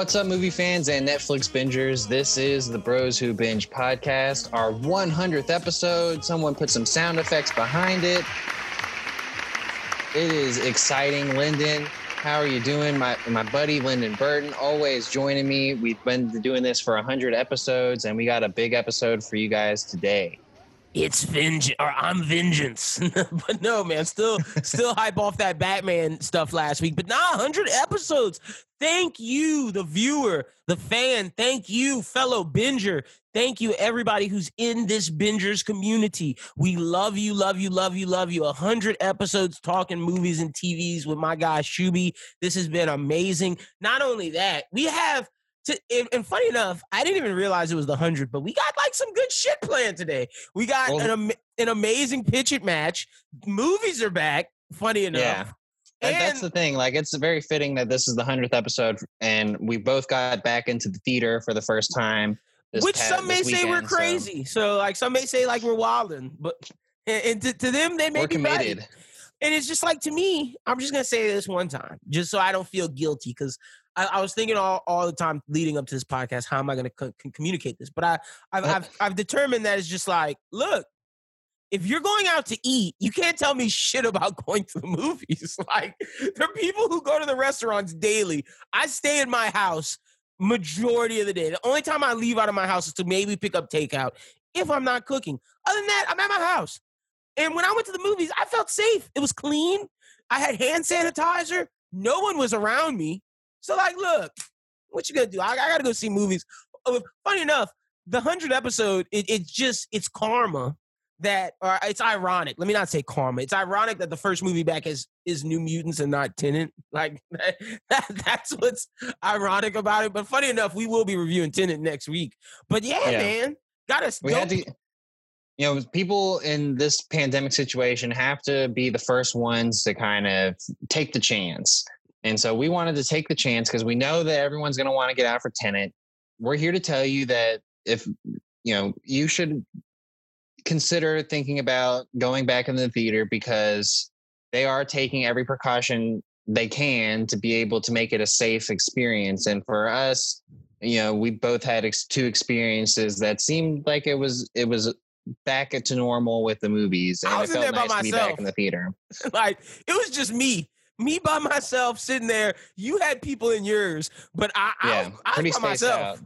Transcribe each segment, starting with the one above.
What's up, movie fans and Netflix bingers? This is the Bros Who Binge podcast, our 100th episode. Someone put some sound effects behind it. It is exciting. Lyndon, how are you doing? My my buddy Lyndon Burton always joining me. We've been doing this for 100 episodes, and we got a big episode for you guys today. It's vengeance, or I'm vengeance. but no, man, still, still hype off that Batman stuff last week. But nah, hundred episodes. Thank you, the viewer, the fan. Thank you, fellow binger. Thank you, everybody who's in this bingers community. We love you, love you, love you, love you. Hundred episodes talking movies and TVs with my guy Shuby. This has been amazing. Not only that, we have to, and, and, funny enough, I didn't even realize it was the hundred, but we got like some good shit planned today. We got well, an an amazing pitch it match. Movies are back. Funny enough. Yeah. And, that's the thing. Like, it's very fitting that this is the hundredth episode, and we both got back into the theater for the first time. Which past, some may say we're crazy. So. so. like, some may say like we're wilding, but and, and to, to, them, they may we're be committed. Right. And it's just like to me, I'm just gonna say this one time, just so I don't feel guilty, because I, I, was thinking all, all the time leading up to this podcast, how am I going to co- communicate this? But I, I've, oh. I've, I've determined that it's just like, look, if you're going out to eat, you can't tell me shit about going to the movies. like there are people who go to the restaurants daily. I stay in my house majority of the day. The only time I leave out of my house is to maybe pick up takeout if I'm not cooking. Other than that, I'm at my house. And when I went to the movies, I felt safe. It was clean. I had hand sanitizer. No one was around me. So like, look, what you gonna do? I, I gotta go see movies. Oh, funny enough, the hundred episode, it, it's just it's karma that, or it's ironic. Let me not say karma. It's ironic that the first movie back is is New Mutants and not Tenet. Like that, that's what's ironic about it. But funny enough, we will be reviewing Tenet next week. But yeah, yeah. man, gotta. We had to you know, people in this pandemic situation have to be the first ones to kind of take the chance. And so we wanted to take the chance because we know that everyone's going to want to get out for tenet. We're here to tell you that if, you know, you should consider thinking about going back in the theater because they are taking every precaution they can to be able to make it a safe experience. And for us, you know, we both had ex- two experiences that seemed like it was it was back to normal with the movies, and it felt nice to be back in the theater. like it was just me me by myself sitting there. You had people in yours, but I, yeah, I, I pretty by myself. Out.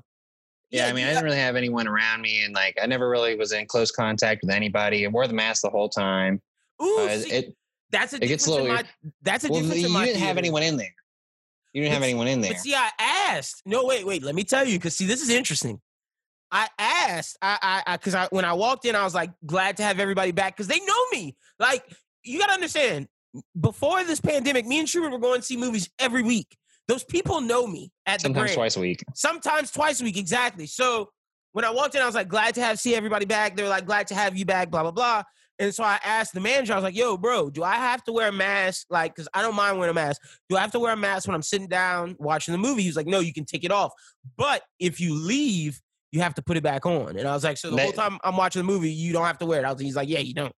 Yeah, yeah, I mean, I didn't really have anyone around me, and like, I never really was in close contact with anybody. I wore the mask the whole time. Ooh, uh, see, it that's a it gets a little. My, that's a well, difference. You didn't theater. have anyone in there. You didn't but, have anyone in there. But see, I asked. No, wait, wait. Let me tell you, because see, this is interesting. I asked, I, I, because I, I, when I walked in, I was like glad to have everybody back because they know me. Like, you got to understand, before this pandemic, me and Truman were going to see movies every week. Those people know me at the sometimes the twice a week. Sometimes twice a week, exactly. So when I walked in, I was like, glad to have see everybody back. They were like, glad to have you back, blah blah blah. And so I asked the manager, I was like, yo, bro, do I have to wear a mask? Like, because I don't mind wearing a mask. Do I have to wear a mask when I'm sitting down watching the movie? He was like, no, you can take it off. But if you leave, you have to put it back on. And I was like, so the whole time I'm watching the movie, you don't have to wear it. I was, he's like, yeah, you don't.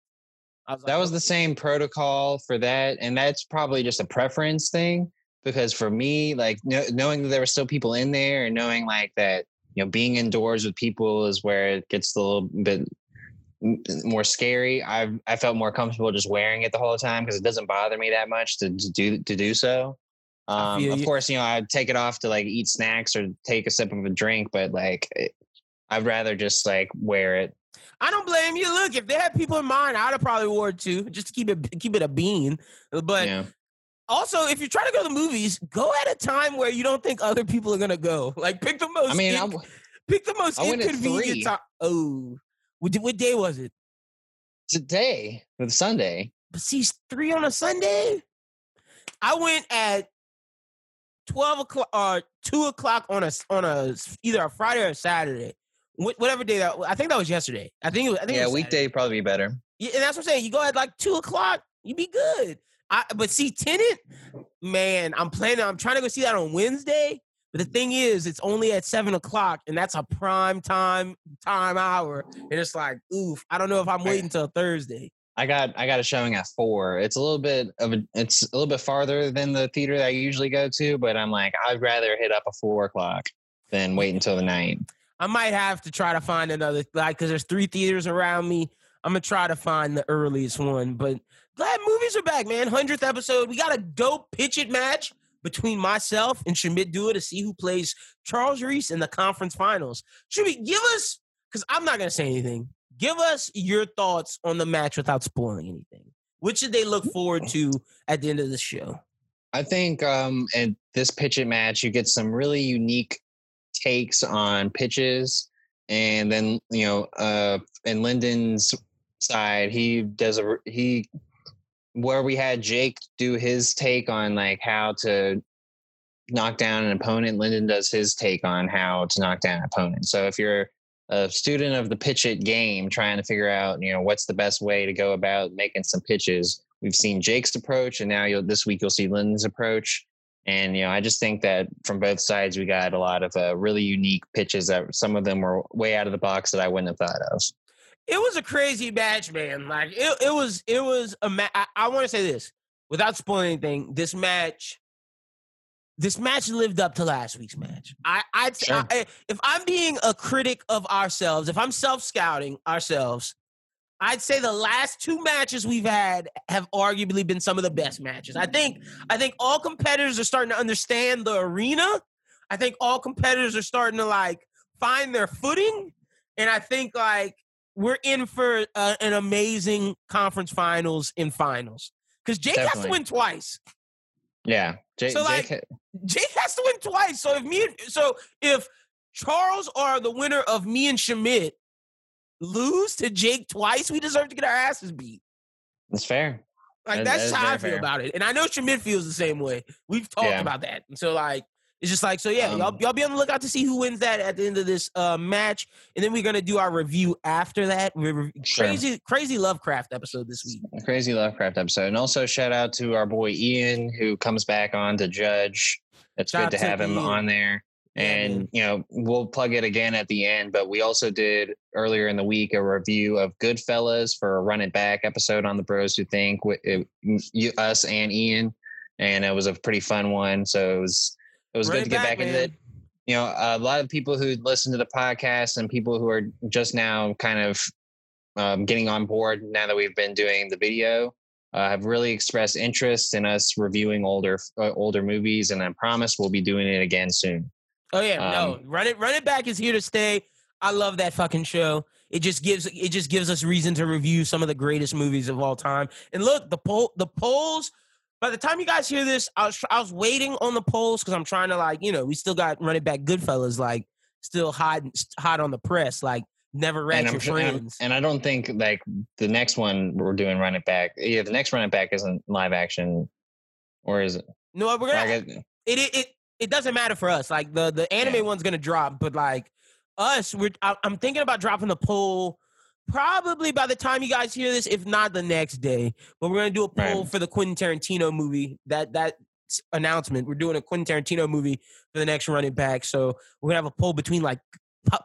Was that like, was the same protocol for that, and that's probably just a preference thing. Because for me, like knowing that there were still people in there, and knowing like that, you know, being indoors with people is where it gets a little bit more scary. I I felt more comfortable just wearing it the whole time because it doesn't bother me that much to, to do to do so. Um, of course, you know, I'd take it off to like eat snacks or take a sip of a drink, but like, I'd rather just like wear it I don't blame you. Look, if they had people in mind, I'd have probably wore too, just to keep it keep it a bean. But yeah. also, if you're trying to go to the movies, go at a time where you don't think other people are gonna go. Like pick the most. I mean, inc- pick the most inconvenient time. Oh, what, what day was it? Today, with Sunday. But see, three on a Sunday. I went at twelve o'clock or uh, two o'clock on a on a either a Friday or a Saturday whatever day that I think that was yesterday. I think it was. I think yeah, weekday probably be better. Yeah, and that's what I'm saying. You go at like two o'clock, you'd be good. I, but see, Tenet, man, I'm planning. I'm trying to go see that on Wednesday. But the thing is, it's only at seven o'clock, and that's a prime time time hour. And it's like, oof, I don't know if I'm waiting until Thursday. I got I got a showing at four. It's a little bit of a it's a little bit farther than the theater that I usually go to, but I'm like I'd rather hit up a four o'clock than wait until the night. I might have to try to find another like because there's three theaters around me. I'm gonna try to find the earliest one, but glad movies are back, man. Hundredth episode. We got a dope pitch it match between myself and Shamit Dua to see who plays Charles Reese in the conference finals. We give us? Because I'm not gonna say anything. Give us your thoughts on the match without spoiling anything. What should they look forward to at the end of the show? I think um in this pitch it match, you get some really unique takes on pitches. And then, you know, uh in Lyndon's side, he does a he where we had Jake do his take on like how to knock down an opponent. Lyndon does his take on how to knock down an opponent. So if you're a student of the pitch it game trying to figure out you know what's the best way to go about making some pitches we've seen jake's approach and now you'll this week you'll see lyndon's approach and you know i just think that from both sides we got a lot of uh, really unique pitches that some of them were way out of the box that i wouldn't have thought of it was a crazy match man like it, it was it was a match I, I want to say this without spoiling anything this match this match lived up to last week's match. I, I'd sure. I, if I'm being a critic of ourselves, if I'm self scouting ourselves, I'd say the last two matches we've had have arguably been some of the best matches. I think I think all competitors are starting to understand the arena. I think all competitors are starting to like find their footing, and I think like we're in for uh, an amazing conference finals in finals because Jake Definitely. has to win twice. Yeah. Jake, so like Jake, Jake has to win twice. So if me, so if Charles are the winner of me and Shamit lose to Jake twice, we deserve to get our asses beat. That's fair. Like that, that's that how I feel fair. about it, and I know Shamit feels the same way. We've talked yeah. about that, and so like it's just like so. Yeah, um, y'all y'all be on the lookout to see who wins that at the end of this uh, match, and then we're gonna do our review after that. We're sure. crazy crazy Lovecraft episode this week. Crazy Lovecraft episode, and also shout out to our boy Ian who comes back on to judge. It's shout good to have him Ian. on there. And you know we'll plug it again at the end, but we also did earlier in the week a review of Goodfellas for a Run It Back episode on the Bros Who Think with it, you, us and Ian, and it was a pretty fun one. So it was it was good to get back, back into it. You know, a lot of people who listen to the podcast and people who are just now kind of um, getting on board now that we've been doing the video uh, have really expressed interest in us reviewing older uh, older movies, and I promise we'll be doing it again soon. Oh yeah, um, no, run it, run it back is here to stay. I love that fucking show. It just gives it just gives us reason to review some of the greatest movies of all time. And look, the poll the polls by the time you guys hear this, I was I was waiting on the polls because I'm trying to like you know we still got running back Goodfellas like still hot hot on the press like never read your friends. And, and, I don't think like the next one we're doing running back. Yeah, the next running back isn't live action, or is it? No, we're gonna. it, it it it doesn't matter for us. Like the the anime yeah. one's gonna drop, but like us, we're I, I'm thinking about dropping the poll probably by the time you guys hear this, if not the next day. But we're gonna do a poll right. for the Quentin Tarantino movie. That that announcement. We're doing a Quentin Tarantino movie for the next running back. So we're gonna have a poll between like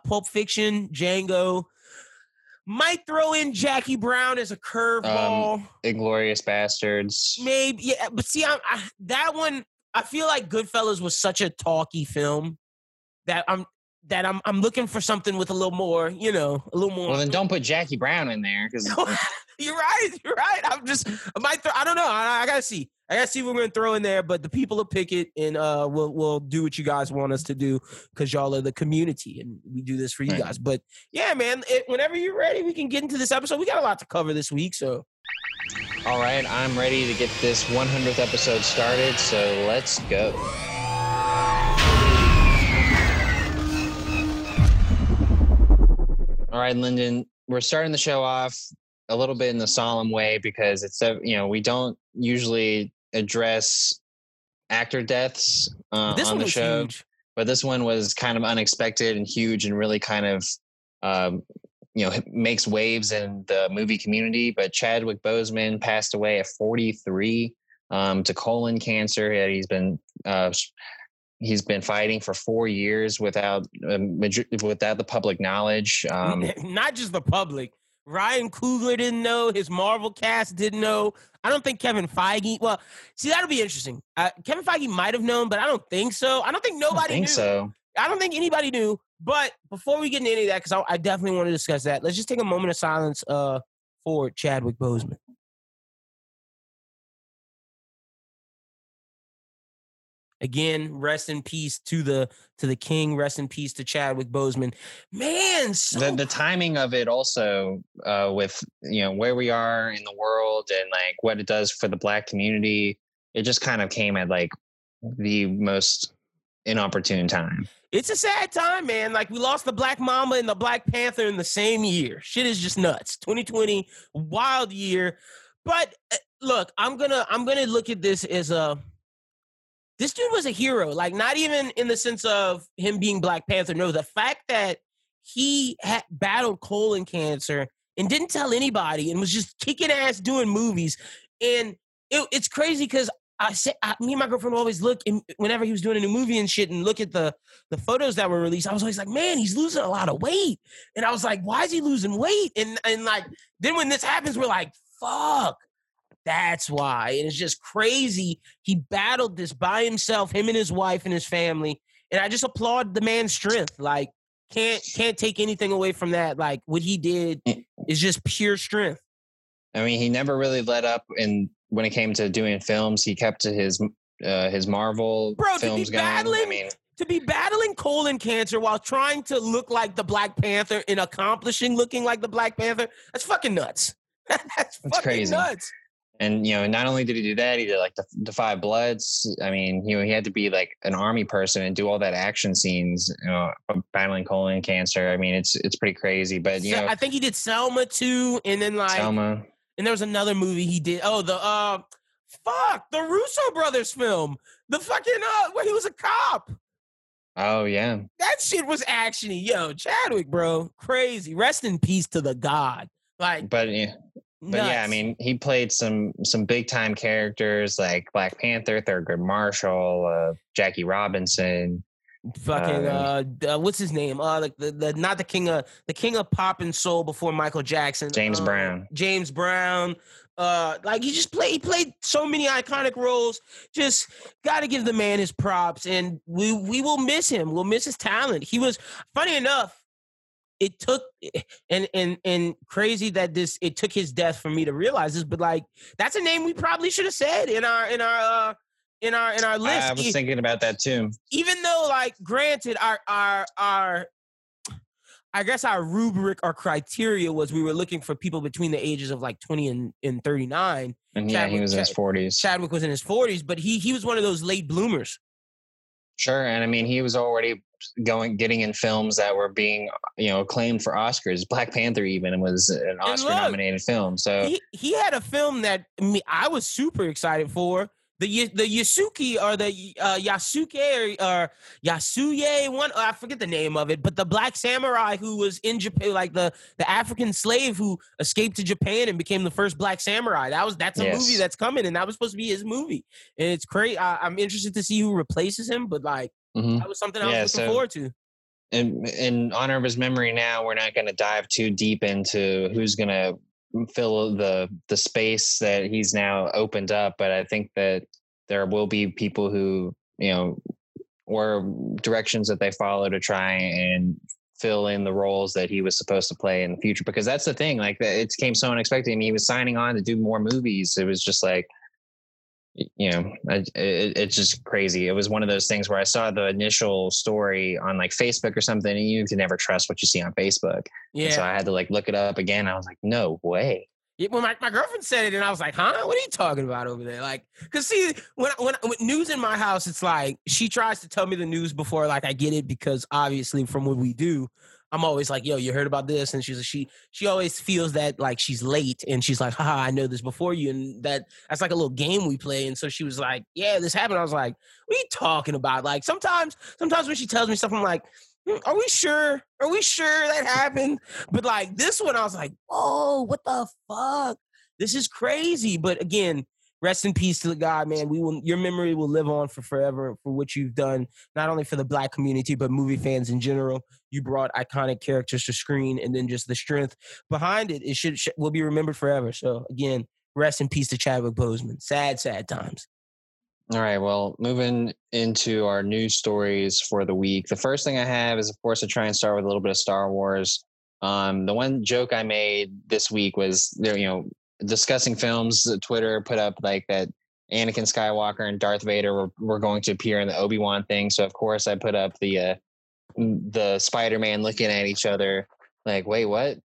Pulp Fiction, Django. Might throw in Jackie Brown as a curveball. Um, Inglourious Basterds. Maybe, yeah. But see, I, I, that one, I feel like Goodfellas was such a talky film that I'm that I'm I'm looking for something with a little more, you know, a little more. Well, then don't put Jackie Brown in there because you're right. You're right. I'm just I might. Th- I don't know. I, I, gotta see. I gotta see what we're gonna throw in there. But the people will pick it, and uh, we'll we'll do what you guys want us to do because y'all are the community, and we do this for you right. guys. But yeah, man. It, whenever you're ready, we can get into this episode. We got a lot to cover this week, so. All right, I'm ready to get this 100th episode started. So let's go. All right, Lyndon, we're starting the show off a little bit in the solemn way because it's a, you know we don't usually address actor deaths uh, on the show, huge. but this one was kind of unexpected and huge and really kind of um, you know makes waves in the movie community. But Chadwick Boseman passed away at 43 um, to colon cancer. He's been uh, he's been fighting for four years without um, without the public knowledge. Um, Not just the public, Ryan Coogler didn't know. His Marvel cast didn't know. I don't think Kevin Feige. Well, see, that'll be interesting. Uh, Kevin Feige might have known, but I don't think so. I don't think nobody I think knew. so. I don't think anybody knew. But before we get into any of that, because I, I, definitely want to discuss that, let's just take a moment of silence uh, for Chadwick Boseman. Again, rest in peace to the to the king. Rest in peace to Chadwick Boseman. Man, so the the timing of it also uh, with you know where we are in the world and like what it does for the black community. It just kind of came at like the most inopportune time. It's a sad time, man. Like we lost the Black Mamba and the Black Panther in the same year. Shit is just nuts. 2020, wild year. But uh, look, I'm gonna I'm gonna look at this as a this dude was a hero. Like not even in the sense of him being Black Panther. No, the fact that he had battled colon cancer and didn't tell anybody and was just kicking ass doing movies. And it, it's crazy because I said me and my girlfriend always look and whenever he was doing a new movie and shit and look at the the photos that were released. I was always like, man, he's losing a lot of weight. And I was like, why is he losing weight? And and like then when this happens, we're like, fuck. That's why. And it's just crazy. He battled this by himself, him and his wife and his family. And I just applaud the man's strength. Like, can't can't take anything away from that. Like what he did mm. is just pure strength. I mean, he never really let up in when it came to doing films. He kept to his uh, his Marvel Bro, films to be battling, I mean, to be battling colon cancer while trying to look like the Black Panther and accomplishing looking like the Black Panther, that's fucking nuts. that's, that's fucking crazy. nuts and you know not only did he do that he did like the, the five bloods i mean you know he had to be like an army person and do all that action scenes you know battling colon cancer i mean it's it's pretty crazy but you know i think he did selma too and then like selma and there was another movie he did oh the uh fuck the russo brothers film the fucking uh where he was a cop Oh yeah, that shit was actiony, yo. Chadwick, bro, crazy. Rest in peace to the god. Like, but yeah, but Nuts. yeah, I mean, he played some some big time characters like Black Panther, Thurgood Marshall, uh, Jackie Robinson. Fucking uh, uh, what's his name? Uh, like the, the not the king of the king of pop and soul before Michael Jackson. James uh, Brown. James Brown. Uh, like he just played, he played so many iconic roles. Just got to give the man his props, and we we will miss him. We'll miss his talent. He was funny enough it took and and and crazy that this it took his death for me to realize this, but like that's a name we probably should have said in our in our uh in our in our list. I was thinking about that too. Even though, like, granted, our our our I guess our rubric or criteria was we were looking for people between the ages of like 20 and, and 39. And yeah, Chadwick, he was in his 40s. Chadwick was in his 40s, but he he was one of those late bloomers. Sure, and I mean he was already going getting in films that were being you know acclaimed for Oscars. Black Panther even was an Oscar nominated film. So he, he had a film that me I was super excited for. The the Yasuki or the uh, Yasuke or, or Yasuye one I forget the name of it, but the black samurai who was in Japan, like the the African slave who escaped to Japan and became the first black samurai. That was that's a yes. movie that's coming, and that was supposed to be his movie. And it's great. I, I'm interested to see who replaces him, but like Mm-hmm. That was something I was yeah, looking so, forward to. In, in honor of his memory, now we're not going to dive too deep into who's going to fill the the space that he's now opened up. But I think that there will be people who you know or directions that they follow to try and fill in the roles that he was supposed to play in the future because that's the thing like it came so unexpected I mean, he was signing on to do more movies it was just like you know it, it, it's just crazy. It was one of those things where i saw the initial story on like facebook or something and you can never trust what you see on facebook. Yeah and so i had to like look it up again. I was like no way. Yeah, when my, my girlfriend said it and i was like huh? What are you talking about over there? Like because see when, when when news in my house it's like she tries to tell me the news before like i get it because obviously from what we do I'm always like, yo, you heard about this? And she's like, she she always feels that like she's late and she's like, haha, I know this before you. And that that's like a little game we play. And so she was like, Yeah, this happened. I was like, What are you talking about? Like sometimes, sometimes when she tells me stuff, I'm like, hmm, are we sure? Are we sure that happened? But like this one, I was like, oh, what the fuck? This is crazy. But again, rest in peace to the guy, man. We will your memory will live on for forever for what you've done, not only for the black community, but movie fans in general. You brought iconic characters to screen and then just the strength behind it, it should, should will be remembered forever. So again, rest in peace to Chadwick Boseman. Sad, sad times. All right. Well, moving into our news stories for the week. The first thing I have is, of course, to try and start with a little bit of Star Wars. Um, the one joke I made this week was there, you know, discussing films. Twitter put up like that Anakin Skywalker and Darth Vader were, were going to appear in the Obi Wan thing. So of course I put up the uh, the Spider Man looking at each other, like, wait, what?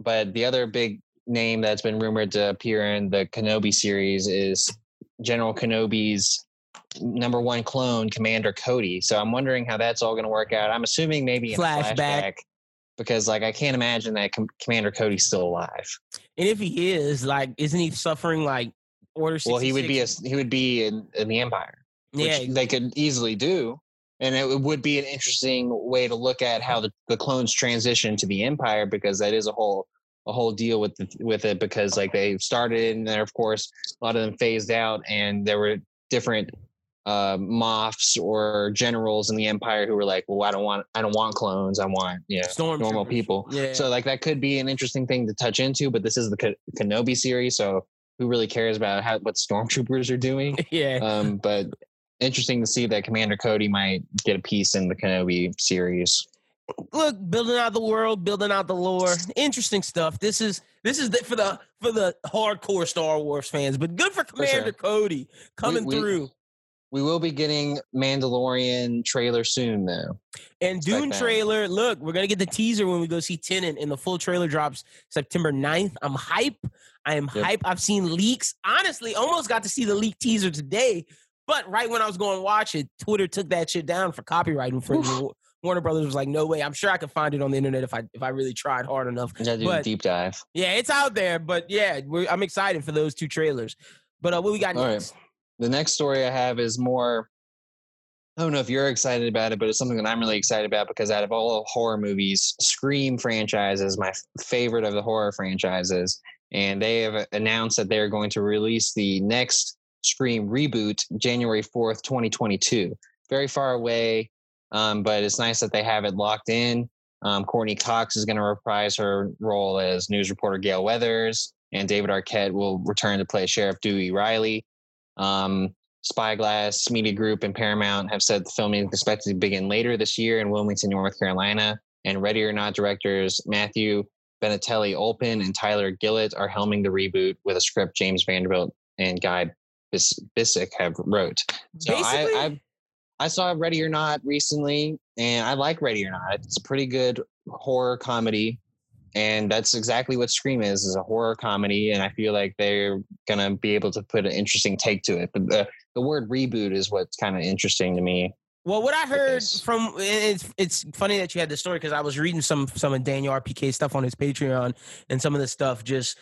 But the other big name that's been rumored to appear in the Kenobi series is General Kenobi's number one clone, Commander Cody. So I'm wondering how that's all going to work out. I'm assuming maybe in flashback. flashback because like I can't imagine that Com- Commander Cody's still alive. And if he is, like, isn't he suffering like Order? 66? Well, he would be a, he would be in, in the Empire. yeah, they could easily do, and it would be an interesting way to look at how the, the clones transition to the Empire because that is a whole a whole deal with the, with it because like they started and then of course a lot of them phased out and there were different uh, moffs or generals in the empire who were like, well, I don't want, I don't want clones. I want, yeah, Storm normal people. Yeah. So like that could be an interesting thing to touch into, but this is the Kenobi series. So who really cares about how, what stormtroopers are doing? yeah. Um, but interesting to see that Commander Cody might get a piece in the Kenobi series. Look, building out the world, building out the lore, interesting stuff. This is this is the, for the for the hardcore Star Wars fans, but good for Commander for sure. Cody coming we, we, through. We will be getting Mandalorian trailer soon, though. And Dune trailer. Look, we're gonna get the teaser when we go see Tenet, and the full trailer drops September 9th. I'm hype. I am yep. hype. I've seen leaks. Honestly, almost got to see the leak teaser today, but right when I was going to watch it, Twitter took that shit down for copyright infringement. Warner Brothers was like, "No way." I'm sure I could find it on the internet if I if I really tried hard enough. Yeah, do but, a deep dive. Yeah, it's out there. But yeah, I'm excited for those two trailers. But uh, what we got All next? Right the next story I have is more. I don't know if you're excited about it, but it's something that I'm really excited about because out of all horror movies, Scream franchise is my favorite of the horror franchises. And they have announced that they're going to release the next Scream reboot January 4th, 2022. Very far away, um, but it's nice that they have it locked in. Um, Courteney Cox is going to reprise her role as news reporter Gale Weathers, and David Arquette will return to play Sheriff Dewey Riley. Um, Spyglass Media Group and Paramount have said the filming is expected to begin later this year in Wilmington, North Carolina. And Ready or Not directors Matthew Bettinelli Olpin and Tyler Gillett are helming the reboot with a script James Vanderbilt and Guy Bis- Busick have wrote. So Basically, I, I I saw Ready or Not recently, and I like Ready or Not. It's a pretty good horror comedy and that's exactly what scream is is a horror comedy and i feel like they're gonna be able to put an interesting take to it. But the, the word reboot is what's kind of interesting to me well what i heard from it's it's funny that you had the story because i was reading some some of daniel rpk stuff on his patreon and some of the stuff just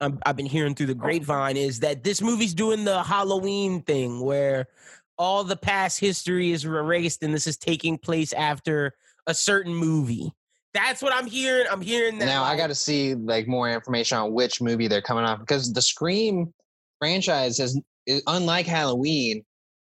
um, i have been hearing through the grapevine is that this movie's doing the halloween thing where all the past history is erased and this is taking place after a certain movie that's what I'm hearing. I'm hearing that. Now I got to see like more information on which movie they're coming off because the Scream franchise is, unlike Halloween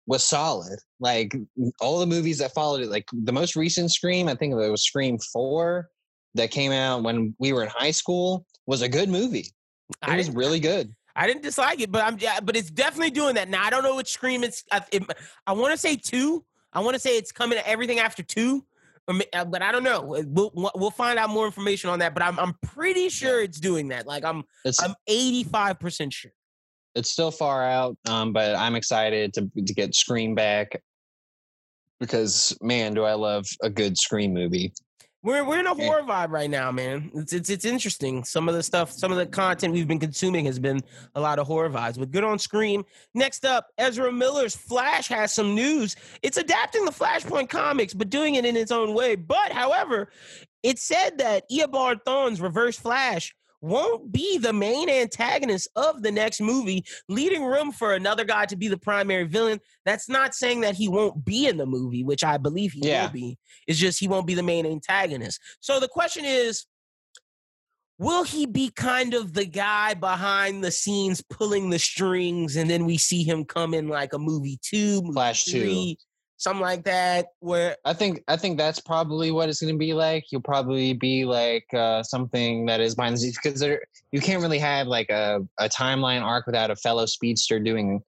was solid. Like all the movies that followed it, like the most recent Scream, I think it was Scream Four that came out when we were in high school, was a good movie. It I was really good. I didn't dislike it, but I'm yeah, but it's definitely doing that. Now I don't know which Scream it's. I, it, I want to say two. I want to say it's coming to everything after two. Uh, but I don't know. Uh, we'll we'll find out more information on that. But I'm I'm pretty sure it's doing that. Like I'm it's, I'm 85 percent sure. It's still far out, um, but I'm excited to to get Scream back because man, do I love a good Scream movie. We're we're in a horror vibe right now, man. It's, it's it's interesting. Some of the stuff, some of the content we've been consuming has been a lot of horror vibes. But good on Scream. Next up, Ezra Miller's Flash has some news. It's adapting the Flashpoint comics, but doing it in its own way. But however, it said that Eobard Thawne's Reverse Flash won't be the main antagonist of the next movie, leaving room for another guy to be the primary villain. That's not saying that he won't be in the movie, which I believe he yeah. will be. It's just he won't be the main antagonist. So the question is will he be kind of the guy behind the scenes pulling the strings and then we see him come in like a movie two movie flash two something like that where i think i think that's probably what it's going to be like you'll probably be like uh, something that is behind the scenes because there you can't really have like a, a timeline arc without a fellow speedster doing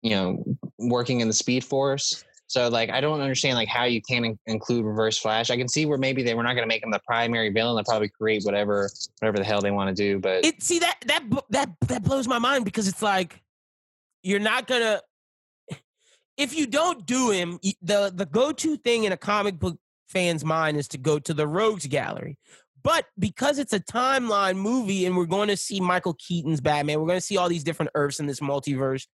you know working in the speed force so like I don't understand like how you can in- include Reverse Flash. I can see where maybe they were not going to make him the primary villain. They'll probably create whatever whatever the hell they want to do. But it see that that that that blows my mind because it's like you're not gonna if you don't do him the the go to thing in a comic book fan's mind is to go to the Rogues Gallery. But because it's a timeline movie and we're going to see Michael Keaton's Batman, we're going to see all these different Earths in this multiverse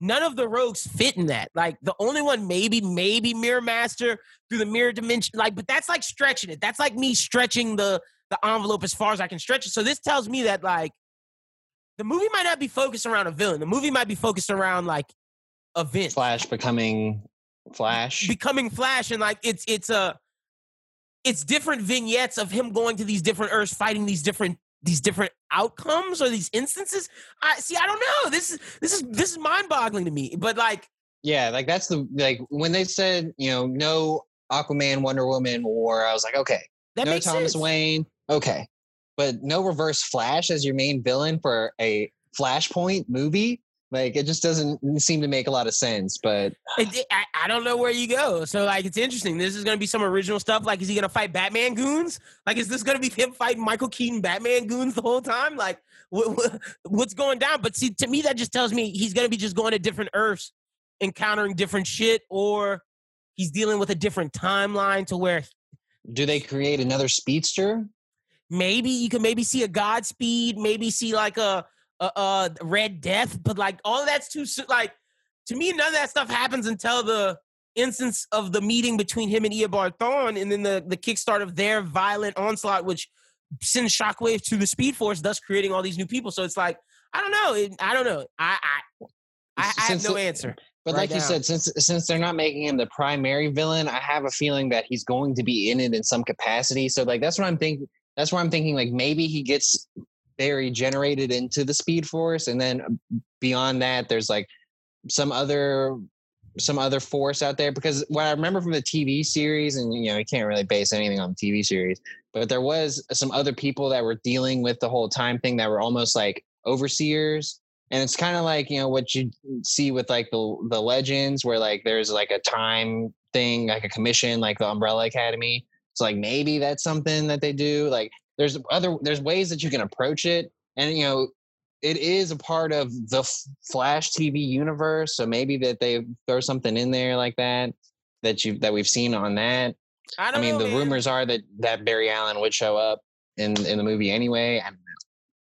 none of the rogues fit in that. Like the only one, maybe, maybe Mirror Master through the mirror dimension. Like, but that's like stretching it. That's like me stretching the the envelope as far as I can stretch it. So this tells me that like the movie might not be focused around a villain. The movie might be focused around like events. Flash becoming Flash. Becoming Flash, and like it's it's a it's different vignettes of him going to these different Earths, fighting these different these different outcomes or these instances. I see. I don't know. This is this is this is mind boggling to me. But like, yeah, like that's the like when they said you know no Aquaman, Wonder Woman war. I was like, okay, that no Thomas sense. Wayne, okay, but no Reverse Flash as your main villain for a Flashpoint movie. Like it just doesn't seem to make a lot of sense. But it, I, I don't know where you go. So like it's interesting. This is going to be some original stuff. Like is he going to fight Batman goons? Like is this going to be him fighting Michael Keaton Batman goons the whole time? Like what, what, what's going down? But see, to me that just tells me he's going to be just going to different Earths, encountering different shit, or he's dealing with a different timeline to where. Do they create another speedster? Maybe you can maybe see a Godspeed. Maybe see like a uh, uh Red Death, but like all that's too like to me none of that stuff happens until the instance of the meeting between him and Eobard Thawne and then the the kickstart of their violent onslaught which sends shockwaves to the speed force thus creating all these new people. So it's like I don't know. It, I don't know. I I I, I have no answer but right like now. you said since since they're not making him the primary villain I have a feeling that he's going to be in it in some capacity. So like that's what I'm thinking that's why I'm thinking like maybe he gets very generated into the speed force and then um, beyond that there's like some other some other force out there because what I remember from the TV series, and you know, you can't really base anything on the TV series, but there was some other people that were dealing with the whole time thing that were almost like overseers. And it's kind of like, you know, what you see with like the the legends where like there's like a time thing, like a commission, like the Umbrella Academy. It's like maybe that's something that they do. Like there's other there's ways that you can approach it and you know it is a part of the flash tv universe so maybe that they throw something in there like that that you that we've seen on that i, don't. I mean know, the man. rumors are that that barry allen would show up in in the movie anyway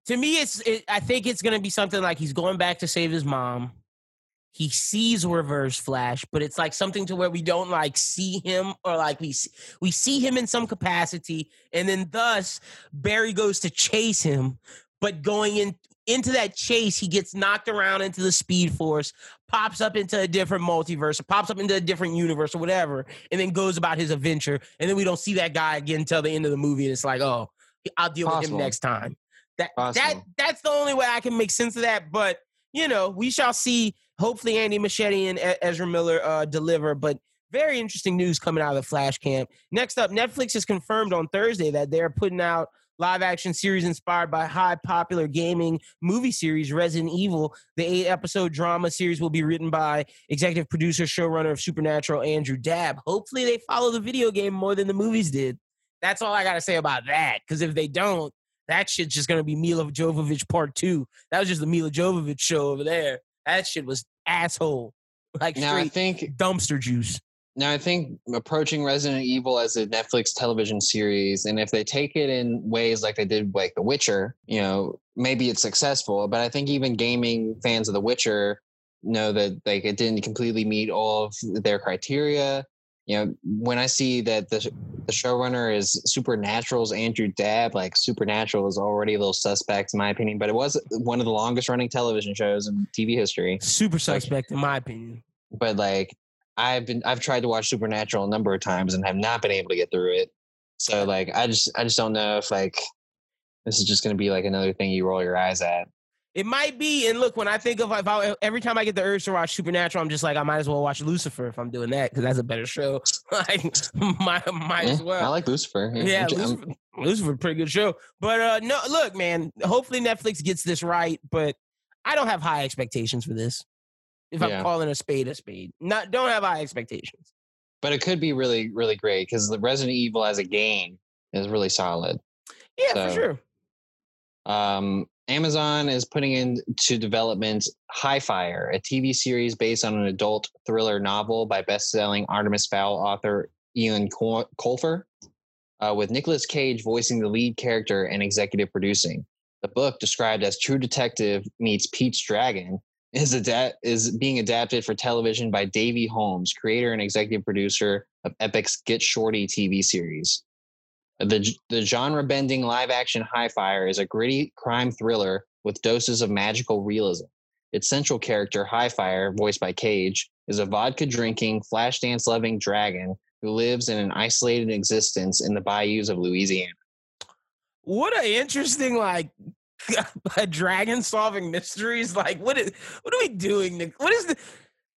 to me it's it, i think it's going to be something like he's going back to save his mom he sees reverse flash but it's like something to where we don't like see him or like we see, we see him in some capacity and then thus barry goes to chase him but going in into that chase he gets knocked around into the speed force pops up into a different multiverse pops up into a different universe or whatever and then goes about his adventure and then we don't see that guy again until the end of the movie and it's like oh i'll deal Possible. with him next time that Possible. that that's the only way i can make sense of that but you know, we shall see. Hopefully, Andy Muschietti and Ezra Miller uh, deliver. But very interesting news coming out of the Flash camp. Next up, Netflix has confirmed on Thursday that they're putting out live action series inspired by high popular gaming movie series Resident Evil. The eight episode drama series will be written by executive producer, showrunner of Supernatural, Andrew Dabb. Hopefully, they follow the video game more than the movies did. That's all I got to say about that. Because if they don't, that shit's just gonna be Milla Jovovich part two. That was just the Milla Jovovich show over there. That shit was asshole. Like now I think dumpster juice. Now I think approaching Resident Evil as a Netflix television series, and if they take it in ways like they did like The Witcher, you know, maybe it's successful. But I think even gaming fans of The Witcher know that like it didn't completely meet all of their criteria you know, when I see that the the showrunner is Supernatural's Andrew Dabb, like Supernatural is already a little suspect in my opinion, but it was one of the longest running television shows in TV history. Super suspect like, in my opinion. But like I've been I've tried to watch Supernatural a number of times and have not been able to get through it. So like I just I just don't know if like this is just going to be like another thing you roll your eyes at. It might be. And look, when I think of if I, every time I get the urge to watch Supernatural, I'm just like, I might as well watch Lucifer if I'm doing that because that's a better show. like, might, might yeah, as well. I like Lucifer. Yeah, yeah Lucifer, Lucifer, pretty good show. But uh no, look, man. Hopefully Netflix gets this right. But I don't have high expectations for this. If yeah. I'm calling a spade a spade, not don't have high expectations. But it could be really, really great because the Resident Evil as a game is really solid. Yeah, so, for sure. Um, Amazon is putting into development High Fire, a TV series based on an adult thriller novel by best-selling Artemis Fowl author Eoin Colfer, uh, with Nicolas Cage voicing the lead character and executive producing. The book, described as True Detective meets Pete's Dragon, is is being adapted for television by Davey Holmes, creator and executive producer of Epic's Get Shorty TV series. The, the genre bending live action High Fire is a gritty crime thriller with doses of magical realism. Its central character, High Fire, voiced by Cage, is a vodka drinking, flash dance loving dragon who lives in an isolated existence in the bayous of Louisiana. What an interesting, like, a dragon solving mysteries. Like, what is what are we doing? What is the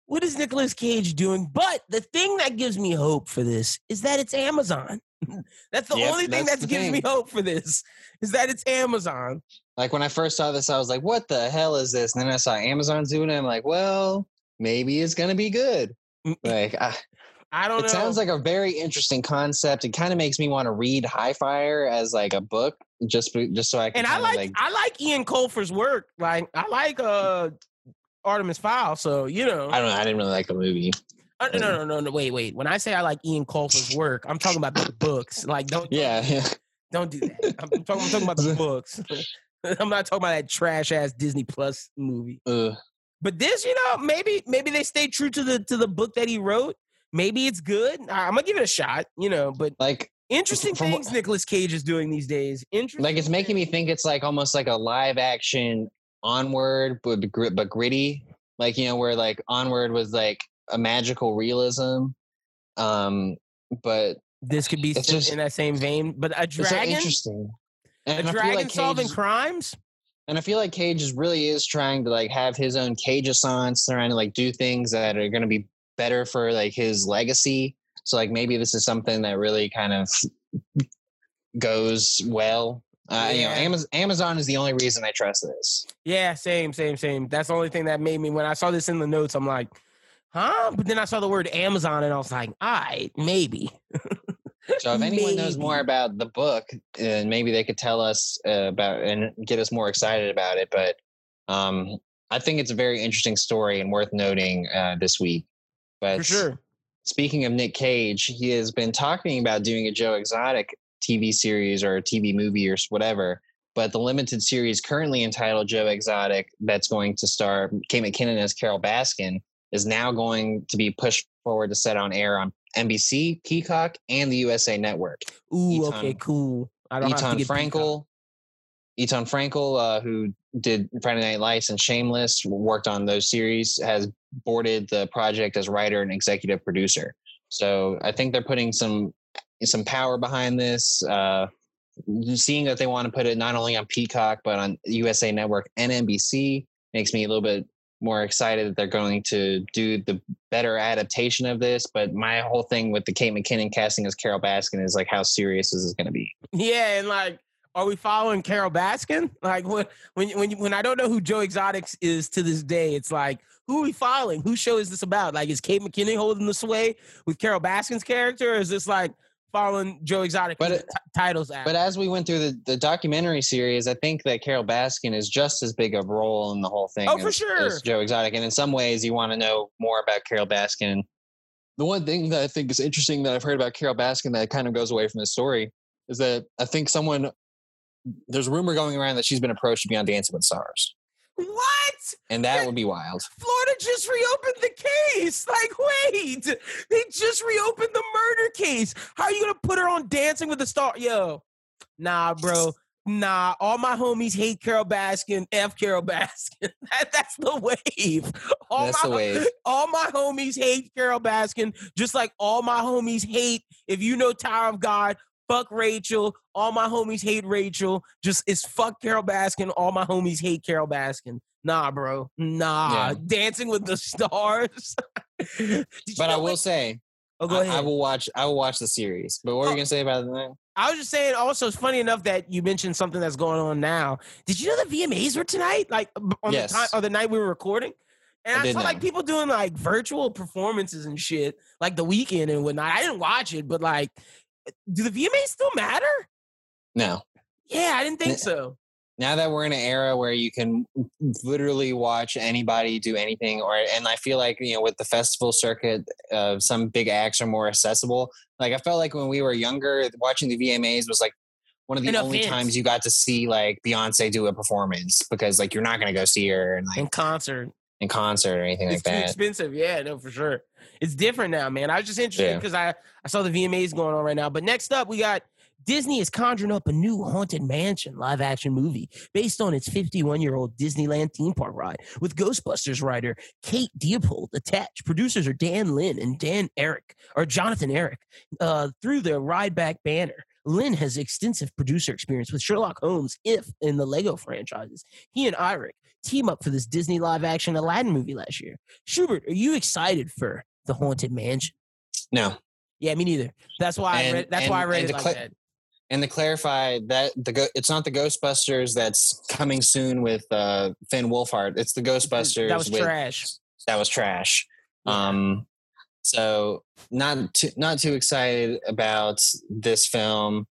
what is Nicolas Cage doing? But the thing that gives me hope for this is that it's Amazon. that's the yep, only thing that gives thing. me hope for this is that it's Amazon. Like when I first saw this, I was like, "What the hell is this?" And then I saw Amazon doing it. I'm like, "Well, maybe it's gonna be good." Mm, mm. Like, I, I don't. It know. sounds like a very interesting concept. It kind of makes me want to read High Fire as like a book, just just so I can. And I like, like I like Ian Colfer's work. Like I like uh Artemis Fowl. So you know, I don't know. I didn't really like the movie. Uh, no, no, no, no, Wait, wait. When I say I like Ian Colfer's work, I'm talking about the books. Like, don't. Yeah, don't, yeah. Don't do that. I'm talking, I'm talking about the books. I'm not talking about that trash ass Disney Plus movie. Uh. But this, you know, maybe maybe they stay true to the to the book that he wrote. Maybe it's good. I'm gonna give it a shot. You know, but like interesting from, things Nicolas Cage is doing these days. Interesting. Like it's making me think it's like almost like a live action onward, but but gritty. Like you know, where like onward was like a magical realism. Um, but this could be just, in that same vein. But a dragon, so interesting. And a dragon like solving crimes. And I feel like Cage is really is trying to like have his own Cageaissance, trying to like do things that are going to be better for like his legacy. So like maybe this is something that really kind of goes well. Uh, yeah. You know, Amazon, Amazon is the only reason I trust this. Yeah, same, same, same. That's the only thing that made me when I saw this in the notes. I'm like, huh? But then I saw the word Amazon and I was like, all right, maybe. so if anyone maybe. knows more about the book, and uh, maybe they could tell us uh, about and get us more excited about it. But um, I think it's a very interesting story and worth noting uh, this week. But for sure. Speaking of Nick Cage, he has been talking about doing a Joe Exotic TV series or a TV movie or whatever. But the limited series currently entitled Joe Exotic, that's going to star Kate McKinnon as Carole Baskin, is now going to be pushed forward to set on air on NBC, Peacock, and the USA Network. Ooh, Etan, okay, cool. I don't Etan Frankel, Etan Frankel, uh, who did Friday Night Lights and Shameless, worked on those series, has boarded the project as writer and executive producer. So I think they're putting some some power behind this. Uh, seeing that they want to put it not only on Peacock but on USA Network and NBC makes me a little bit more excited that they're going to do the better adaptation of this. But my whole thing with the Kate McKinnon casting as Carole Baskin is like, how serious is this going to be? Yeah, and like, are we following Carole Baskin? Like when when when I don't know who Joe Exotics is to this day, it's like who are we following? Whose show is this about? Like, is Kate McKinnon holding the sway with Carole Baskin's character? Or is this like following Joe Exotic but it, titles out. But as we went through the, the documentary series, I think that Carole Baskin is just as big a role in the whole thing. Oh, as, for sure. As Joe Exotic. And in some ways, you want to know more about Carole Baskin. The one thing that I think is interesting that I've heard about Carole Baskin that kind of goes away from the story is that I think someone, there's a rumor going around that she's been approached to be on Dancing with Stars. What? And that would be wild. Florida just reopened the case. Like, wait, they just reopened the murder case. How are you gonna put her on Dancing with the Star? Yo, nah, bro. Nah, all my homies hate Carole Baskin. F Carole Baskin. That, that's the wave. All that's my, the wave. All my homies hate Carole Baskin, just like all my homies hate. If you know Tower of God, fuck Rachel. All my homies hate Rachel. Just it's fuck Carole Baskin. All my homies hate Carole Baskin. Nah, bro. Nah. Yeah. Dancing with the Stars. but I will what? say, oh, go ahead. I, I, will watch. I will watch the series. But what oh, are you gonna say about that? I was just saying. Also, it's funny enough that you mentioned something that's going on now. Did you know the VMAs were tonight? Like on yes. the time or the night we were recording. And I, I saw know. like people doing like virtual performances and shit, like the Weeknd and whatnot. I didn't watch it, but like, do the VMAs still matter? No. Yeah, I didn't think so. Now that we're in an era where you can literally watch anybody do anything, or and I feel like you know with the festival circuit, uh, some big acts are more accessible. Like I felt like when we were younger, watching the VMAs was like one of the only times you got to see like Beyonce do a performance because like you're not going to go see her and like, in concert in concert or anything it's like that. expensive. Yeah, no, for sure. It's different now, man. I was just interested because yeah. I, I saw the VMAs going on right now. But next up, we got Disney is conjuring up a new Haunted Mansion live action movie based on its 51 year old Disneyland theme park ride with Ghostbusters writer Kate Dippold attached. Producers are Dan Lin and Dan Eric, or Jonathan Eric, uh, through the Rideback banner. Lin has extensive producer experience with Sherlock Holmes, If, and the Lego franchises. He and Eric team up for this Disney live action Aladdin movie last year. Schubert, are you excited for the Haunted Mansion? No. Yeah, me neither. That's why and, I read. That's and, why I read it like cl- that. And to clarify, that the it's not the Ghostbusters that's coming soon with uh, Finn Wolfhard. It's the Ghostbusters. That was with, trash. That was trash. Yeah. Um, so not too, not too excited about this film.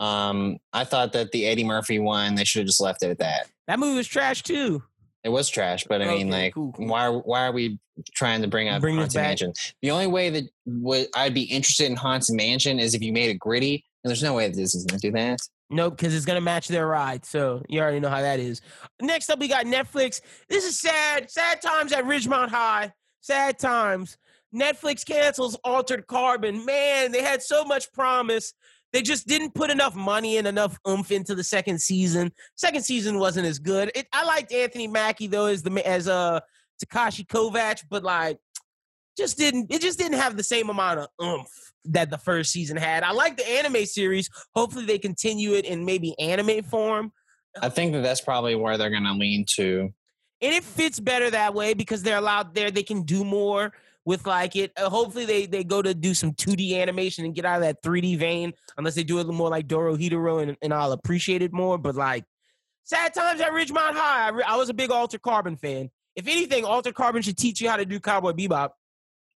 Um, I thought that the Eddie Murphy one, they should have just left it at that. That movie was trash too. It was trash, but I okay, mean, like, cool, cool. why why are we trying to bring up bring Haunted Mansion? The only way that would I'd be interested in Haunted Mansion is if you made it gritty, and there's no way that this is going to do that. Nope, because it's gonna match their ride. So you already know how that is. Next up, we got Netflix. This is sad. Sad times at Ridgemont High. Sad times. Netflix cancels Altered Carbon. Man, they had so much promise. They just didn't put enough money and enough oomph into the second season. Second season wasn't as good. It, I liked Anthony Mackie though as the as a uh, Takeshi Kovacs, but like just didn't it just didn't have the same amount of oomph that the first season had. I like the anime series. Hopefully they continue it in maybe anime form. I think that that's probably where they're going to lean to. And it fits better that way because they're allowed there. They can do more with like it. Uh, hopefully they they go to do some 2D animation and get out of that 3D vein. Unless they do it more like Dorohedoro, and, and I'll appreciate it more. But like sad times at Ridgemont High. I, re- I was a big Altered Carbon fan. If anything, Altered Carbon should teach you how to do Cowboy Bebop.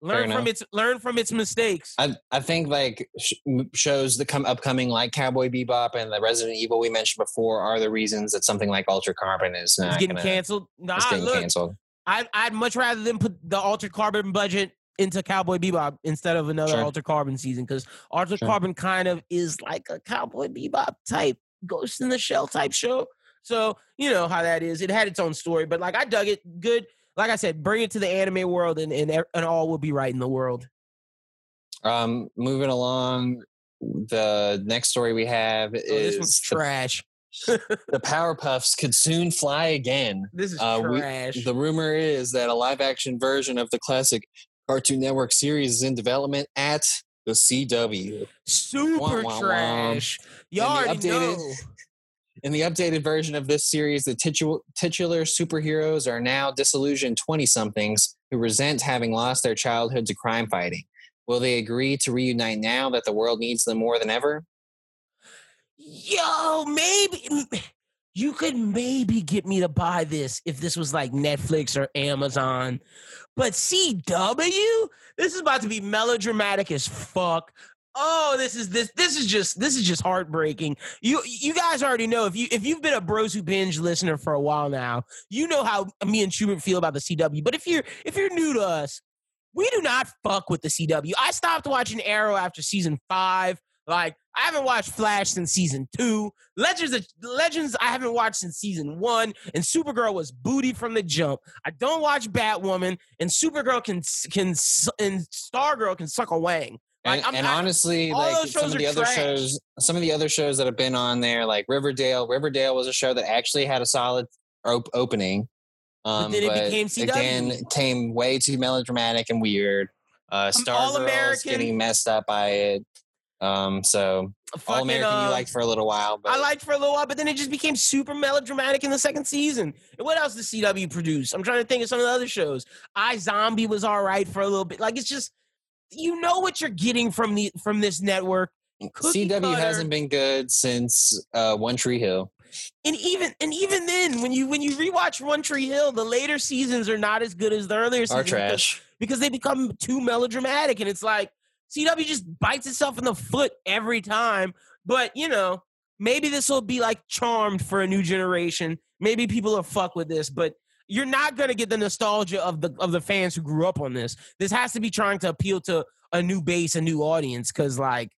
Learn from its learn from its mistakes. I I think like sh- shows the come upcoming like Cowboy Bebop and the Resident Evil we mentioned before are the reasons that something like Altered Carbon is not it's getting gonna, canceled. Nah, it's getting look, canceled. I, I'd much rather than put the Altered Carbon budget into Cowboy Bebop instead of another sure. Altered Carbon season because Altered sure. Carbon kind of is like a Cowboy Bebop type Ghost in the Shell type show. So you know how that is. It had its own story, but like I dug it. Good. Like I said, bring it to the anime world, and and, and all will be right in the world. Um, moving along, the next story we have oh, is this one's trash the Powerpuffs could soon fly again. This is uh, trash. We, the rumor is that a live action version of the classic Cartoon Network series is in development at the CW. Super wah, wah, trash. Y'all already updated, know. In the updated version of this series, the titular, titular superheroes are now disillusioned 20 somethings who resent having lost their childhood to crime fighting. Will they agree to reunite now that the world needs them more than ever? Yo, maybe you could maybe get me to buy this if this was like Netflix or Amazon. But CW, this is about to be melodramatic as fuck. Oh, this is this this is just this is just heartbreaking. You you guys already know if you if you've been a Bros Who Binge listener for a while now, you know how me and Schubert feel about the CW. But if you're if you're new to us, we do not fuck with the CW. I stopped watching Arrow after season five. Like I haven't watched Flash since season two. Legends of Legends I haven't watched since season one. And Supergirl was booty from the jump. I don't watch Batwoman, and Supergirl can can and Stargirl can suck a wang. Like, and, and honestly, like some of the other trash. shows, some of the other shows that have been on there, like Riverdale. Riverdale was a show that actually had a solid op- opening. Um, but then it became CW. Again, came way too melodramatic and weird. Uh, Stargirl getting messed up by it. Um, so All American uh, you liked for a little while. But... I liked for a little while, but then it just became super melodramatic in the second season. And what else did CW produce? I'm trying to think of some of the other shows. iZombie was all right for a little bit. Like it's just you know what you're getting from the from this network. Cookie CW cutter. hasn't been good since uh, One Tree Hill. And even and even then, when you when you rewatch One Tree Hill, the later seasons are not as good as the earlier seasons. Are trash because, because they become too melodramatic, and it's like CW just bites itself in the foot every time. But you know, maybe this will be like charmed for a new generation. Maybe people will fuck with this, but you're not gonna get the nostalgia of the of the fans who grew up on this. This has to be trying to appeal to a new base, a new audience, because like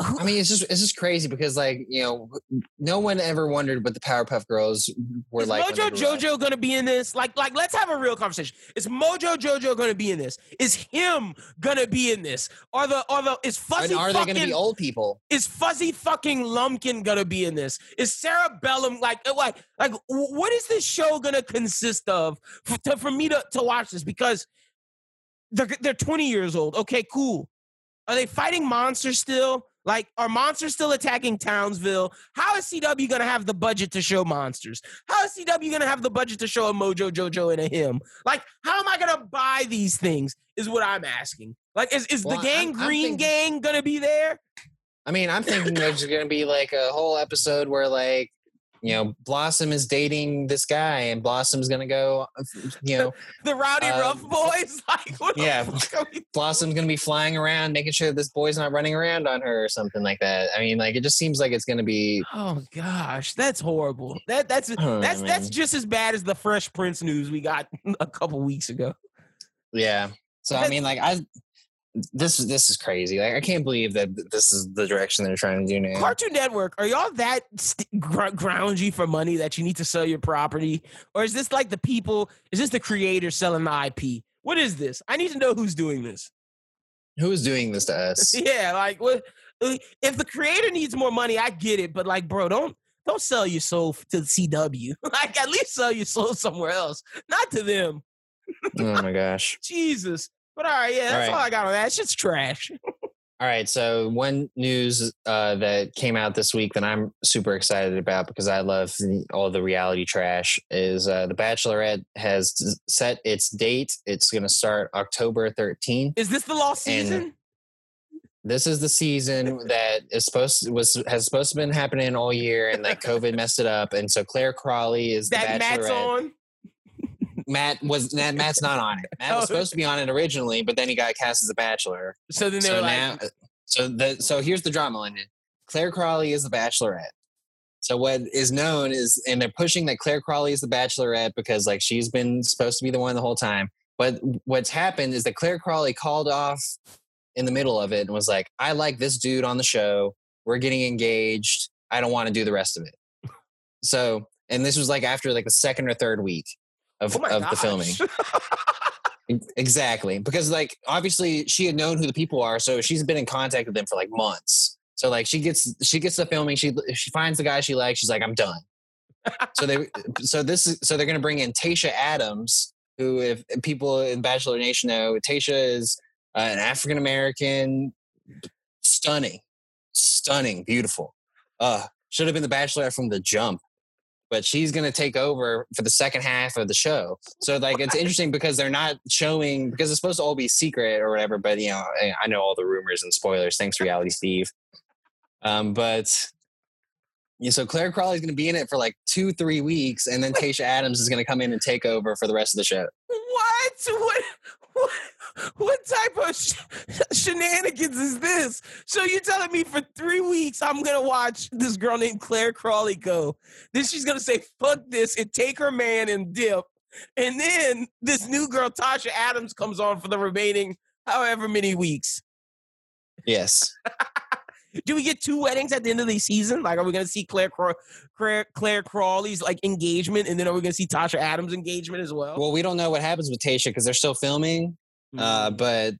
I mean, it's just it's just crazy because like you know, no one ever wondered what the Powerpuff Girls were is like. Mojo Jojo going to be in this? Like, like let's have a real conversation. Is Mojo Jojo going to be in this? Is him going to be in this? Are the are the is fuzzy? And are fucking, they going to be old people? Is fuzzy fucking Lumpkin going to be in this? Is Sara Bellum like uh, like like what is this show going to consist of for, to, for me to to watch this? Because they're they're 20 years old. Okay, cool. Are they fighting monsters still? Like, are monsters still attacking Townsville? How is CW going to have the budget to show monsters? How is CW going to have the budget to show a Mojo Jojo and a him? Like, how am I going to buy these things? Is what I'm asking. Like, is, is well, the gang I'm, Green I'm thinking, Gang going to be there? I mean, I'm thinking there's going to be like a whole episode where like you know, Blossom is dating this guy, and Blossom's gonna go, you know, the rowdy uh, rough boys. Like, yeah, Blossom's gonna be flying around, making sure this boy's not running around on her or something like that. I mean, like, it just seems like it's gonna be. Oh gosh, that's horrible. That that's that's know, that's just as bad as the Fresh Prince news we got a couple weeks ago. Yeah. So I mean, like, I this this is crazy. Like I can't believe that this is the direction they're trying to do now. Cartoon Network, are y'all that st- gr- groundy for money that you need to sell your property, or is this like the people? Is this the creator selling the IP? What is this? I need to know who's doing this. Who is doing this to us? yeah, like what? Uh, if the creator needs more money, I get it, but like, bro, don't don't sell your soul to the CW. like, at least sell your soul somewhere else, not to them. oh my gosh, Jesus! But all right, yeah, that's all, right. all I got on that. It's just trash. all right, so one news uh, that came out this week that I'm super excited about because I love the, all the reality trash is uh, The Bachelorette has set its date. It's going to start October 13th. Is this the last season? this is the season that is supposed to, was has supposed to been happening all year, and like COVID messed it up. And so Clare Crawley is that the Bachelorette. Matt's on. Matt was Matt's not on it. Matt was oh. supposed to be on it originally, but then he got cast as a bachelor. So then they so like, now, so the so here's the drama on Clare Crawley is the bachelorette. So what is known is, and they're pushing that Clare Crawley is the bachelorette because like she's been supposed to be the one the whole time. But what's happened is that Clare Crawley called off in the middle of it and was like, "I like this dude on the show. We're getting engaged. I don't want to do the rest of it." So, and this was like after like the second or third week of, oh of the filming. exactly. Because like obviously she had known who the people are, so she's been in contact with them for like months. So like she gets she gets the filming, she she finds the guy she likes, she's like, I'm done. so they so this is so they're gonna bring in Tayshia Adams, who if people in Bachelor Nation know, Tayshia is uh, an African American, stunning, stunning, beautiful. Uh, should have been the Bachelor from the jump but she's going to take over for the second half of the show. So like it's interesting because they're not showing because it's supposed to all be secret or whatever. But you know, I know all the rumors and spoilers. Thanks, Reality Steve. Um, but yeah, so Clare Crawley is going to be in it for like two, three weeks, and then Tayshia Adams is going to come in and take over for the rest of the show. What? What? What? What type of sh- shenanigans is this? So you're telling me for three weeks I'm gonna watch this girl named Clare Crawley go. Then she's gonna say fuck this and take her man and dip. And then this new girl, Tasha Adams, comes on for the remaining however many weeks. Yes. Do we get two weddings at the end of the season? Like, are we going to see Clare, Clare Clare Crawley's like engagement, and then are we going to see Tasha Adams' engagement as well? Well, we don't know what happens with Tasha because they're still filming. Uh, mm. but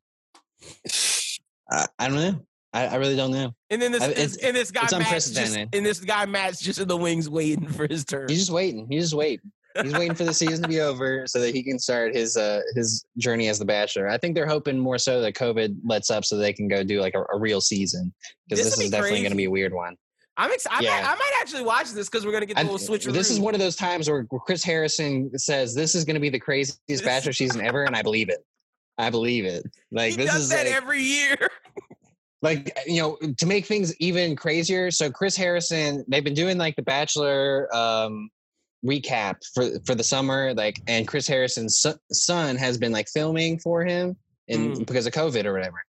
I, I, don't know. I, I, really don't know. And then this, this and this guy Matt's just, and this guy Matt's just in the wings waiting for his turn. He's just waiting. He's just waiting. He's waiting for the season to be over so that he can start his uh his journey as the Bachelor. I think they're hoping more so that COVID lets up so they can go do like a, a real season because this, this is definitely going to be a weird one. I'm excited. Yeah. I, might, I might actually watch this because we're gonna get the little switch. This is one of those times where Chris Harrison says this is gonna be the craziest Bachelor season ever, and I believe it. I believe it. Like he this does is that like, every year. like you know, to make things even crazier. So Chris Harrison, they've been doing like the Bachelor um, recap for for the summer, like, and Chris Harrison's son has been like filming for him, and mm. because of COVID or whatever,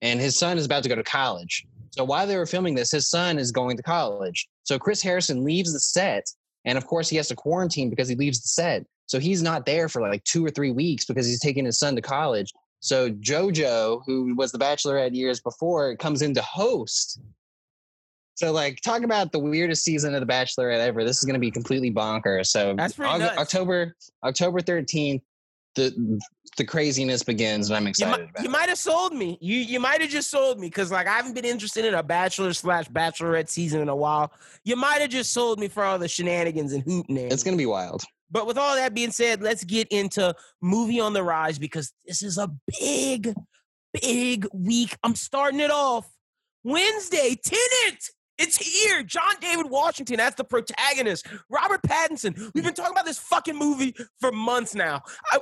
and his son is about to go to college. So while they were filming this, his son is going to college. So Chris Harrison leaves the set, and of course he has to quarantine because he leaves the set. So he's not there for like two or three weeks because he's taking his son to college. So JoJo, who was the Bachelorette years before, comes in to host. So like talk about the weirdest season of the Bachelorette ever. This is going to be completely bonkers. So That's August, October October 13th, the the craziness begins, and I'm excited. You, you might have sold me. You you might have just sold me because like I haven't been interested in a Bachelor slash Bachelorette season in a while. You might have just sold me for all the shenanigans and hoot names. It's gonna be wild. But with all that being said, let's get into movie on the rise because this is a big, big week. I'm starting it off Wednesday. Tenet. It's here. John David Washington as the protagonist. Robert Pattinson. We've been talking about this fucking movie for months now. I,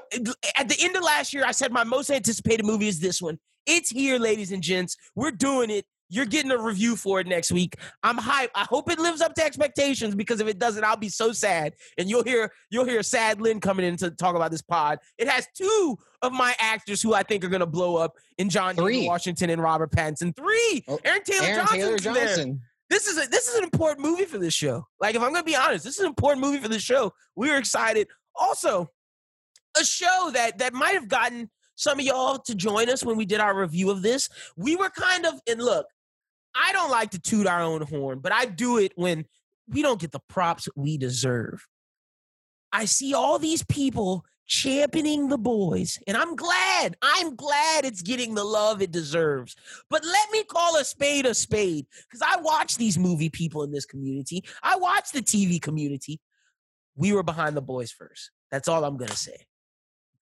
at the end of last year, I said my most anticipated movie is this one. It's here, ladies and gents. We're doing it. You're getting a review for it next week. I'm hyped. I hope it lives up to expectations because if it doesn't, I'll be so sad. And you'll hear you'll hear Sad Lynn coming in to talk about this pod. It has two of my actors who I think are gonna blow up in John David Washington and Robert Pattinson. Three. Oh, Aaron Taylor Aaron Taylor Johnson. There this is a this is an important movie for this show. Like, if I'm gonna be honest, this is an important movie for the show. We are excited. Also, a show that that might have gotten some of y'all to join us when we did our review of this. We were kind of and look, I don't like to toot our own horn, but I do it when we don't get the props we deserve. I see all these people championing the boys. And I'm glad, I'm glad it's getting the love it deserves. But let me call a spade a spade because I watch these movie people in this community, I watch the TV community. We were behind the boys first. That's all I'm going to say.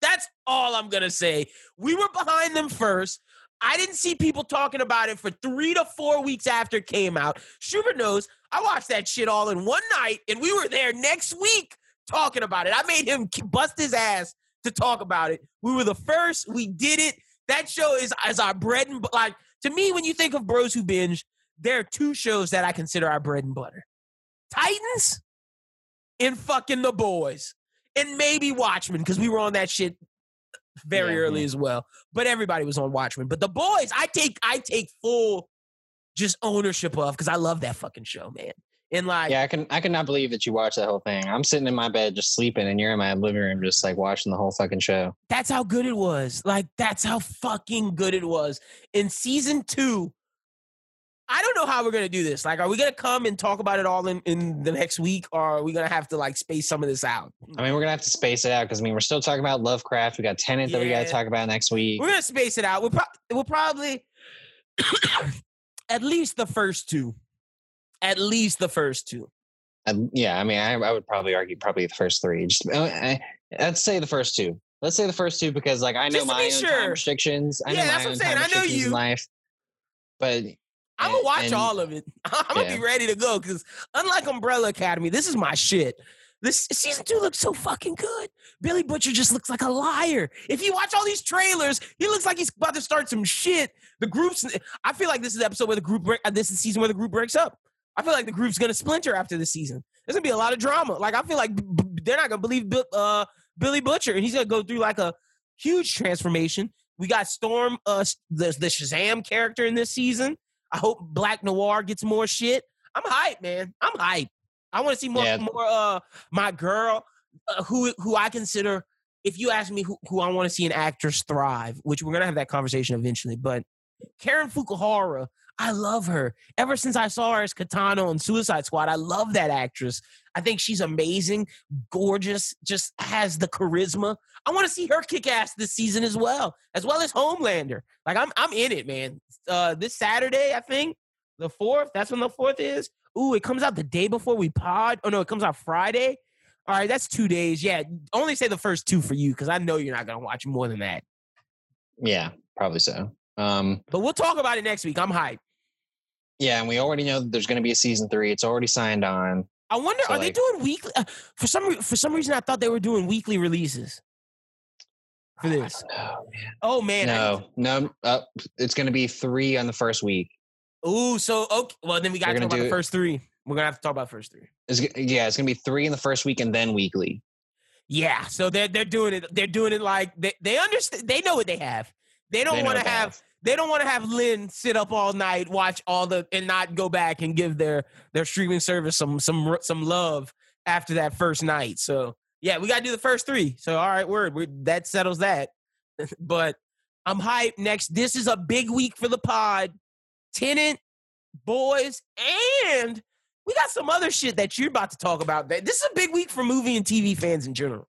That's all I'm going to say. We were behind them first. I didn't see people talking about it for three to four weeks after it came out. Schubert knows I watched that shit all in one night, and we were there next week talking about it. I made him bust his ass to talk about it. We were the first. We did it. That show is as our bread and like to me. When you think of Bros Who Binge, there are two shows that I consider our bread and butter: Titans and fucking The Boys, and maybe Watchmen because we were on that shit very yeah, early yeah. as well. But everybody was on Watchmen. But The Boys, I take I take full just ownership of because I love that fucking show, man. And like, yeah, I can I cannot believe that you watched that whole thing. I'm sitting in my bed just sleeping, and you're in my living room just like watching the whole fucking show. That's how good it was. Like that's how fucking good it was. In season two, I don't know how we're gonna do this. Like, are we gonna come and talk about it all in, in the next week, or are we gonna have to like space some of this out? I mean, we're gonna have to space it out because I mean, we're still talking about Lovecraft. We got Tenet yeah. that we got to talk about next week. We're gonna space it out. We'll, pro- we'll probably at least the first two at least the first two. Yeah, I mean, I, I, would probably argue probably the first three. Just uh, I, let's say the first two. Let's say the first two because, like, I know my own sure. time restrictions. I yeah, know my own time I know you. in life. But I'm gonna watch and, all of it. I'm gonna be ready to go because, unlike Umbrella Academy, this is my shit. This season two looks so fucking good. Billy Butcher just looks like a liar. If you watch all these trailers, he looks like he's about to start some shit. The groups. I feel like this is the episode where the group break. This is the season where the group breaks up. I feel like the group's gonna splinter after the season. There's gonna be a lot of drama. Like I feel like they're not gonna believe uh, Billy Butcher, and he's gonna go through like a huge transformation. We got Storm, uh, the the Shazam character in this season. I hope Black Noir gets more shit. I'm hyped, man. I'm hyped. I want to see more, yeah. more. Uh, my girl, uh, who who I consider. If you ask me who, who I want to see an actress thrive, which we're gonna have that conversation eventually, but Karen Fukuhara I love her. Ever since I saw her as Katana on Suicide Squad, I love that actress. I think she's amazing, gorgeous, just has the charisma. I want to see her kick ass this season as well, as well as Homelander. Like I'm I'm in it, man. Uh this Saturday, I think, the fourth. That's when the fourth is. Ooh, it comes out the day before we pod. Oh no, it comes out Friday. All right, that's two days. Yeah, only say the first two for you because I know you're not gonna watch more than that. Yeah, probably so. Um, but we'll talk about it next week. I'm hyped. Yeah, and we already know that there's going to be a season three. It's already signed on. I wonder, so are like, they doing weekly? Uh, for some for some reason, I thought they were doing weekly releases for this. Know, man. Oh man, no, no, uh, it's going to be three on the first week. Ooh, so okay. Well, then we got to talk about the first three. We're gonna have to talk about first three. It's, yeah, it's gonna be three in the first week and then weekly. Yeah, so they're they're doing it. They're doing it like they they understand. They know what they have. They don't want to have. They don't want to have Lynn sit up all night, watch all the, and not go back and give their their streaming service some some some love after that first night. So yeah, we got to do the first three. So all right, word, we, that settles that. but I'm hyped. Next, this is a big week for the pod. Tenet, boys, and we got some other shit that you're about to talk about. That this is a big week for movie and TV fans in general.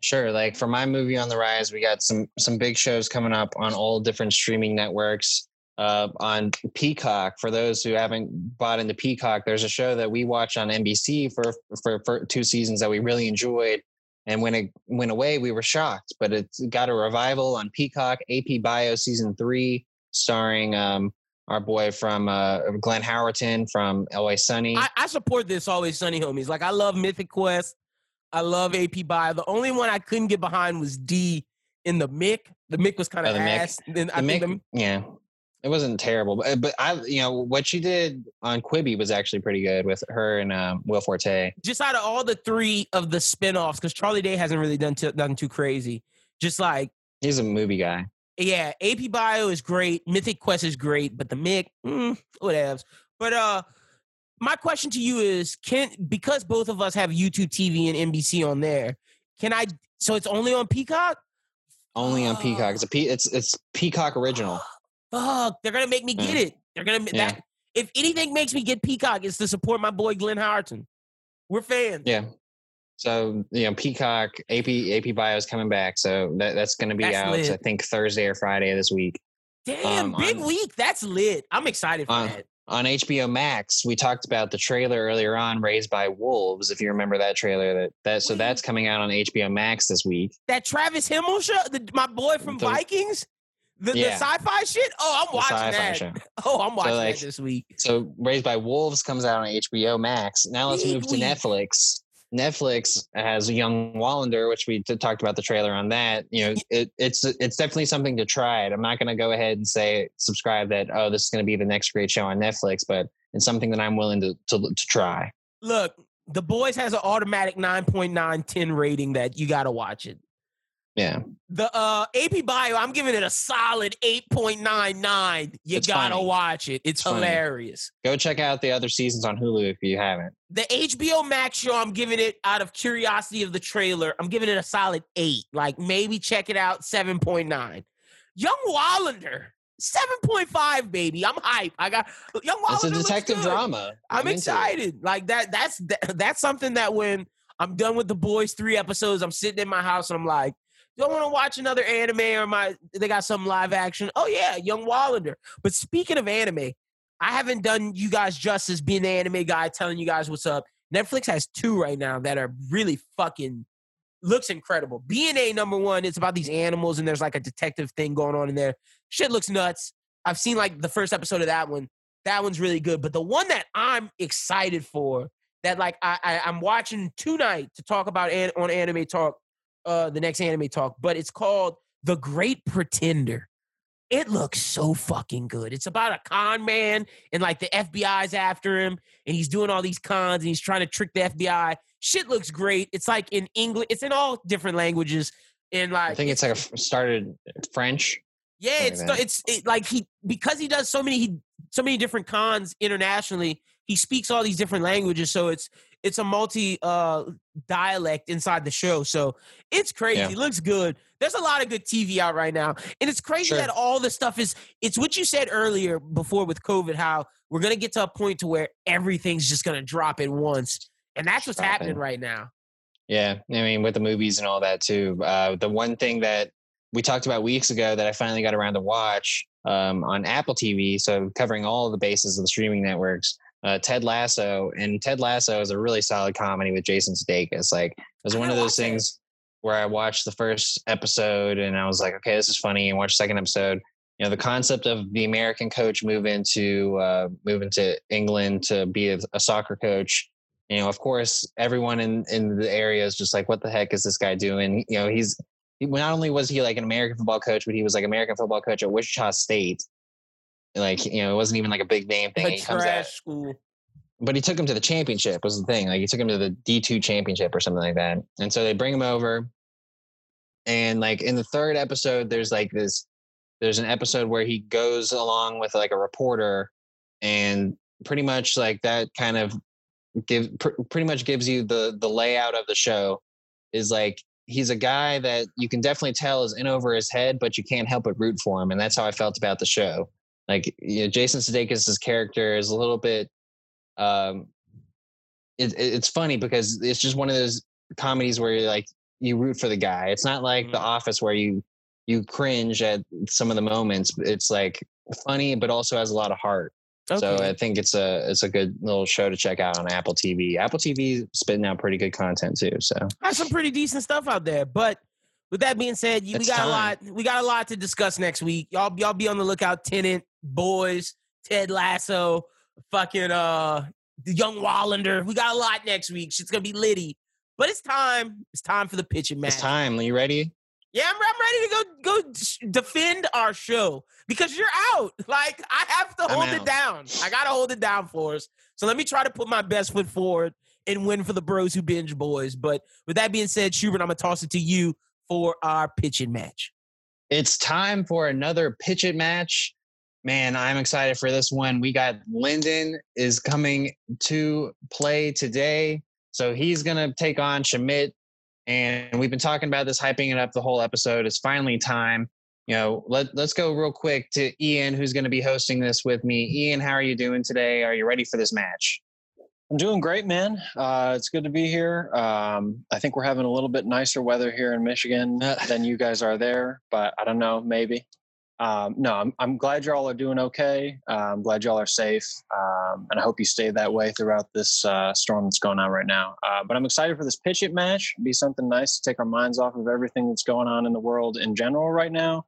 Sure. Like for my movie on the rise, we got some some big shows coming up on all different streaming networks. Uh, on Peacock, for those who haven't bought into Peacock, there's a show that we watched on NBC for, for for two seasons that we really enjoyed. And when it went away, we were shocked. But it got a revival on Peacock. AP Bio season three, starring um, our boy from uh, Glenn Howerton from Always Sunny. I, I, support this Always Sunny homies. Like I love Mythic Quest. I love AP Bio. The only one I couldn't get behind was D in the Mick. The Mick was kind of oh, ass. Mick. Then the I Mick, the, yeah, it wasn't terrible, but, but I, you know, what she did on Quibi was actually pretty good with her and um, Will Forte. Just out of all the three of the spinoffs, because Charlie Day hasn't really done t- done too crazy. Just like he's a movie guy. Yeah, AP Bio is great. Mythic Quest is great, but the Mick, mm, whatevs. But uh, my question to you is: Can because both of us have YouTube TV and NBC on there, can I? So it's only on Peacock. Only on Peacock. It's a P. It's it's Peacock original. Fuck! They're gonna make me get mm. it. They're gonna yeah. that. If anything makes me get Peacock, it's to support my boy Glenn Howerton. We're fans. Yeah. So you know, Peacock AP AP Bio is coming back, so that, that's going to be that's out. Lit. I think Thursday or Friday of this week. Damn, um, big on, week. That's lit. I'm excited for on, that. On HBO Max, we talked about the trailer earlier on, "Raised by Wolves." If you remember that trailer, that that so that's coming out on HBO Max this week. That Travis Fimmel show, the, my boy from the, Vikings. The, yeah. the sci-fi shit? Oh, I'm oh, watching that. Show. Oh, I'm watching so like, that this week. So Raised by Wolves comes out on HBO Max. Now let's Big move to week. Netflix. Netflix has Young Wallander, which we talked about the trailer on that. You know, it, it's it's definitely something to try. I'm not going to go ahead and say subscribe that oh this is going to be the next great show on Netflix, but it's something that I'm willing to to, to try. Look, The Boys has an automatic 9.9 10 rating that you got to watch it. Yeah. The uh, AP Bio, I'm giving it a solid 8.99. You it's gotta funny. watch it. It's, it's hilarious. Funny. Go check out the other seasons on Hulu if you haven't. The HBO Max show, I'm giving it out of curiosity of the trailer. I'm giving it a solid eight. Like maybe check it out, 7.9. Young Wallander. 7.5 baby i'm hype i got young Wallander it's a detective drama i'm, I'm excited like that that's that, that's something that when i'm done with the boys three episodes i'm sitting in my house and i'm like don't want to watch another anime or my they got some live action. Oh yeah, Young Wallander. But speaking of anime, I haven't done you guys justice being the anime guy telling you guys what's up. Netflix has two right now that are really fucking looks incredible. BNA number one, it's about these animals and there's like a detective thing going on in there. Shit looks nuts. I've seen like the first episode of that one. That one's really good. But the one that I'm excited for, that like I, I am watching tonight to talk about an, on Anime Talk uh, the next anime talk, but it's called The Great Pretender. It looks so fucking good. It's about a con man and like the FBI's after him and he's doing all these cons and he's trying to trick the FBI. Shit looks great. It's like in English, it's in all different languages. And like I think it's like a, started French. Yeah, it's like it's it, like he because he does so many he, so many different cons internationally. He speaks all these different languages, so it's it's a multi uh dialect inside the show. So it's crazy. Yeah. It looks good. There's a lot of good TV out right now. And it's crazy sure. that all the stuff is it's what you said earlier before with COVID, how we're gonna get to a point to where everything's just gonna drop at once. And that's what's Dropping. happening right now. Yeah. I mean, with the movies and all that too. Uh the one thing that we talked about weeks ago that I finally got around to watch um, on Apple TV, so covering all the bases of the streaming networks, uh, Ted Lasso, and Ted Lasso is a really solid comedy with Jason Sudeikis. Like it was one of those things where I watched the first episode and I was like, okay, this is funny, and watched the second episode. You know, the concept of the American coach moving to uh, moving to England to be a, a soccer coach. You know, of course, everyone in in the area is just like, what the heck is this guy doing? You know, he's not only was he like an American football coach, but he was like American football coach at Wichita State. Like, you know, it wasn't even like a big name thing. He trash school but he took him to the championship was the thing. Like he took him to the D2 championship or something like that. And so they bring him over. And like in the third episode, there's like this, there's an episode where he goes along with like a reporter and pretty much like that kind of give pr- pretty much gives you the the layout of the show is like he's a guy that you can definitely tell is in over his head, but you can't help but root for him. And that's how I felt about the show. Like you know, Jason Sudeikis' character is a little bit um, it, it's funny because it's just one of those comedies where you're like you root for the guy. It's not like mm-hmm. The Office where you you cringe at some of the moments. It's like funny, but also has a lot of heart. Okay. So I think it's a it's a good little show to check out on Apple TV. Apple TV spitting out pretty good content too. So has some pretty decent stuff out there. But with that being said, we got time. a lot we got a lot to discuss next week. Y'all y'all be on the lookout. Tenet, Boys, Ted Lasso fucking uh the young Wallander. We got a lot next week. It's gonna be litty. But it's time. It's time for the pitching match. It's time. Are you ready? Yeah, I'm, I'm ready to go go defend our show because you're out. Like I have to hold it down. I gotta hold it down for us. So let me try to put my best foot forward and win for the bros who binge boys. But with that being said, Schubert, I'm gonna toss it to you for our pitching match. It's time for another pitch it match man, I'm excited for this one. We got Lyndon is coming to play today. So he's going to take on Schmidt. And we've been talking about this, hyping it up the whole episode. It's finally time. You know, let, let's go real quick to Ian, who's going to be hosting this with me. Ian, how are you doing today? Are you ready for this match? I'm doing great, man. Uh, it's good to be here. Um, I think we're having a little bit nicer weather here in Michigan than you guys are there, but I don't know, maybe um, no, I'm, I'm glad y'all are doing okay. Uh, I'm glad y'all are safe. Um, and I hope you stay that way throughout this uh, storm that's going on right now. Uh, but I'm excited for this pitch it match. It'd be something nice to take our minds off of everything that's going on in the world in general right now.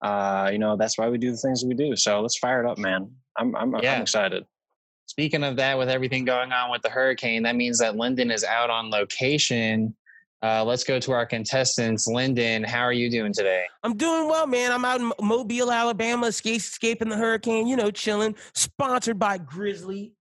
Uh, you know, that's why we do the things we do. So let's fire it up, man. I'm, I'm, yeah. I'm excited. Speaking of that, with everything going on with the hurricane, that means that Lyndon is out on location uh, let's go to our contestants. Lyndon, how are you doing today? I'm doing well, man. I'm out in Mobile, Alabama, escaping the hurricane, you know, chilling. Sponsored by Grizzly.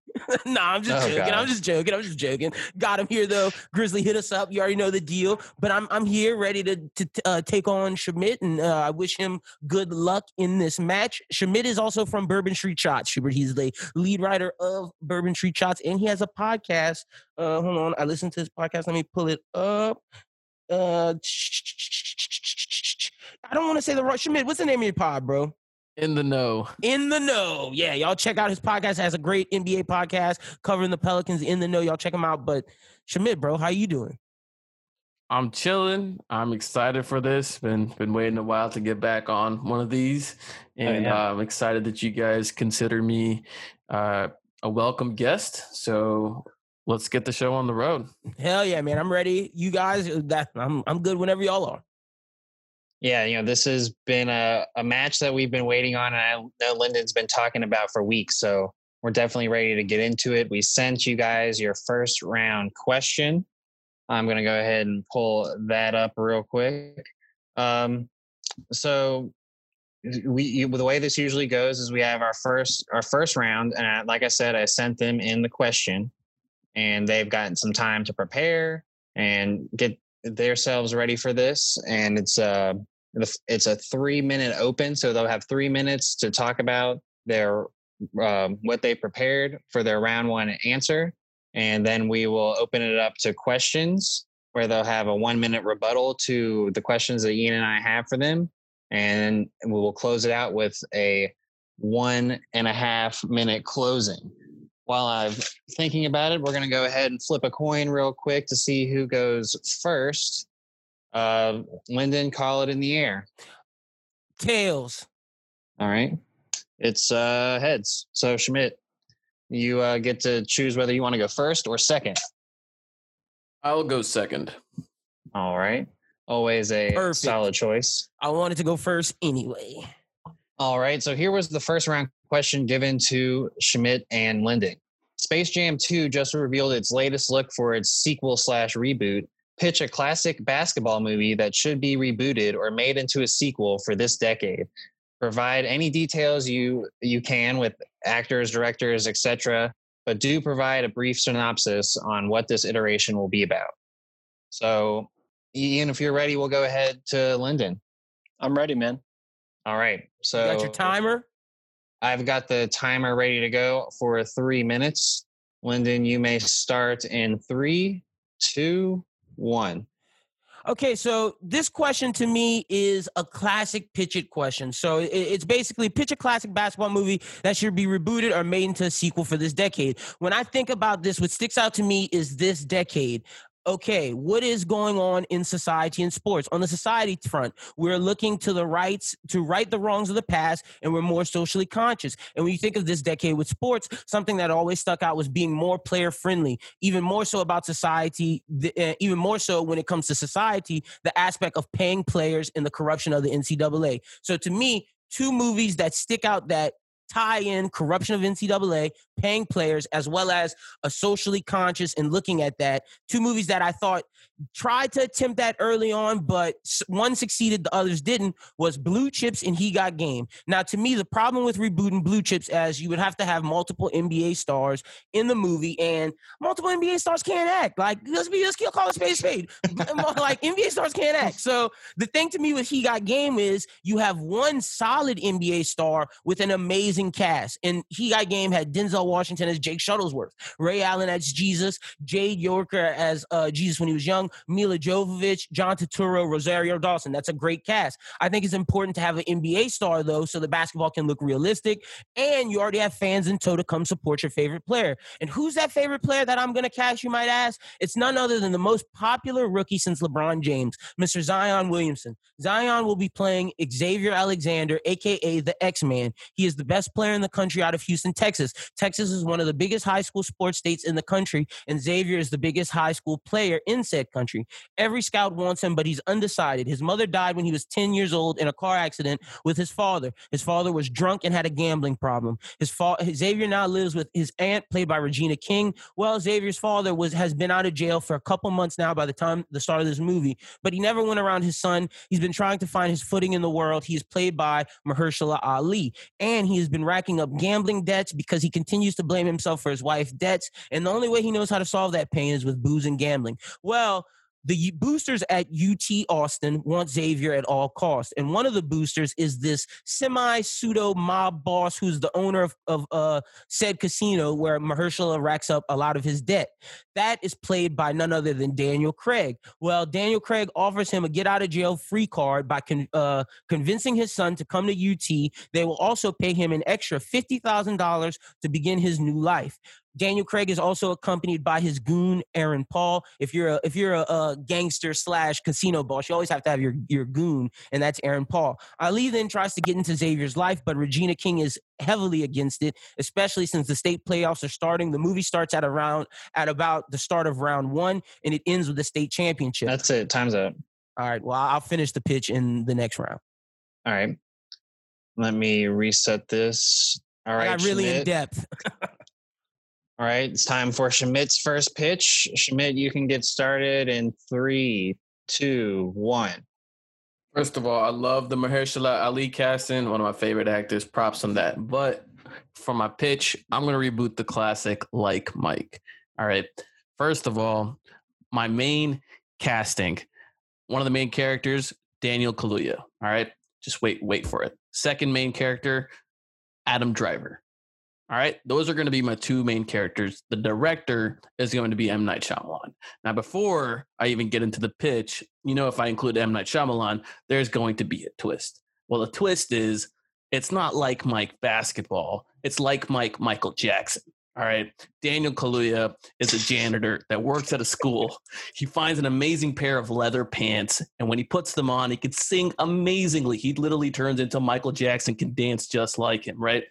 Nah, I'm just oh, joking. God. I'm just joking. I'm just joking. Got him here though. Grizzly hit us up. You already know the deal. But I'm I'm here ready to to uh, take on Schmidt, and uh, I wish him good luck in this match. Schmidt is also from Bourbon Street Shots. Schubert. He's the lead writer of Bourbon Street Shots, and he has a podcast. Uh, hold on, I listened to his podcast. Let me pull it up. Uh, I don't want to say the right Schmidt. What's the name of your pod, bro? In the know. In the know. Yeah, y'all check out his podcast. Has a great NBA podcast covering the Pelicans. In the know, y'all check him out. But Schmidt, bro, how you doing? I'm chilling. I'm excited for this. Been been waiting a while to get back on one of these, oh, and oh, yeah. uh, I'm excited that you guys consider me uh, a welcome guest. So let's get the show on the road. Hell yeah, man! I'm ready. You guys, that I'm I'm good whenever y'all are. Yeah, you know, this has been a, a match that we've been waiting on, and I know Lyndon's been talking about for weeks. So we're definitely ready to get into it. We sent you guys your first round question. I'm going to go ahead and pull that up real quick. Um, so we you, the way this usually goes is we have our first our first round, and I, like I said, I sent them in the question, and they've gotten some time to prepare and get themselves ready for this, and it's a it's a three minute open, so they'll have three minutes to talk about their um, what they prepared for their round one answer, and then we will open it up to questions where they'll have a one minute rebuttal to the questions that Ian and I have for them, and we will close it out with a one and a half minute closing while I'm thinking about it, we're going to go ahead and flip a coin real quick to see who goes first. Uh, Lyndon, call it in the air. Tails. All right. It's uh, heads. So, Schmidt, you uh, get to choose whether you want to go first or second. I'll go second. All right. Always a Perfect. solid choice. I wanted to go first anyway. All right. So here was the first round question given to Schmidt and Linden. Space Jam 2 just revealed its latest look for its sequel slash reboot. Pitch a classic basketball movie that should be rebooted or made into a sequel for this decade. Provide any details you you can with actors, directors, etc., but do provide a brief synopsis on what this iteration will be about. So, Ian, if you're ready, we'll go ahead to Linden. I'm ready, man. All right. So, you got your timer? I've got the timer ready to go for three minutes. Linden, you may start in three, two, one. Okay, so this question to me is a classic pitch it question. So it's basically pitch a classic basketball movie that should be rebooted or made into a sequel for this decade. When I think about this, what sticks out to me is this decade okay, what is going on in society and sports? On the society front, we're looking to the rights to right the wrongs of the past, and we're more socially conscious. And when you think of this decade with sports, something that always stuck out was being more player friendly, even more so about society, uh, even more so when it comes to society, the aspect of paying players and the corruption of the NCAA. So to me, two movies that stick out that tie in corruption of NCAA, paying players, as well as a socially conscious and looking at that. Two movies that I thought tried to attempt that early on, but one succeeded, the others didn't, was Blue Chips and He Got Game. Now, to me, the problem with rebooting Blue Chips as you would have to have multiple NBA stars in the movie, and multiple NBA stars can't act. Like, let's be, let's call it space spade. like, NBA stars can't act. So the thing to me with He Got Game is you have one solid NBA star with an amazing cast. And He Got Game had Denzel Washington as Jake Shuttlesworth, Ray Allen as Jesus, Jade Yorker as uh, Jesus when he was young, Milla Jovovich, John Turturro, Rosario Dawson. That's a great cast. I think it's important to have an NBA star though, so the basketball can look realistic, and you already have fans in tow to come support your favorite player. And who's that favorite player that I'm going to cast? You might ask. It's none other than the most popular rookie since LeBron James, Mr. Zion Williamson. Zion will be playing Xavier Alexander, aka the X Man. He is the best player in the country out of Houston, Texas. Texas is one of the biggest high school sports states in the country, and Xavier is the biggest high school player in said country. Every scout wants him, but he's undecided. His mother died when he was 10 years old in a car accident with his father. His father was drunk and had a gambling problem. His fa- Xavier now lives with his aunt, played by Regina King. Well, Xavier's father was has been out of jail for a couple months now by the time the start of this movie, but he never went around his son. He's been trying to find his footing in the world. He's played by Mahershala Ali, and he has been racking up gambling debts because he continues to blame himself for his wife's debts. And the only way he knows how to solve that pain is with booze and gambling. Well, the boosters at UT Austin want Xavier at all costs. And one of the boosters is this semi pseudo mob boss who's the owner of, of uh, said casino where Mahershala racks up a lot of his debt. That is played by none other than Daniel Craig. Well, Daniel Craig offers him a get out of jail free card by con- uh, convincing his son to come to UT. They will also pay him an extra $50,000 to begin his new life. Daniel Craig is also accompanied by his goon Aaron Paul. If you're a if you're a, a, gangster slash casino boss, you always have to have your your goon, and that's Aaron Paul. Ali then tries to get into Xavier's life, but Regina King is heavily against it, especially since the state playoffs are starting. The movie starts at around at about the start of round one, and it ends with the state championship. That's it. Time's up. All right. Well, I'll finish the pitch in the next round. All right. Let me reset this. All right. I got really Schmidt. in depth. All right, it's time for Schmidt's first pitch. Schmidt, you can get started in three, two, one. First of all, I love the Mahershala Ali casting, one of my favorite actors. Props on that. But for my pitch, I'm going to reboot the classic like Mike. All right. First of all, my main casting, one of the main characters, Daniel Kaluuya. All right. Just wait, wait for it. Second main character, Adam Driver. All right, those are going to be my two main characters. The director is going to be M. Night Shyamalan. Now, before I even get into the pitch, you know, if I include M. Night Shyamalan, there's going to be a twist. Well, the twist is it's not like Mike basketball, it's like Mike Michael Jackson. All right. Daniel Kaluuya is a janitor that works at a school. He finds an amazing pair of leather pants, and when he puts them on, he can sing amazingly. He literally turns into Michael Jackson, can dance just like him, right?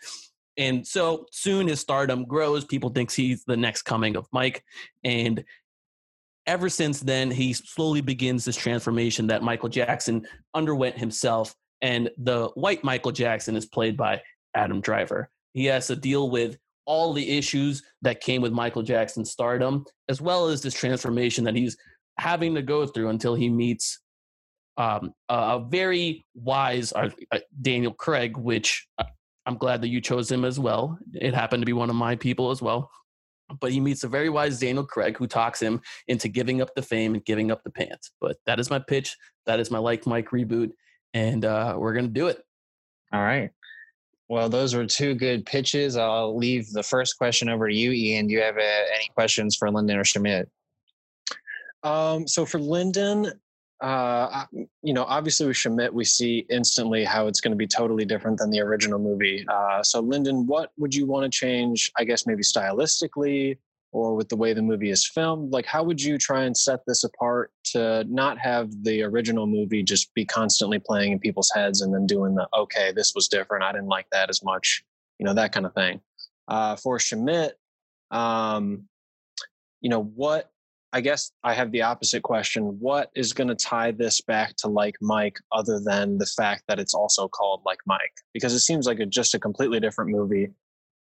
And so soon his stardom grows, people think he's the next coming of Mike. And ever since then, he slowly begins this transformation that Michael Jackson underwent himself. And the white Michael Jackson is played by Adam Driver. He has to deal with all the issues that came with Michael Jackson's stardom, as well as this transformation that he's having to go through until he meets um, a very wise uh, uh, Daniel Craig, which uh, I'm glad that you chose him as well. It happened to be one of my people as well. But he meets a very wise Daniel Craig who talks him into giving up the fame and giving up the pants. But that is my pitch. That is my like Mike reboot. And uh, we're going to do it. All right. Well, those were two good pitches. I'll leave the first question over to you, Ian. Do you have uh, any questions for Lyndon or Schmidt? Um, so for Lyndon, uh, you know, obviously with Shamit, we see instantly how it's going to be totally different than the original movie. Uh, so, Lyndon, what would you want to change? I guess maybe stylistically or with the way the movie is filmed. Like, how would you try and set this apart to not have the original movie just be constantly playing in people's heads and then doing the okay, this was different. I didn't like that as much. You know, that kind of thing. Uh, for Shamit, um, you know, what I guess I have the opposite question. What is going to tie this back to Like Mike other than the fact that it's also called Like Mike? Because it seems like a, just a completely different movie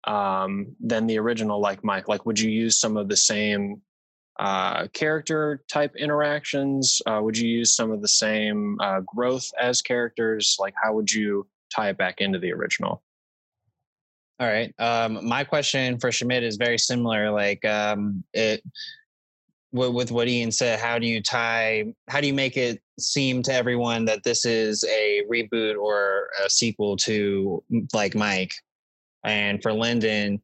um, than the original Like Mike. Like, would you use some of the same uh, character type interactions? Uh, would you use some of the same uh, growth as characters? Like, how would you tie it back into the original? All right. Um, my question for Shamit is very similar. Like, um, it with what Ian said, how do you tie, how do you make it seem to everyone that this is a reboot or a sequel to like Mike? And for Lyndon,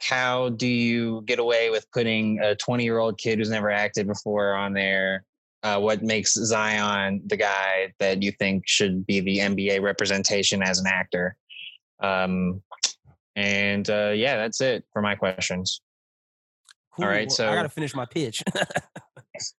how do you get away with putting a 20 year old kid who's never acted before on there? Uh, what makes Zion the guy that you think should be the NBA representation as an actor? Um, and uh, yeah, that's it for my questions. Cool. All right, so I got to finish my pitch.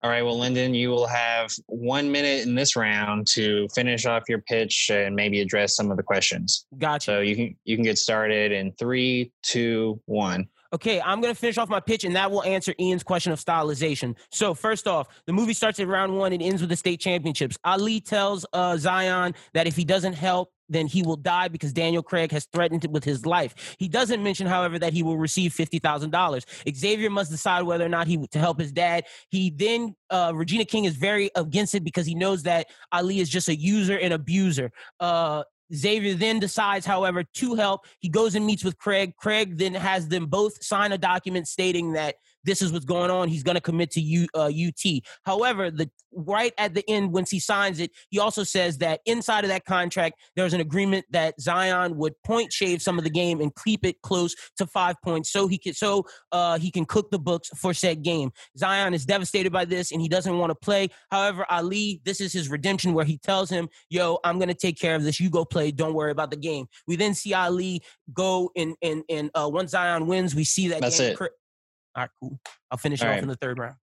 all right, well, Lyndon, you will have one minute in this round to finish off your pitch and maybe address some of the questions. Gotcha. So you can you can get started in three, two, one. Okay, I'm going to finish off my pitch, and that will answer Ian's question of stylization. So, first off, the movie starts at round one and ends with the state championships. Ali tells uh, Zion that if he doesn't help, then he will die because Daniel Craig has threatened it with his life. He doesn't mention, however, that he will receive fifty thousand dollars. Xavier must decide whether or not he to help his dad. He then uh, Regina King is very against it because he knows that Ali is just a user and abuser. Uh, Xavier then decides, however, to help. He goes and meets with Craig. Craig then has them both sign a document stating that this is what's going on. He's going to commit to U, uh, UT. However, the right at the end, once he signs it, he also says that inside of that contract, there's an agreement that Zion would point shave some of the game and keep it close to five points, so he can so uh, he can cook the books for said game. Zion is devastated by this and he doesn't want to play. However, Ali, this is his redemption, where he tells him, "Yo, I'm going to take care of this. You go play. Don't worry about the game." We then see Ali go and and and uh, once Zion wins, we see that. That's game. it. All right, cool. I'll finish All off right. in the third round.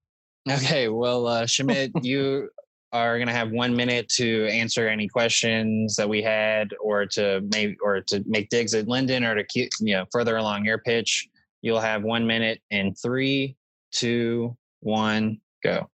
Okay. Well, uh, Shamit, you are going to have one minute to answer any questions that we had, or to maybe, or to make digs at Lyndon, or to keep, you know, further along your pitch. You'll have one minute in three, two, one, go.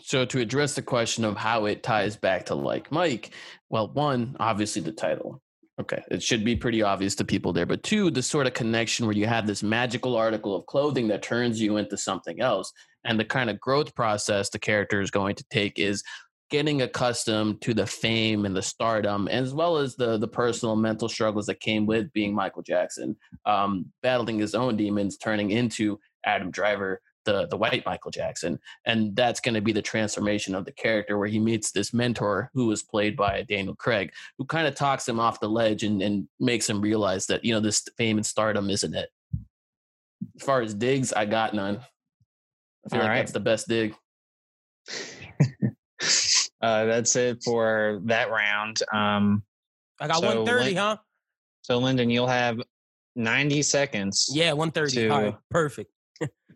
So to address the question of how it ties back to like Mike, well, one, obviously the title. Okay, it should be pretty obvious to people there. But two, the sort of connection where you have this magical article of clothing that turns you into something else. And the kind of growth process the character is going to take is getting accustomed to the fame and the stardom, as well as the the personal mental struggles that came with being Michael Jackson, um, battling his own demons, turning into Adam Driver, the the white Michael Jackson, and that's going to be the transformation of the character where he meets this mentor who was played by Daniel Craig, who kind of talks him off the ledge and, and makes him realize that you know this fame and stardom isn't it. As far as digs, I got none. I feel All like right. that's the best dig. uh, that's it for that round. Um, I got so 130, huh? So, Lyndon, you'll have 90 seconds. Yeah, 130. To, All right, perfect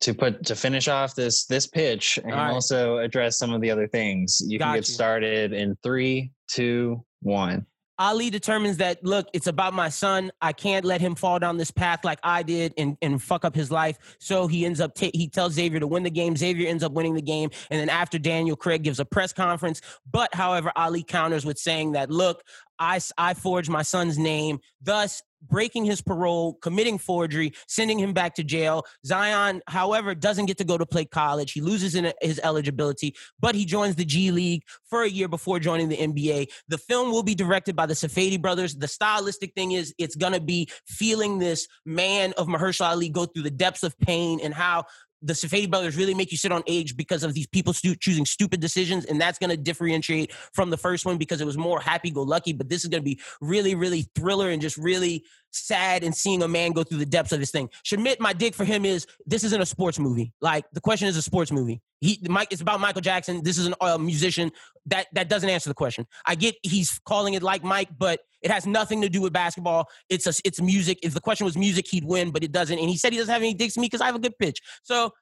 to put to finish off this this pitch and right. also address some of the other things. You Got can get you. started in three, two, one. Ali determines that look, it's about my son. I can't let him fall down this path like I did and, and fuck up his life. So he ends up he tells Xavier to win the game. Xavier ends up winning the game, and then after Daniel Craig gives a press conference. But however, Ali counters with saying that look, I I forged my son's name, thus breaking his parole, committing forgery, sending him back to jail. Zion, however, doesn't get to go to play college. He loses in his eligibility, but he joins the G League for a year before joining the NBA. The film will be directed by the Safdie brothers. The stylistic thing is it's going to be feeling this man of Mahershala Ali go through the depths of pain and how the Safdie brothers really make you sit on edge because of these people stu- choosing stupid decisions, and that's going to differentiate from the first one because it was more happy-go-lucky. But this is going to be really, really thriller and just really sad and seeing a man go through the depths of this thing. Shamit, my dig for him is this isn't a sports movie. Like the question is a sports movie. He Mike, it's about Michael Jackson. This is a musician. That that doesn't answer the question. I get he's calling it like Mike, but it has nothing to do with basketball. It's a it's music. If the question was music, he'd win, but it doesn't. And he said he doesn't have any digs to me because I have a good pitch. So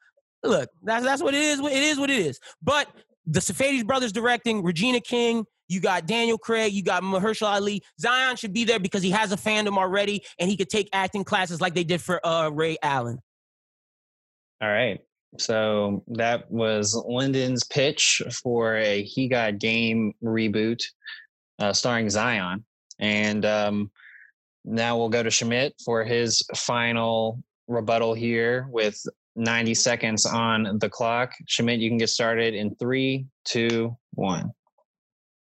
look, that's that's what it is. It is what it is. But the Safdie brothers directing, Regina King, you got Daniel Craig, you got Mahershala Ali. Zion should be there because he has a fandom already, and he could take acting classes like they did for uh, Ray Allen. All right. So that was Lyndon's pitch for a He Got Game reboot uh, starring Zion. And um, now we'll go to Shamit for his final rebuttal here with 90 seconds on the clock. Shamit, you can get started in three, two, one.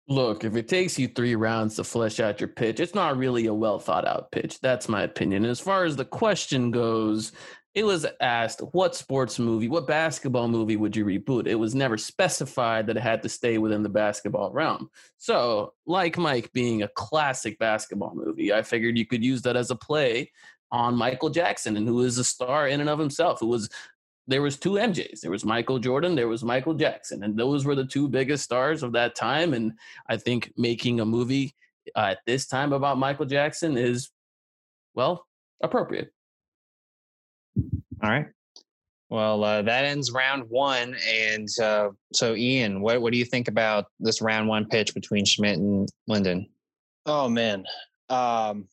Look, if it takes you three rounds to flesh out your pitch, it's not really a well thought out pitch. That's my opinion. As far as the question goes, it was asked what sports movie, what basketball movie would you reboot? It was never specified that it had to stay within the basketball realm. So, like Mike being a classic basketball movie, I figured you could use that as a play on Michael Jackson and who is a star in and of himself. Who was there was two MJs. There was Michael Jordan, there was Michael Jackson, and those were the two biggest stars of that time. And I think making a movie uh, at this time about Michael Jackson is well appropriate. All right. Well, uh, that ends round one. And uh, so, Ian, what, what do you think about this round one pitch between Shamit and Lyndon? Oh, man. Um,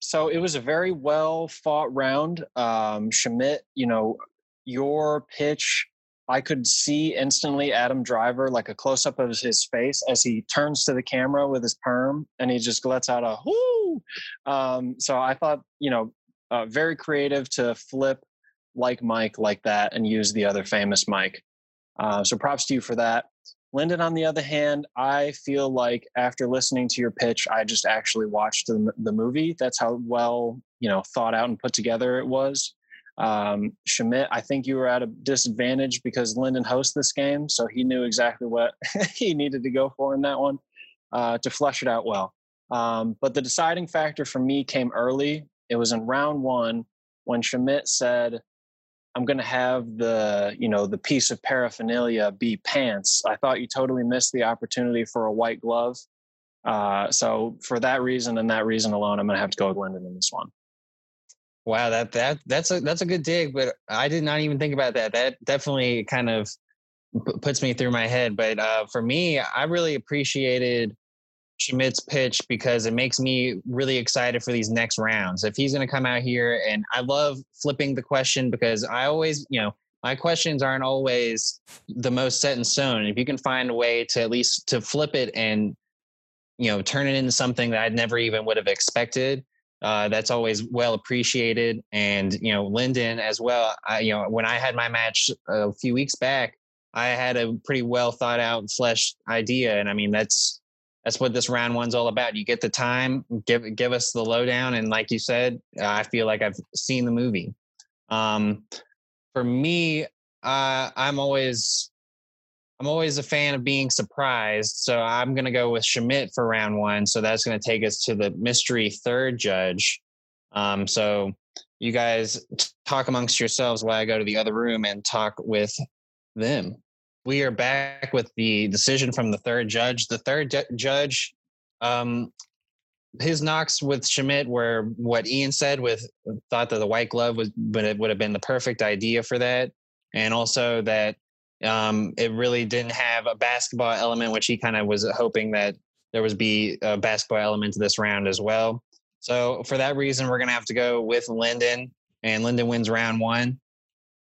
so it was a very well fought round. Um, Shamit, you know, your pitch, I could see instantly Adam Driver, like a close up of his face as he turns to the camera with his perm and he just lets out a whoo. Um, so I thought, you know, uh, very creative to flip like Mike like that and use the other famous Mike. Uh, so props to you for that. Lyndon, on the other hand, I feel like after listening to your pitch, I just actually watched the, the movie. That's how well you know thought out and put together it was. Um, Shamit, I think you were at a disadvantage because Lyndon hosts this game, so he knew exactly what he needed to go for in that one uh, to flush it out well. Um, but the deciding factor for me came early. It was in round one when Shamit said, I'm going to have the, you know, the piece of paraphernalia be pants. I thought you totally missed the opportunity for a white glove. Uh, so for that reason and that reason alone, I'm going to have to go with Lyndon in this one. Wow, that that that's a that's a good dig, but I did not even think about that. That definitely kind of puts me through my head. But uh, for me, I really appreciated Shamit's pitch because it makes me really excited for these next rounds. If he's going to come out here, and I love flipping the question because I always, you know, my questions aren't always the most set in stone. If you can find a way to at least to flip it and you know turn it into something that I never even would have expected, uh, that's always well appreciated. And you know, Lyndon as well. I, you know, when I had my match a few weeks back, I had a pretty well thought out, fleshed idea, and I mean that's that's what this round one's all about. You get the time, give give us the lowdown, and like you said, I feel like I've seen the movie. Um, for me, uh, I'm always I'm always a fan of being surprised, so I'm going to go with Shamit for round one. So that's going to take us to the mystery third judge. Um, so you guys talk amongst yourselves while I go to the other room and talk with them we are back with the decision from the third judge. The third ju- judge, um, his knocks with Shamit were what Ian said. With thought that the white glove was, but it would have been the perfect idea for that, and also that um, it really didn't have a basketball element, which he kind of was hoping that there was be a basketball element to this round as well. So for that reason, we're going to have to go with Lyndon, and Lyndon wins round one,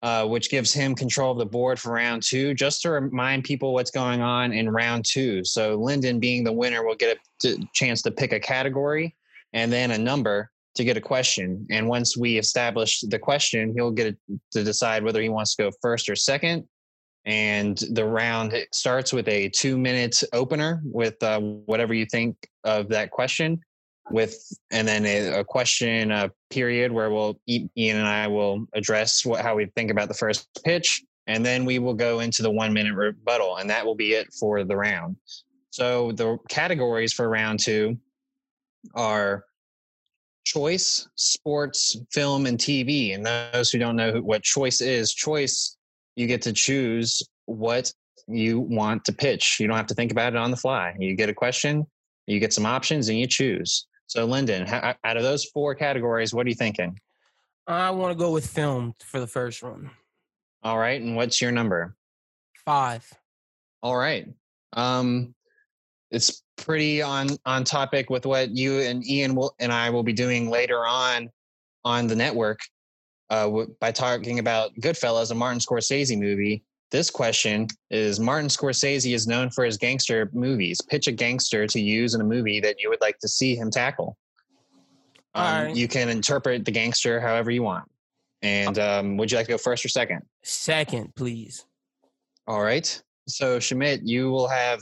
uh, which gives him control of the board for round two. Just to remind people what's going on in round two. So Lyndon, being the winner, will get a chance to pick a category and then a number to get a question. And once we establish the question, he'll get to decide whether he wants to go first or second. And the round starts with a two minute opener with uh, whatever you think of that question with and then a, a question a period where we'll ian and i will address what how we think about the first pitch and then we will go into the one minute rebuttal and that will be it for the round. So the categories for round two are choice sports film and tv and those who don't know what choice is choice you get to choose what you want to pitch you don't have to think about it on the fly you get a question you get some options and you choose so, Lyndon, out of those four categories, what are you thinking? I want to go with film for the first one. All right. And what's your number? Five. All right. Um, it's pretty on on topic with what you and Ian will and I will be doing later on on the network uh, by talking about Goodfellas, a Martin Scorsese movie. This question is Martin Scorsese is known for his gangster movies. Pitch a gangster to use in a movie that you would like to see him tackle. Um, right. You can interpret the gangster however you want. And um, would you like to go first or second? Second, please. All right. So, Shamit, you will have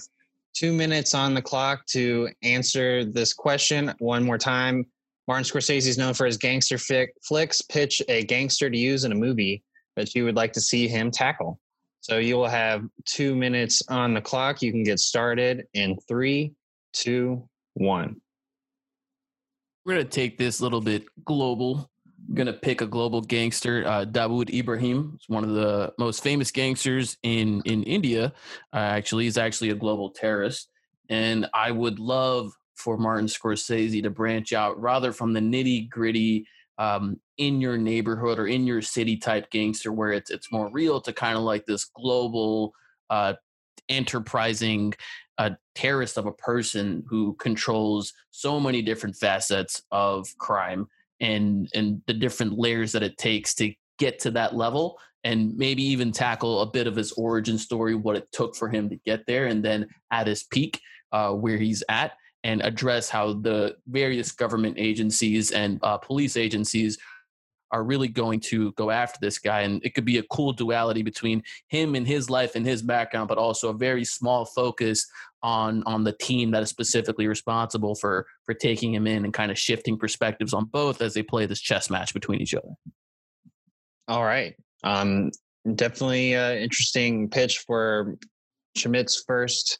two minutes on the clock to answer this question one more time. Martin Scorsese is known for his gangster flicks. Pitch a gangster to use in a movie that you would like to see him tackle. So you will have two minutes on the clock. You can get started in three, two, one. We're going to take this a little bit global. I'm going to pick a global gangster. Uh, Dawood Ibrahim is one of the most famous gangsters in, in India. Uh, actually, he's actually a global terrorist. And I would love for Martin Scorsese to branch out rather from the nitty gritty um, in your neighborhood or in your city type gangster where it's it's more real to kind of like this global uh, enterprising uh, terrorist of a person who controls so many different facets of crime and and the different layers that it takes to get to that level and maybe even tackle a bit of his origin story what it took for him to get there and then at his peak uh, where he's at and address how the various government agencies and uh, police agencies are really going to go after this guy. And it could be a cool duality between him and his life and his background, but also a very small focus on on the team that is specifically responsible for for taking him in and kind of shifting perspectives on both as they play this chess match between each other. All right. Um, definitely uh, interesting pitch for Shamit's first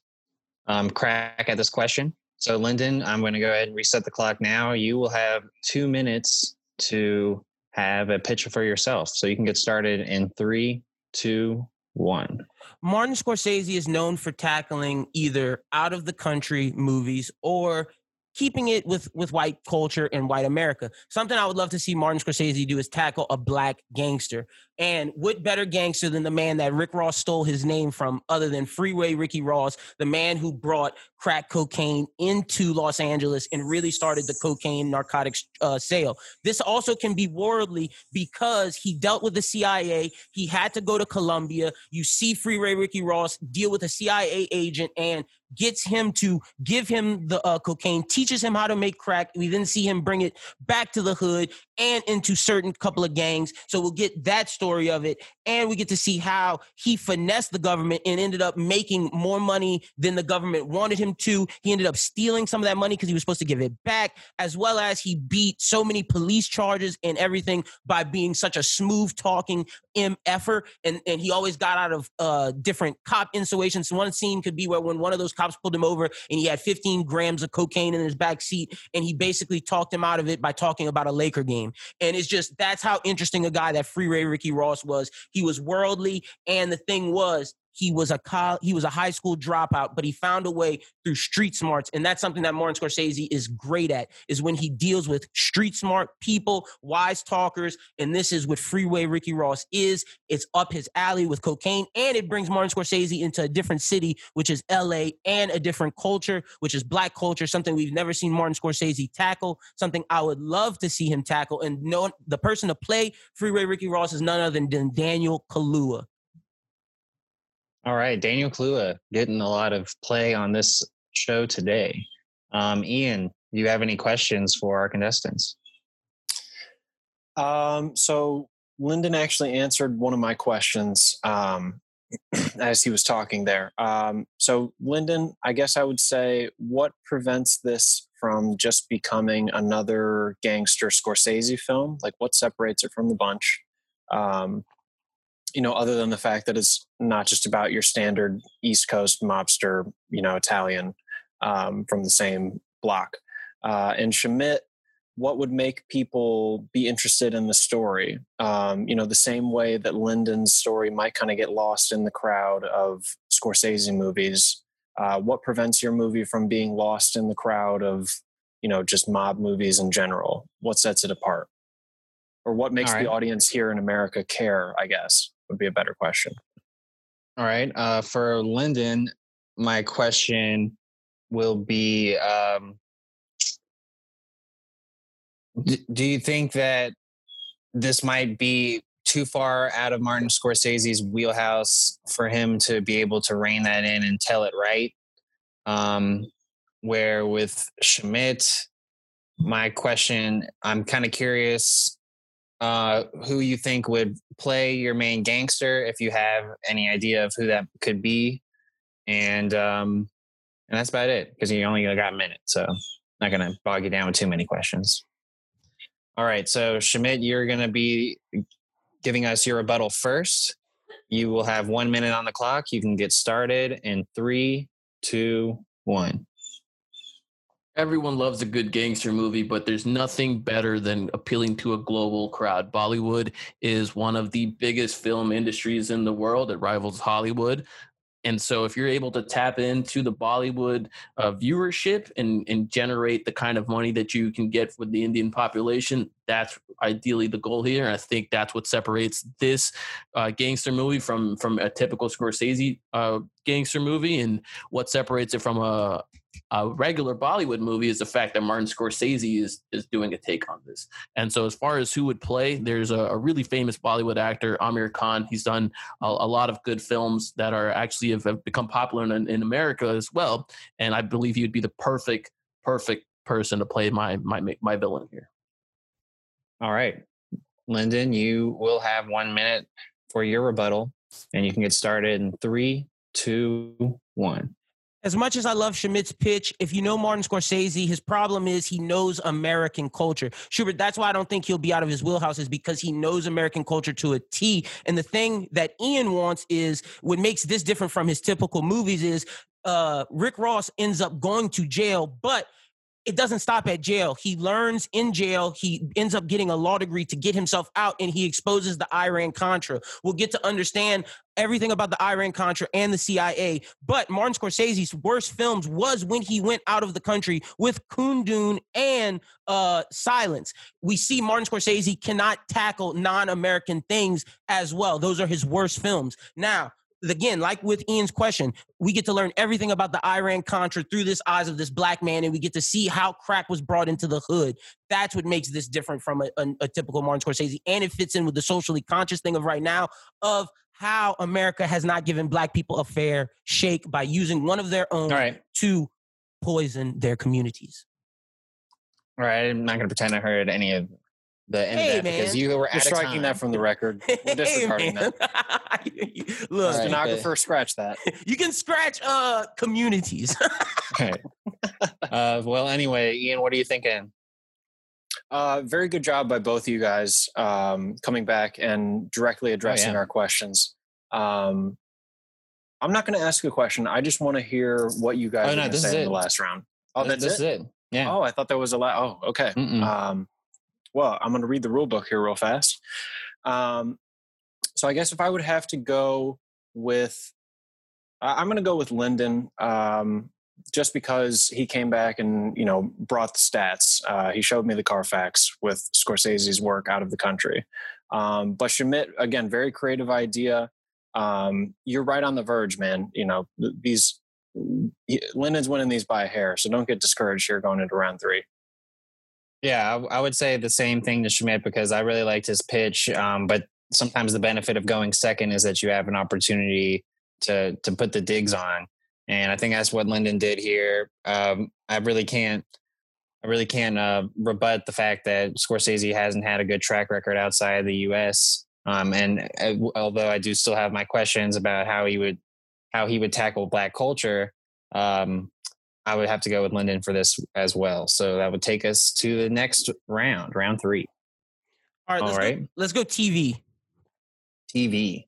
um, crack at this question. So, Lyndon, I'm going to go ahead and reset the clock now. You will have two minutes to have a pitch for yourself. So you can get started in three, two, one. Martin Scorsese is known for tackling either out of the country movies or keeping it with with white culture and white America. Something I would love to see Martin Scorsese do is tackle a black gangster. And what better gangster than the man that Rick Ross stole his name from, other than Freeway Ricky Ross, the man who brought crack cocaine into Los Angeles and really started the cocaine narcotics uh, sale. This also can be worldly because he dealt with the CIA. He had to go to Colombia. You see Freeway Ricky Ross deal with a CIA agent and gets him to give him the uh, cocaine, teaches him how to make crack. We then see him bring it back to the hood and into certain couple of gangs. So we'll get that story of it. And we get to see how he finessed the government and ended up making more money than the government wanted him to. He ended up stealing some of that money because he was supposed to give it back, as well as he beat so many police charges and everything by being such a smooth talking MFer. And, and he always got out of uh, different cop insinuations. One scene could be where when one of those cops pulled him over and he had 15 grams of cocaine in his back seat and he basically talked him out of it by talking about a Laker game. And it's just that's how interesting a guy that Freeway Ricky Ross was. He was worldly, and the thing was, he was a co- he was a high school dropout, but he found a way through street smarts, and that's something that Martin Scorsese is great at. Is when he deals with street smart people, wise talkers, and this is what Freeway Ricky Ross is. It's up his alley with cocaine, and it brings Martin Scorsese into a different city, which is L.A., and a different culture, which is black culture, something we've never seen Martin Scorsese tackle, something I would love to see him tackle. And no, the person to play Freeway Ricky Ross is none other than Daniel Kaluuya. All right, Daniel Kaluuya getting a lot of play on this show today. Um, Ian, do you have any questions for our contestants? Um, so Lyndon actually answered one of my questions um, as he was talking there. Um, so, Lyndon, I guess I would say, what prevents this from just becoming another gangster Scorsese film? Like, what separates it from the bunch? Um, you know, other than the fact that it's not just about your standard East Coast mobster, you know, Italian um, from the same block. Uh, and Shamit, what would make people be interested in the story? Um, you know, the same way that Lyndon's story might kind of get lost in the crowd of Scorsese movies. Uh, what prevents your movie from being lost in the crowd of, you know, just mob movies in general? What sets it apart? Or what makes right. the audience here in America care, I guess? Would be a better question. All right. Uh, for Lyndon, my question will be um, d- Do you think that this might be too far out of Martin Scorsese's wheelhouse for him to be able to rein that in and tell it right? Um, where with Shamit, my question, I'm kind of curious uh, who you think would play your main gangster, if you have any idea of who that could be, and um, and that's about it because you only got a minute, so not gonna bog you down with too many questions. All right, so Shamit, you're gonna be giving us your rebuttal first. You will have one minute on the clock. You can get started in three, two, one everyone loves a good gangster movie, but there's nothing better than appealing to a global crowd. Bollywood is one of the biggest film industries in the world. It rivals Hollywood. And so, if you're able to tap into the Bollywood uh, viewership and, and generate the kind of money that you can get with the Indian population, that's ideally the goal here. And I think that's what separates this uh, gangster movie from from a typical Scorsese uh, gangster movie, and what separates it from a a regular Bollywood movie is the fact that Martin Scorsese is is doing a take on this. And so, as far as who would play, there's a, a really famous Bollywood actor, Aamir Khan. He's done a, a, lot of good films that are actually have, have become popular in, in America as well. And I believe he would be the perfect, perfect person to play my my my villain here. All right, Lyndon, you will have one minute for your rebuttal, and you can get started in three, two, one as much as I love Shamit's pitch, if you know Martin Scorsese, his problem is he knows American culture. Schubert, that's why I don't think he'll be out of his wheelhouse, is because he knows American culture to a T. And the thing that Ian wants is what makes this different from his typical movies is uh, Rick Ross ends up going to jail, but it doesn't stop at jail. He learns in jail. He ends up getting a law degree to get himself out, and he exposes the Iran Contra. We'll get to understand everything about the Iran Contra and the CIA. But Martin Scorsese's worst films was when he went out of the country with Kundun and uh, Silence. We see Martin Scorsese cannot tackle non-American things as well. Those are his worst films. Now, again, like with Ian's question, we get to learn everything about the Iran Contra through this eyes of this black man, and we get to see how crack was brought into the hood. That's what makes this different from a, a, a typical Martin Scorsese, and it fits in with the socially conscious thing of right now of how America has not given black people a fair shake by using one of their own right. to poison their communities. All right, I'm not going to pretend I heard any of the end hey, of that because you were You're striking that from the record. We're disregarding hey, that. Look, right, stenographer, but, scratch that. You can scratch uh communities. okay. Uh, well, anyway, Ian, what are you thinking? Uh, very good job by both of you guys um, coming back and directly addressing oh, yeah. our questions. Um, I'm not going to ask a question. I just want to hear what you guys oh, no, say in the last round. Oh, that's this it? it? Yeah. Oh, I thought there was a lot. Oh, okay. Um, well, I'm going to read the rule book here real fast. Um, so I guess if I would have to go with I'm going to go with Lyndon. Um, just because he came back and you know brought the stats. Uh, he showed me the Carfax with Scorsese's work out of the country. Um, but Shamit, again, very creative idea. Um, you're right on the verge, man. You know these Lyndon's winning these by a hair, so don't get discouraged here going into round three. Yeah, I, I would say the same thing to Shamit because I really liked his pitch. Um, but sometimes the benefit of going second is that you have an opportunity to to put the digs on and I think that's what Lyndon did here. Um, I really can't, I really can't uh, rebut the fact that Scorsese hasn't had a good track record outside of the U.S. Um, and uh, although I do still have my questions about how he would, how he would tackle black culture, um, I would have to go with Lyndon for this as well. So that would take us to the next round, round three. All right, let's, All right. Go, let's go TV. TV.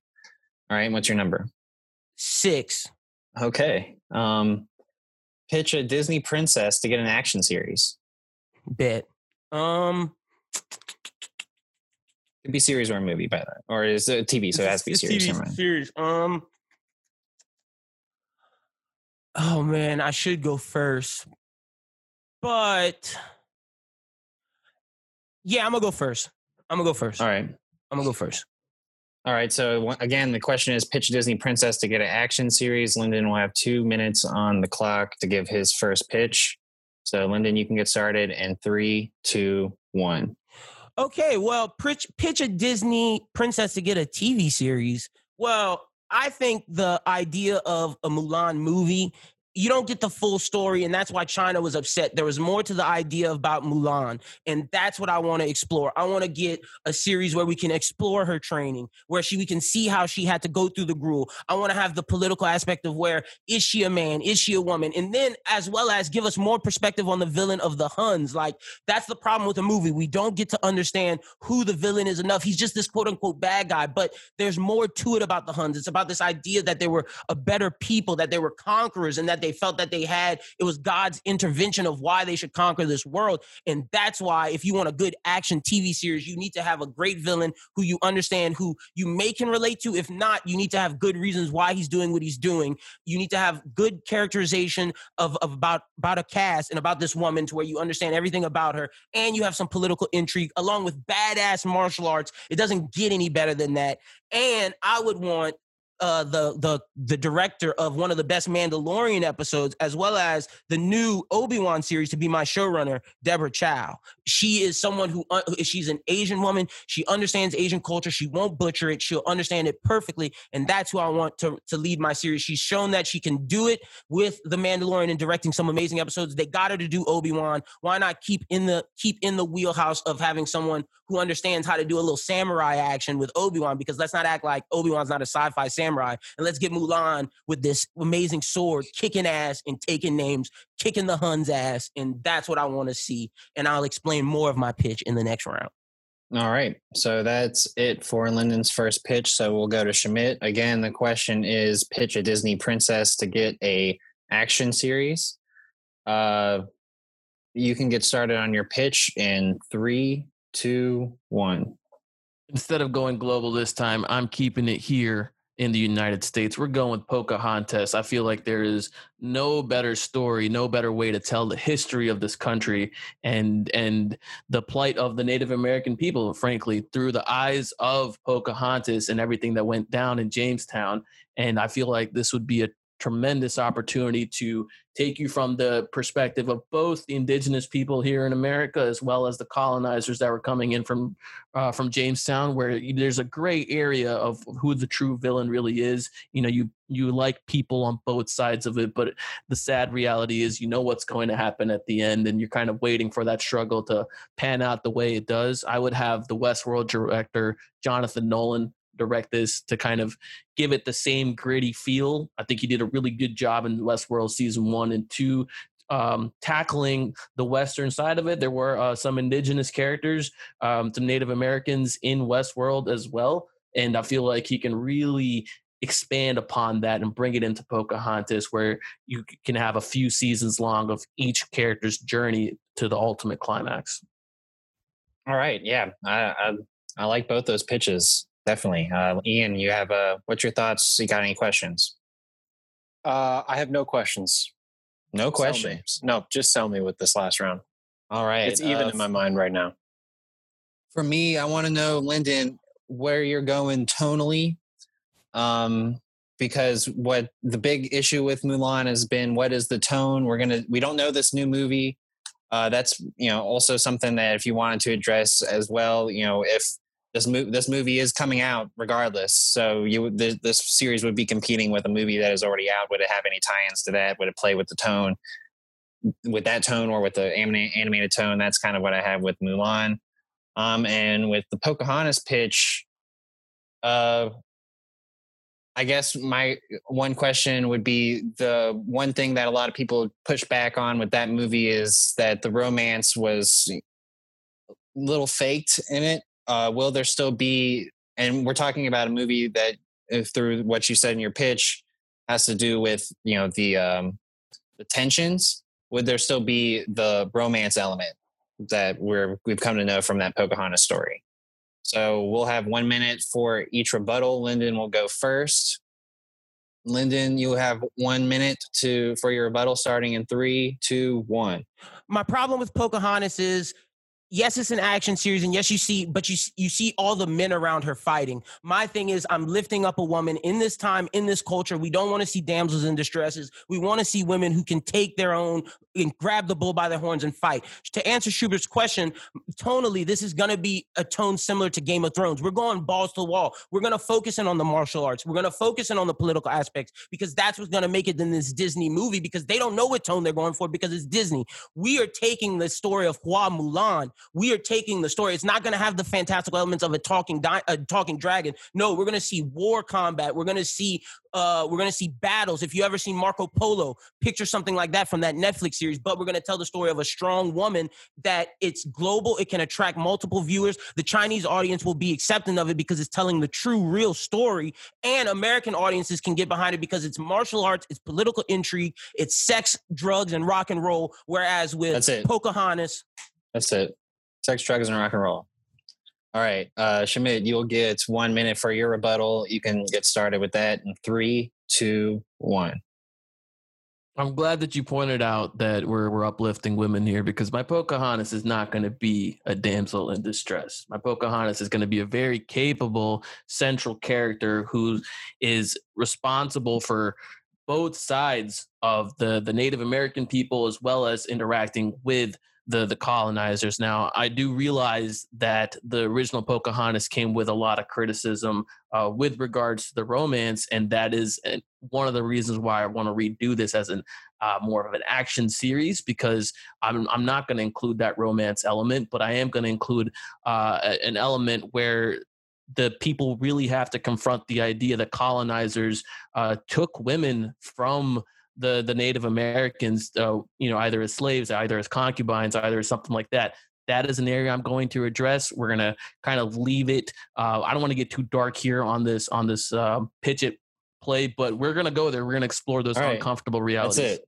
All right, what's your number? Six. Okay. Um, pitch a Disney princess to get an action series. Bet. Um, it could be series or a movie by that, or is it TV? So it has to be series. TV series. Um. Oh man, I should go first, but yeah, I'm gonna go first. I'm gonna go first. All right. I'm gonna go first. All right. So again, the question is pitch Disney Princess to get an action series. Lyndon will have two minutes on the clock to give his first pitch. So Lyndon, you can get started in three, two, one. Okay. Well, pitch, pitch a Disney Princess to get a TV series. Well, I think the idea of a Mulan movie you don't get the full story and that's why china was upset. There was more to the idea about mulan and that's what i want to explore. I want to get a series where we can explore her training where she we can see how she had to go through the gruel. I want to have the political aspect of where is she a man? Is she a woman? And then as well as give us more perspective on the villain of the huns. Like that's the problem with the movie. We don't get to understand who the villain is enough. He's just this quote unquote bad guy but there's more to it about the huns. It's about this idea that they were a better people that they were conquerors and that they felt that they had. It was God's intervention of why they should conquer this world. And that's why, if you want a good action TV series, you need to have a great villain who you understand, who you may can relate to. If not, you need to have good reasons why he's doing what he's doing. You need to have good characterization of, of about, about a cast and about this woman to where you understand everything about her. And you have some political intrigue along with badass martial arts. It doesn't get any better than that. And I would want uh, the the the director of one of the best Mandalorian episodes, as well as the new Obi Wan series, to be my showrunner, Deborah Chow. She is someone who uh, she's an Asian woman. She understands Asian culture. She won't butcher it. She'll understand it perfectly, and that's who I want to to lead my series. She's shown that she can do it with the Mandalorian and directing some amazing episodes. They got her to do Obi Wan. Why not keep in the keep in the wheelhouse of having someone who understands how to do a little samurai action with Obi Wan? Because let's not act like Obi Wan's not a sci-fi samurai samurai, and let's get Mulan with this amazing sword, kicking ass and taking names, kicking the Huns' ass, and that's what I want to see. And I'll explain more of my pitch in the next round. All right. So that's it for Lyndon's first pitch. So we'll go to Shamit. Again, the question is pitch a Disney princess to get a action series. Uh you can get started on your pitch in three, two, one. Instead of going global this time, I'm keeping it here in the United States. We're going with Pocahontas. I feel like there is no better story, no better way to tell the history of this country and and the plight of the Native American people, frankly, through the eyes of Pocahontas and everything that went down in Jamestown. And I feel like this would be a tremendous opportunity to take you from the perspective of both the indigenous people here in America as well as the colonizers that were coming in from uh, from Jamestown, where there's a gray area of who the true villain really is. You know, you you like people on both sides of it, but the sad reality is you know what's going to happen at the end, and you're kind of waiting for that struggle to pan out the way it does. I would have the Westworld director Jonathan Nolan direct this to kind of give it the same gritty feel. I think he did a really good job in Westworld season one and two. Um, tackling the western side of it, there were uh, some indigenous characters, um, some Native Americans in Westworld as well, and I feel like he can really expand upon that and bring it into Pocahontas, where you can have a few seasons long of each character's journey to the ultimate climax. All right, yeah, I, I, I like both those pitches. Definitely. Uh, Ian, you have uh, what's your thoughts? You got any questions? Uh, I have no questions. No questions. No, just sell me with this last round. All right. It's even uh, in my mind right now. For me, I want to know, Lyndon, where you're going tonally. Um, because what the big issue with Mulan has been what is the tone? We're gonna we don't know this new movie. Uh, that's you know also something that if you wanted to address as well, you know if this movie this movie is coming out regardless, so you this, this series would be competing with a movie that is already out. Would it have any tie-ins to that? Would it play with the tone? With that tone or with the animated tone, that's kind of what I have with Mulan. Um, and with the Pocahontas pitch, uh, I guess my one question would be the one thing that a lot of people push back on with that movie is that the romance was a little faked in it. Uh, will there still be? And we're talking about a movie that, through what you said in your pitch, has to do with you know the um, the tensions. Would there still be the romance element that we're we've come to know from that Pocahontas story? So we'll have one minute for each rebuttal. Lyndon will go first. Lyndon, you have one minute to for your rebuttal starting in three, two, one. My problem with Pocahontas is yes, it's an action series, and yes, you see, but you you see all the men around her fighting. My thing is, I'm lifting up a woman in this time, in this culture. We don't want to see damsels in distresses. We want to see women who can take their own and grab the bull by the horns and fight. To answer Schubert's question, tonally, this is going to be a tone similar to Game of Thrones. We're going balls to the wall. We're going to focus in on the martial arts. We're going to focus in on the political aspects because that's what's going to make it in this Disney movie because they don't know what tone they're going for because it's Disney. We are taking the story of Hua Mulan we are taking the story. It's not going to have the fantastical elements of a talking di- a talking dragon. No, we're going to see war combat. We're going to see uh, we're going to see battles. If you ever seen Marco Polo, picture something like that from that Netflix series. But we're going to tell the story of a strong woman that it's global. It can attract multiple viewers. The Chinese audience will be accepting of it because it's telling the true, real story, and American audiences can get behind it because it's martial arts, it's political intrigue, it's sex, drugs, and rock and roll. Whereas with Pocahontas, that's it. Sex, drugs, and rock and roll. All right, uh, Shamit, you'll get one minute for your rebuttal. You can get started with that in three, two, one. I'm glad that you pointed out that we're we're uplifting women here because my Pocahontas is not going to be a damsel in distress. My Pocahontas is going to be a very capable central character who is responsible for both sides of the the Native American people as well as interacting with the the colonizers. Now, I do realize that the original Pocahontas came with a lot of criticism uh, with regards to the romance, and that is uh, one of the reasons why I want to redo this as an uh, more of an action series because I'm I'm not going to include that romance element, but I am going to include uh, an element where the people really have to confront the idea that colonizers uh, took women from the the Native Americans, uh, you know, either as slaves, either as concubines, either as something like that. That is an area I'm going to address. We're gonna kind of leave it. Uh, I don't want to get too dark here on this on this uh, pitch it play, but we're gonna go there. We're gonna explore those right. uncomfortable realities. That's it.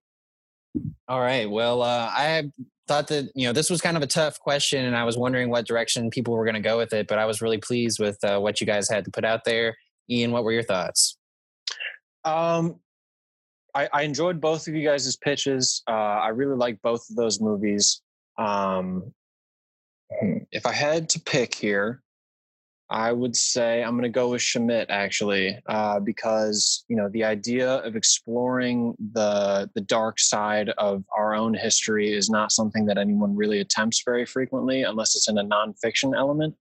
All right. Well, uh, I thought that you know this was kind of a tough question, and I was wondering what direction people were going to go with it. But I was really pleased with uh, what you guys had to put out there. Ian, what were your thoughts? Um, I, I enjoyed both of you guys' pitches. Uh, I really like both of those movies. Um, if I had to pick here, I would say I'm going to go with Shamit actually, uh, because you know the idea of exploring the the dark side of our own history is not something that anyone really attempts very frequently, unless it's in a nonfiction element.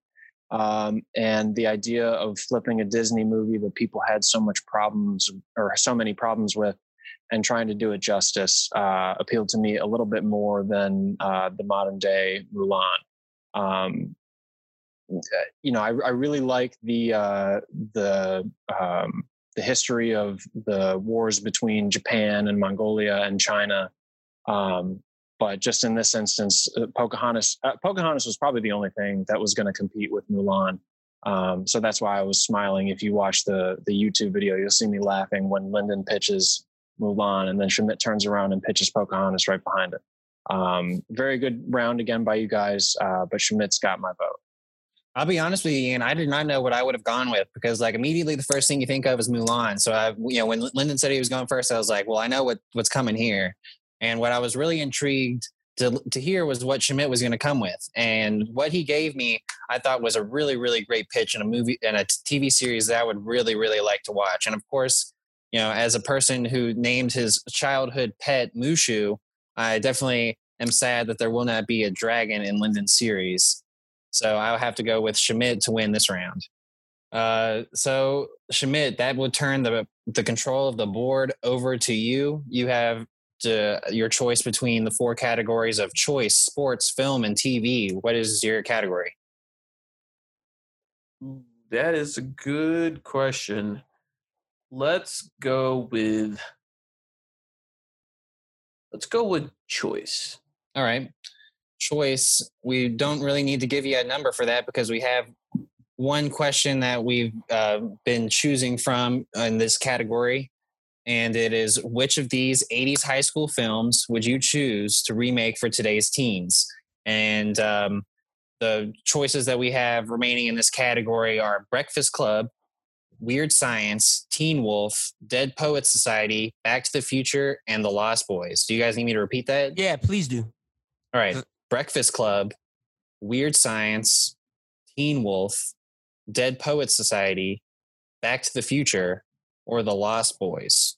Um, and the idea of flipping a Disney movie that people had so much problems or so many problems with and trying to do it justice uh, appealed to me a little bit more than uh, the modern day Mulan. Um, you know, I, I, really like the uh, the um, the history of the wars between Japan and Mongolia and China. Um, but just in this instance, uh, Pocahontas uh, Pocahontas was probably the only thing that was going to compete with Mulan. Um, so that's why I was smiling. If you watch the the YouTube video, you'll see me laughing when Lyndon pitches Mulan, and then Shamit turns around and pitches Pocahontas right behind it. Um, very good round again by you guys, uh, but Shamit's got my vote. I'll be honest with you, and I did not know what I would have gone with because, like, immediately the first thing you think of is Mulan. So I, you know, when Lyndon said he was going first, I was like, well, I know what what's coming here. And what I was really intrigued to to hear was what Shamit was going to come with, and what he gave me, I thought was a really, really great pitch in a movie and a TV series that I would really, really like to watch. And of course, you know, as a person who named his childhood pet Mushu, I definitely am sad that there will not be a dragon in Lyndon's series. So I'll have to go with Shamit to win this round. Uh, so Shamit, that would turn the the control of the board over to you. You have to, your choice between the four categories of choice: sports, film, and TV. What is your category? That is a good question. Let's go with let's go with choice. All right. Choice. We don't really need to give you a number for that because we have one question that we've uh, been choosing from in this category. And it is which of these 80s high school films would you choose to remake for today's teens? And um, the choices that we have remaining in this category are Breakfast Club, Weird Science, Teen Wolf, Dead Poet Society, Back to the Future, and The Lost Boys. Do you guys need me to repeat that? Yeah, please do. All right. Uh, Breakfast Club, Weird Science, Teen Wolf, Dead Poet Society, Back to the Future, or The Lost Boys.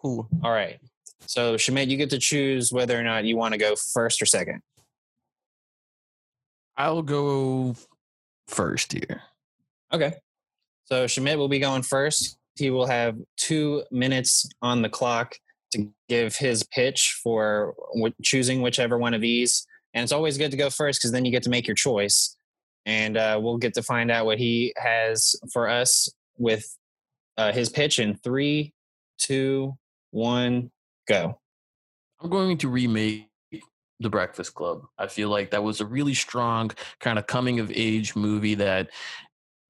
Cool. All right. So, Shamit, you get to choose whether or not you want to go first or second. I'll go first here. Okay. So Shamit will be going first. He will have two minutes on the clock to give his pitch for choosing whichever one of these. And it's always good to go first because then you get to make your choice. And uh, we'll get to find out what he has for us with uh, his pitch in three, two, one, go. I'm going to remake The Breakfast Club. I feel like that was a really strong kind of coming of age movie that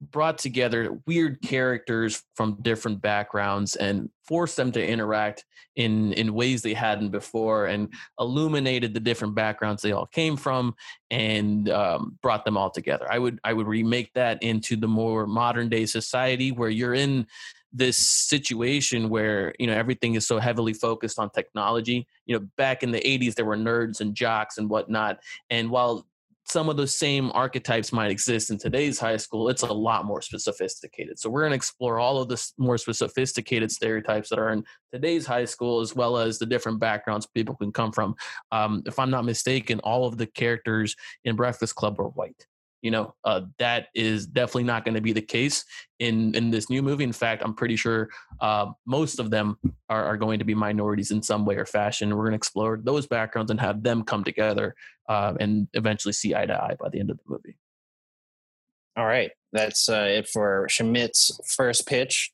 brought together weird characters from different backgrounds and forced them to interact in in ways they hadn't before and illuminated the different backgrounds they all came from and um, brought them all together. I would i would remake that into the more modern day society where you're in this situation where you know everything is so heavily focused on technology. You know back in the 80s there were nerds and jocks and whatnot. And while some of the same archetypes might exist in today's high school, it's a lot more sophisticated. So we're going to explore all of the more sophisticated stereotypes that are in today's high school, as well as the different backgrounds people can come from. Um, if I'm not mistaken, all of the characters in Breakfast Club were white you know uh, that is definitely not going to be the case in in this new movie. In fact i'm pretty sure uh, most of them are, are, going to be minorities in some way or fashion. We're going to explore those backgrounds and have them come together uh, and eventually see eye to eye by the end of the movie. All right. That's uh, it for Shamit's first pitch.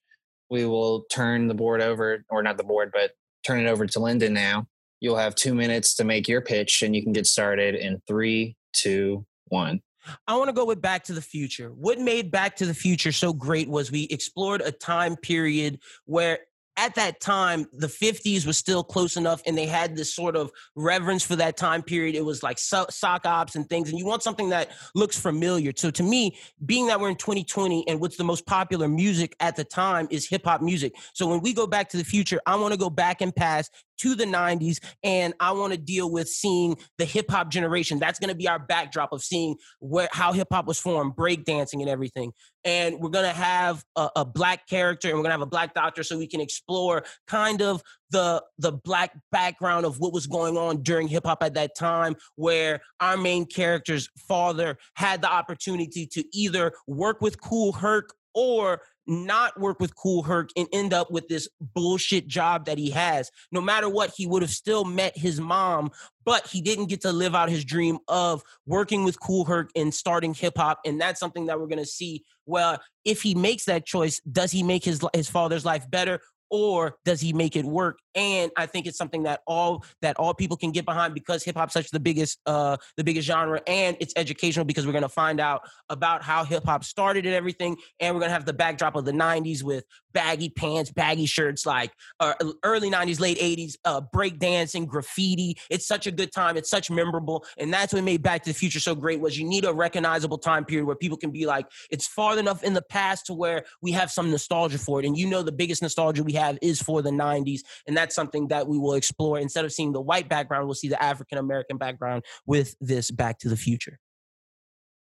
We will turn the board over or not the board but turn it over to Lyndon now. You'll have two minutes to make your pitch and you can get started in three two one I want to go with Back to the Future. What made Back to the Future so great was we explored a time period where at that time the 50s was still close enough and they had this sort of reverence for that time period. It was like so- sock hops and things and you want something that looks familiar. So to me being that we're in 2020 and what's the most popular music at the time is hip hop music. So when we go back to the future i want to go back and past to the 90s and i want to deal with seeing the hip hop generation. That's going to be our backdrop of seeing where how hip hop was formed breakdancing and everything. And we're going to have a, a, black character and we're going to have a black doctor so we can explore kind of the the black background of what was going on during hip hop at that time where our main character's father had the opportunity to either work with cool Herc or not work with Cool Herc and end up with this bullshit job that he has. No matter what, he would have still met his mom, but he didn't get to live out his dream of working with Cool Herc and starting hip hop. And that's something that we're gonna see. Well, if he makes that choice, does he make his his father's life better? Or does he make it work and I think it's something that all that all people can get behind because hip hop's such the biggest uh the biggest genre, and it's educational because we're gonna find out about how hip hop started and everything, and we're gonna have the backdrop of the '90s with baggy pants, baggy shirts, like uh, early '90s, late '80s, uh, break dancing, graffiti. It's such a good time. It's such memorable, and that's what made Back to the Future so great. Was you need a recognizable time period where people can be like, it's far enough in the past to where we have some nostalgia for it, and you know the biggest nostalgia we have is for the '90s, and that's something that we will explore. Instead of seeing the white background, we'll see the African American background with this Back to the Future.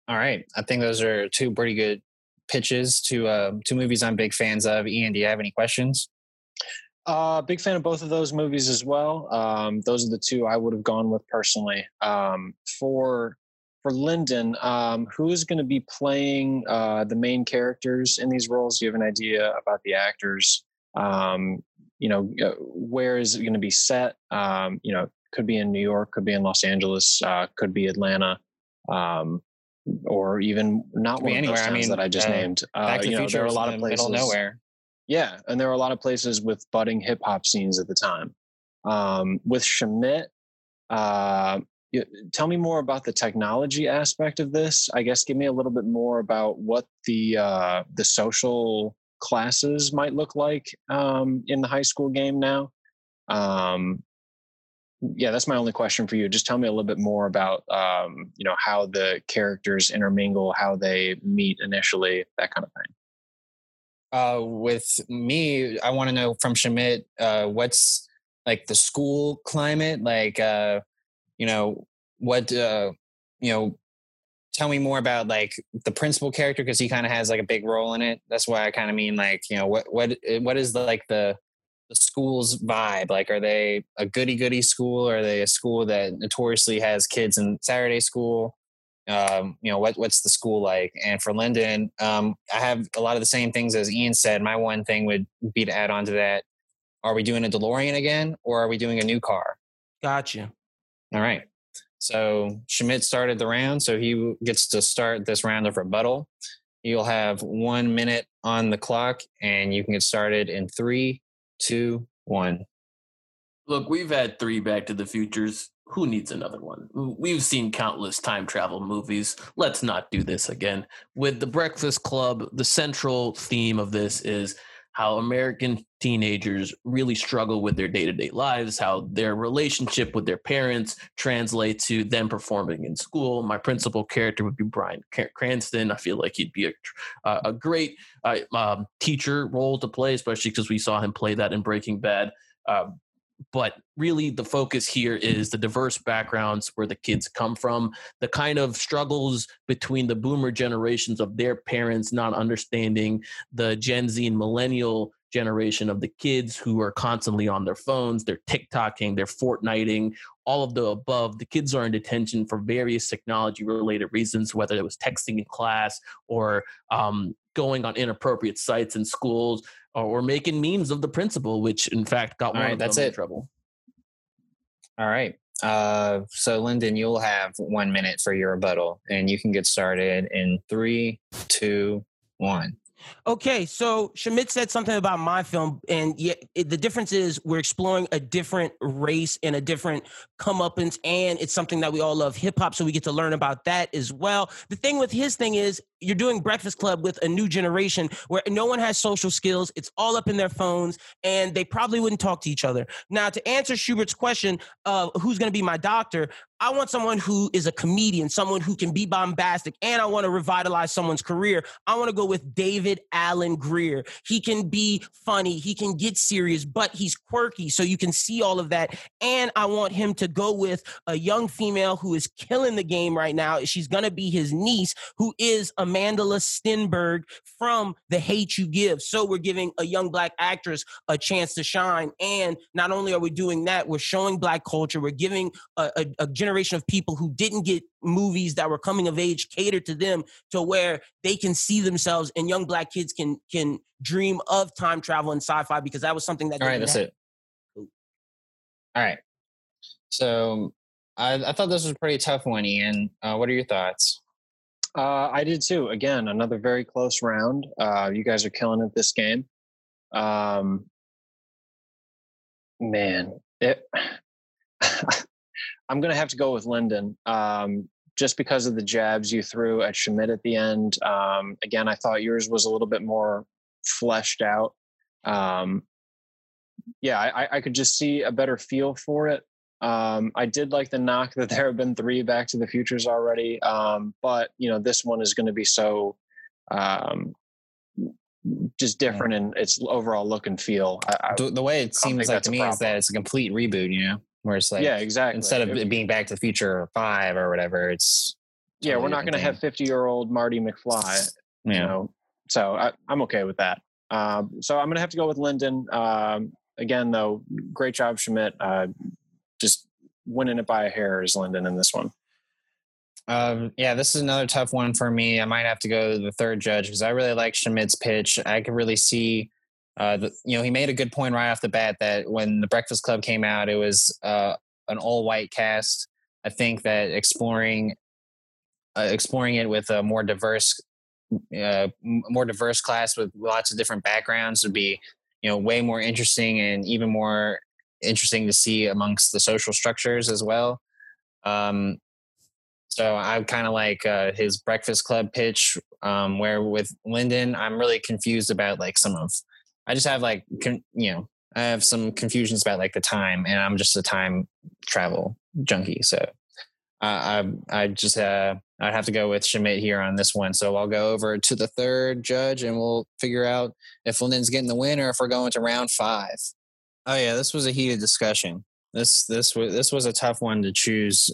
All right, I think those are two pretty good pitches to uh, two movies I'm big fans of. Ian, do you have any questions? Uh, big fan of both of those movies as well. Um, those are the two I would have gone with personally. Um, for for Lyndon, um, who is going to be playing uh, the main characters in these roles? Do you have an idea about the actors? Um, you know, uh, where is it going to be set? Um, you know, could be in New York, could be in Los Angeles, uh, could be Atlanta. Um, or even not one anywhere. I mean, that I just uh, named. Uh, you know, there are a lot of places. nowhere. Yeah, and there are a lot of places with budding hip hop scenes at the time. Um, with Shamit, uh, tell me more about the technology aspect of this. I guess give me a little bit more about what the uh, the social classes might look like um, in the high school game now. Um, yeah, that's my only question for you. Just tell me a little bit more about um, you know how the characters intermingle, how they meet initially, that kind of thing. Uh, with me, I want to know from Shamit, uh, what's like the school climate, like uh, you know what uh, you know. Tell me more about like the principal character because he kind of has like a big role in it. That's why I kind of mean like you know what what what is the like the the school's vibe? Like, are they a goody goody school? Or are they a school that notoriously has kids in Saturday school? Um, you know, what what's the school like? And for Lyndon, um, I have a lot of the same things as Ian said. My one thing would be to add on to that: Are we doing a DeLorean again, or are we doing a new car? Gotcha. All right. So Shamit started the round, so he gets to start this round of rebuttal. You'll have one minute on the clock, and you can get started in three, two, one. Look, we've had three Back to the Futures. Who needs another one? We've seen countless time travel movies. Let's not do this again. With The Breakfast Club, the central theme of this is how American teenagers really struggle with their day to day lives, how their relationship with their parents translates to them performing in school. My principal character would be Bryan Cranston. I feel like he'd be a, a great uh, um, teacher role to play, especially because we saw him play that in Breaking Bad. Um, but really the focus here is the diverse backgrounds where the kids come from the kind of struggles between the boomer generations of their parents not understanding the gen z and millennial generation of the kids who are constantly on their phones they're tiktoking they're fortniting all of the above. The kids are in detention for various technology related reasons whether it was texting in class or um, going on inappropriate sites in schools or making memes of the principal, which in fact got All one right, of that's them it. in trouble. All right. Uh, so Lyndon, you'll have one minute for your rebuttal, and you can get started in three, two, one. Okay, so Shamit said something about my film, and yet the difference is we're exploring a different race and a different comeuppance, and it's something that we all love hip hop, so we get to learn about that as well. The thing with his thing is you're doing Breakfast Club with a new generation where no one has social skills. It's all up in their phones, and they probably wouldn't talk to each other. Now, to answer Schubert's question of who's going to be my doctor, I want someone who is a comedian, someone who can be bombastic, and I want to revitalize someone's career. I want to go with David Alan Grier He can be funny, he can get serious, but he's quirky, so you can see all of that. And I want him to go with a young female who is killing the game right now. She's going to be his niece, who is Amanda Stenberg from The Hate You Give. So we're giving a young black actress a chance to shine. And not only are we doing that, we're showing black culture, we're giving a, a, a generation of people who didn't get movies that were coming of age catered to them to where they can see themselves and young black kids can can dream of time travel and sci-fi because that was something that all right that's have. it all right so I, I, thought this was a pretty tough one ian uh, what are your thoughts uh, i did too again another very close round uh, you guys are killing it this game um, Man, it. I'm going to have to go with Lyndon. Um, just because of the jabs you threw at Shamit at the end. Um, again, I thought yours was a little bit more fleshed out. Um, yeah, I, I, could just see a better feel for it. Um, I did like the knock that there have been three Back to the Futures already, um, but you know this one is going to be so um, just different yeah. in its overall look and feel. I, the, the, way it seems like to me is that it's a complete reboot. You know, where it's like yeah, exactly. Instead of it being Back to the Future Five or whatever, it's totally yeah, we're not going to have fifty year old Marty McFly. Yeah. You know, so I, am okay with that. Um, so I'm going to have to go with Lyndon. Um, again, though, great job, Shamit. Uh, just winning it by a hair is Lyndon in this one. Um, yeah, this is another tough one for me. I might have to go to the third judge because I really like Shamit's pitch. I could really see, uh, the, you know, he made a good point right off the bat that when the Breakfast Club came out, it was uh, an all-white cast. I think that exploring, uh, exploring it with a more diverse, uh, more diverse class with lots of different backgrounds would be, you know, way more interesting and even more interesting to see amongst the social structures as well. Um, so I kind of like uh, his Breakfast Club pitch, um, where with Lyndon, I'm really confused about like some of. I just have like con- you know I have some confusions about like the time, and I'm just a time travel junkie. So uh, I I just uh, I'd have to go with Shamit here on this one. So I'll go over to the third judge, and we'll figure out if Lyndon's getting the win or if we're going to round five. Oh yeah, this was a heated discussion. This this was this was a tough one to choose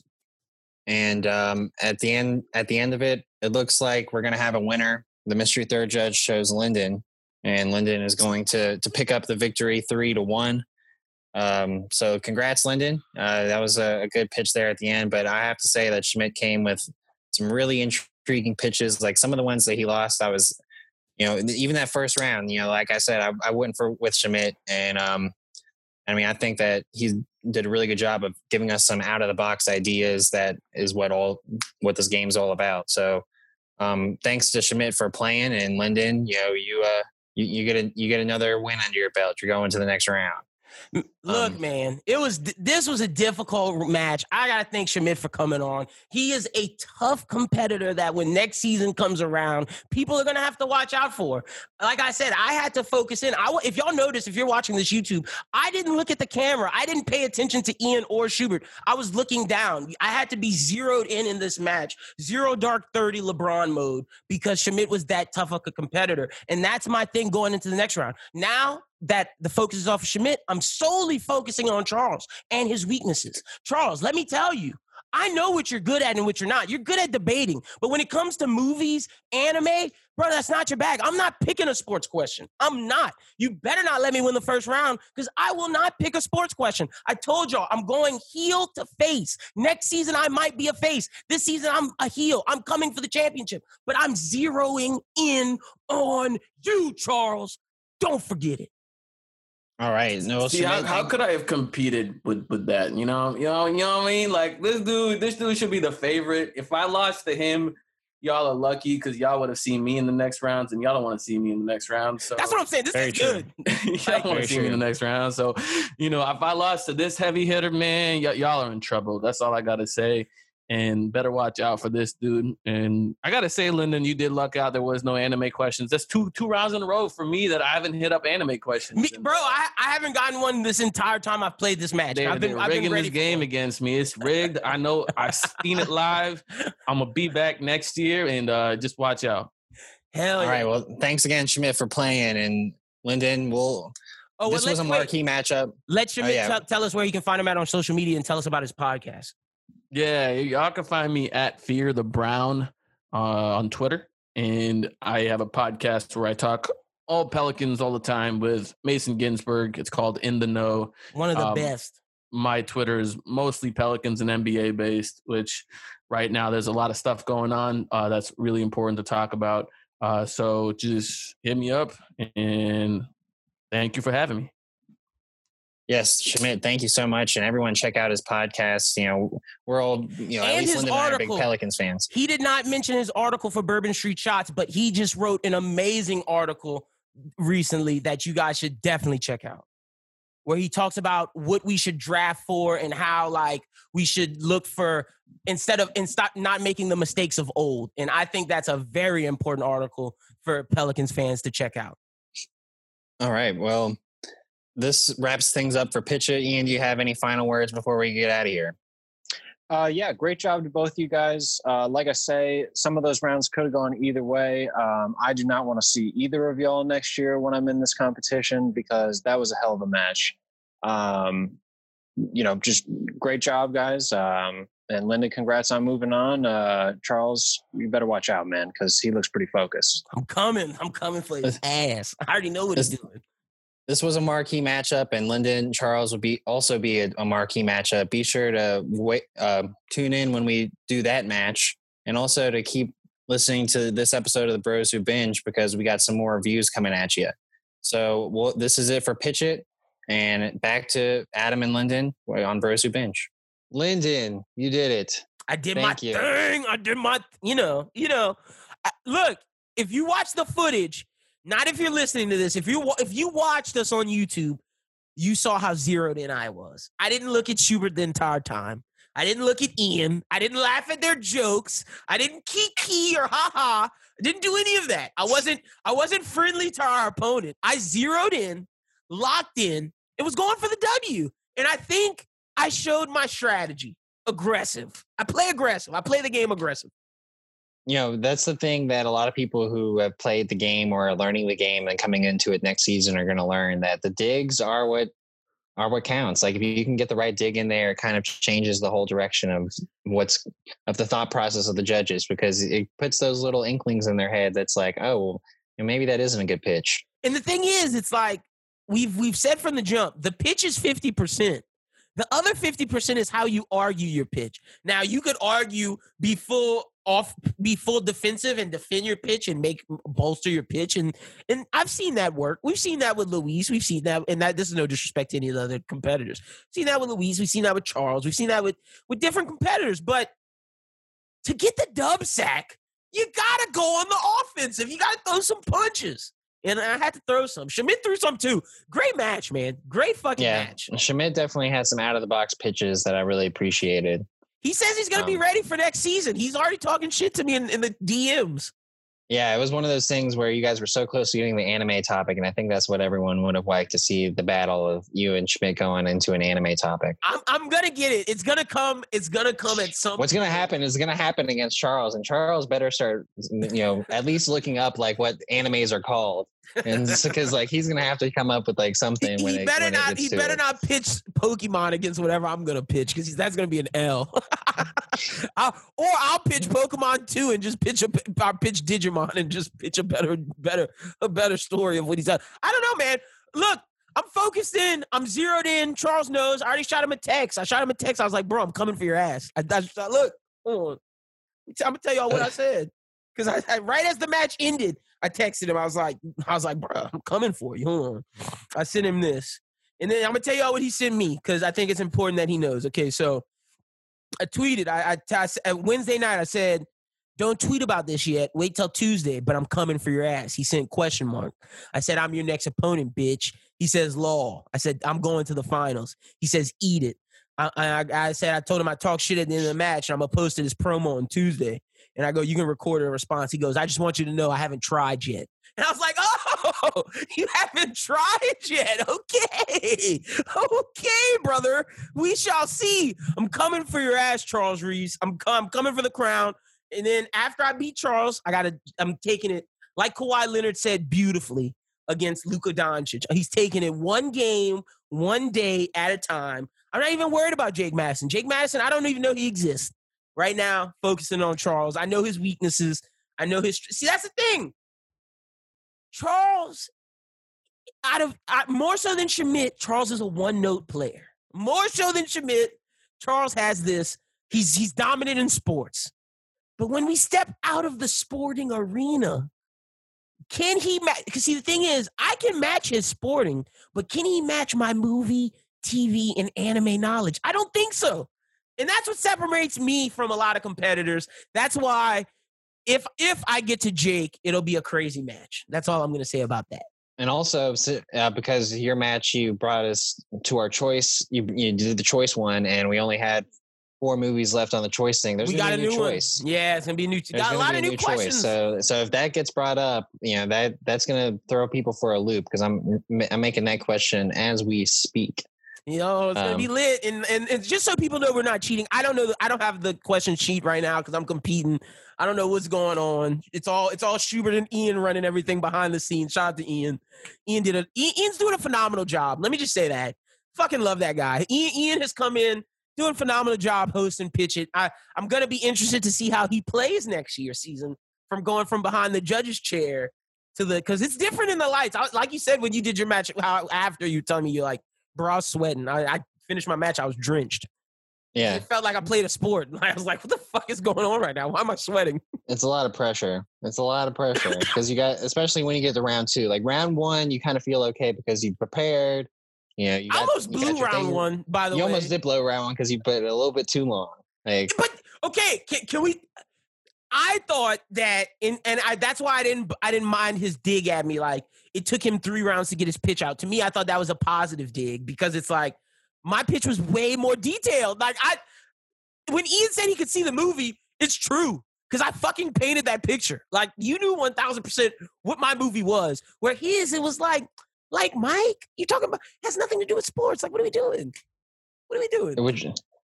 and um, at the end, at the end of it, it looks like we're going to have a winner. The mystery third judge shows Lyndon, and Lyndon is going to to pick up the victory three to one. Um, so congrats, Lyndon. Uh, that was a, a, good pitch there at the end. But I have to say that Shamit came with some really intriguing pitches. Like some of the ones that he lost, I was, you know, even that first round. You know, like I said, I, I went for with Shamit, and um, I mean, I think that he did a really good job of giving us some out of the box ideas. That is what all what this game's all about. So, um, thanks to Shamit for playing and Lyndon. You know, you uh, you, you get a you get another win under your belt. You're going to the next round. Look, um, man, it was this was a difficult match. I gotta thank Shamit for coming on. He is a tough competitor that when next season comes around, people are gonna have to watch out for. Like I said, I had to focus in. I if y'all notice, if you're watching this YouTube, I didn't look at the camera. I didn't pay attention to Ian or Schubert. I was looking down. I had to be zeroed in in this match, zero dark thirty LeBron mode, because Shamit was that tough of a competitor, and that's my thing going into the next round. Now that the focus is off of Shamit, I'm solely focusing on Charles and his weaknesses. Charles, let me tell you, I know what you're good at and what you're not. You're good at debating, but when it comes to movies, anime, bro, that's not your bag. I'm not picking a sports question. I'm not. You better not let me win the first round because I will not pick a sports question. I told y'all I'm going heel to face. Next season, I might be a face. This season, I'm a heel. I'm coming for the championship, but I'm zeroing in on you, Charles. Don't forget it. All right. No. See, how, how, could I have competed with with that? You know, you know, you know what I mean. Like this dude, this dude should be the favorite. If I lost to him, y'all are lucky because y'all would have seen me in the next rounds, and y'all don't want to see me in the next round. So that's what I'm saying. This Very is true. good. y'all don't want to see true. me in the next round. So, you know, if I lost to this heavy hitter, man, y- y'all are in trouble. That's all I gotta say and better watch out for this dude. And I gotta say, Lyndon, you did luck out. There was no anime questions. That's two two rounds in a row for me that I haven't hit up anime questions. Me, bro, I, I haven't gotten one this entire time I've played this match. They, I've been, I've rigging been this game against me. It's rigged. I know. I've seen it live. I'm gonna be back next year, and uh, just watch out. Hell All yeah. right. Well, thanks again, Shamit, for playing, and Lyndon, we'll. Oh, this well, was a marquee wait. matchup. Let Shamit oh, yeah. t- tell us where you can find him at on social media and tell us about his podcast. Yeah, y'all can find me at Fear the Brown uh, on Twitter, and I have a podcast where I talk all Pelicans all the time with Mason Ginsburg. It's called In the Know. One of the um, best. My Twitter is mostly Pelicans and NBA based, which right now there's a lot of stuff going on uh, that's really important to talk about. Uh, so just hit me up, and thank you for having me. Yes, Shamit, thank you so much. And everyone check out his podcast. You know, we're all, you know, and at least Lyndon article, and I are big Pelicans fans. He did not mention his article for Bourbon Street Shots, but he just wrote an amazing article recently that you guys should definitely check out. where he talks about what we should draft for and how like we should look for instead of and stop not making the mistakes of old. And I think that's a very important article for Pelicans fans to check out. All right. Well, this wraps things up for Pitch It. Ian, do you have any final words before we get out of here? Uh, yeah, great job to both you guys. Uh, like I say, some of those rounds could have gone either way. Um, I do not want to see either of y'all next year when I'm in this competition because that was a hell of a match. Um, you know, just great job, guys. Um, and Lyndon, congrats on moving on. Uh, Charles, you better watch out, man, because he looks pretty focused. I'm coming. I'm coming for his ass. I already know what he's doing this was a marquee matchup, and Lyndon Charles would be also be a, a marquee matchup. Be sure to wait, uh, tune in when we do that match, and also to keep listening to this episode of the Bros Who Binge because we got some more views coming at you. So well, this is it for Pitch It, and back to Adam and Lyndon on Bros Who Binge. Lyndon, you did it. I did Thank my you. thing. I did my, you know, you know. I, look, if you watch the footage, not if you're listening to this. If you if you watched us on YouTube, you saw how zeroed in I was. I didn't look at Schubert the entire time. I didn't look at Ian. I didn't laugh at their jokes. I didn't kiki or ha ha. I didn't do any of that. I wasn't I wasn't friendly to our opponent. I zeroed in, locked in, It was going for the W. And I think I showed my strategy. Aggressive. I play aggressive. I play the game aggressive you know that's the thing that a lot of people who have played the game or are learning the game and coming into it next season are going to learn that the digs are what are what counts. Like if you can get the right dig in there it kind of changes the whole direction of what's of the thought process of the judges because it puts those little inklings in their head that's like oh well, maybe that isn't a good pitch. And the thing is it's like we've we've said from the jump the pitch is 50% the other 50% is how you argue your pitch. Now, you could argue be full off be full defensive and defend your pitch and make bolster your pitch and and I've seen that work. We've seen that with Luis. We've seen that and that this is no disrespect to any of the other competitors. We've seen that with Luis. We've seen that with Charles. We've seen that with with different competitors. But to get the dub sack, you gotta go on the offensive. You gotta throw some punches. And I had to throw some. Shamit threw some too. Great match, man. Great fucking yeah. match. Shamit definitely had some out of the box pitches that I really appreciated. He says he's going to um, be ready for next season. He's already talking shit to me in, in the DMs. Yeah, it was one of those things where you guys were so close to getting the anime topic, and I think that's what everyone would have liked to see the battle of you and Shamit going into an anime topic. I'm, I'm gonna get it. It's gonna come. It's gonna come at some. What's gonna happen is gonna happen against Charles, and Charles better start, you know, at least looking up like what animes are called and because like he's gonna have to come up with like something. He, when he better it, not. He better it. not pitch Pokemon against whatever I'm gonna pitch because that's gonna be an L. I'll, or I'll pitch Pokemon too and just pitch a I'll pitch Digimon and just pitch a better, better, a better story of what he's done. I don't know, man. Look, I'm focused in. I'm zeroed in. Charles knows. I already shot him a text. I shot him a text. I was like, bro, I'm coming for your ass. I, I, I look. I'm gonna tell y'all what I said because I, right as the match ended, I texted him. I was like, I was like, bro, I'm coming for you. Hold on. I sent him this. And then I'm gonna tell y'all what he sent me because I think it's important that he knows. Okay, so I tweeted. I, I, I Wednesday night I said, "Don't tweet about this yet. Wait till Tuesday." But I'm coming for your ass. He sent question mark. I said, "I'm your next opponent, bitch." He says, "Law." I said, "I'm going to the finals." He says, "Eat it." I, I, I said I told him I talk shit at the end of the match, and I'm gonna post as promo on Tuesday. And I go, you can record a response. He goes, I just want you to know I haven't tried yet. And I was like, oh, you haven't tried yet. Okay. Okay, brother. We shall see. I'm coming for your ass, Charles Reese. I'm, I'm coming for the crown. And then after I beat Charles, I got to, I'm taking it, like Kawhi Leonard said beautifully against Luka Doncic. He's taking it one game, one day at a time. I'm not even worried about Jake Madison. Jake Madison, I don't even know he exists right now focusing on Charles. I know his weaknesses. I know his. See, that's the thing. Charles, out of more so than Shamit, Charles is a one note player. More so than Shamit, Charles has this. He's he's dominant in sports. But when we step out of the sporting arena, can he match? Because see, the thing is, I can match his sporting, but can he match my movie, TV, and anime knowledge? I don't think so. And that's what separates me from a lot of competitors. That's why if if I get to Jake, it'll be a crazy match. That's all I'm going to say about that. And also, uh, because your match, you brought us to our choice. You you did the choice one, and we only had four movies left on the choice thing. There's we got a new, new choice. One. Yeah, it's gonna be a new. Got a lot of new, new questions. Choice. So so if that gets brought up, you know that that's gonna throw people for a loop because I'm I'm making that question as we speak. You know, it's gonna um, be lit, and, and and just so people know we're not cheating. I don't know. I don't have the question sheet right now because I'm competing. I don't know what's going on. It's all it's all Schubert and Ian running everything behind the scenes. Shout out to Ian. Ian did a Ian's doing a phenomenal job. Let me just say that. Fucking love that guy. Ian, Ian has come in doing a phenomenal job hosting pitch it. I I'm gonna be interested to see how he plays next year season from going from behind the judge's chair to the because it's different in the lights. I, like you said when you did your match, how after you tell me you're like was sweating. I, I finished my match. I was drenched. Yeah. It felt like I played a sport. I was like, what the fuck is going on right now? Why am I sweating? It's a lot of pressure. It's a lot of pressure because you got, especially when you get to round two. Like round one, you kind of feel okay because you prepared. You know, you got, almost you blew round thing. one, by the you way. You almost did blow round one because you put it a little bit too long. Like, but okay, can, can we? I thought that, in, and I, that's why I didn't, I didn't mind his dig at me. Like, it took him three rounds to get his pitch out. To me, I thought that was a positive dig because it's like my pitch was way more detailed. Like I, when Ian said he could see the movie, it's true because I fucking painted that picture. Like you knew one thousand percent what my movie was. Where his, it was like, like Mike, you talking about has nothing to do with sports. Like, what are we doing? What are we doing? Which,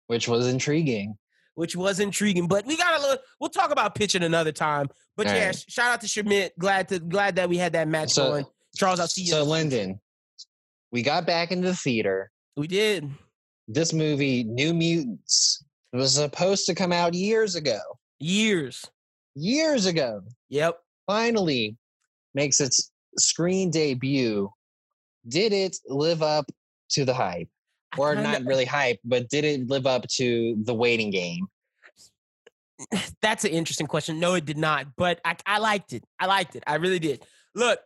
which was intriguing. Which was intriguing, but we got a little. We'll talk about pitching another time. But All yeah, right. shout out to Shamit. Glad to glad that we had that match so, going. Charles, I'll see you. So Lyndon, we got back into the theater. We did. This movie, New Mutants, was supposed to come out years ago. Years. Years ago. Yep. Finally makes its screen debut. Did it live up to the hype? Or not really hype, but did it live up to the waiting game? That's an interesting question. No, it did not. But I, I liked it. I liked it. I really did. Look,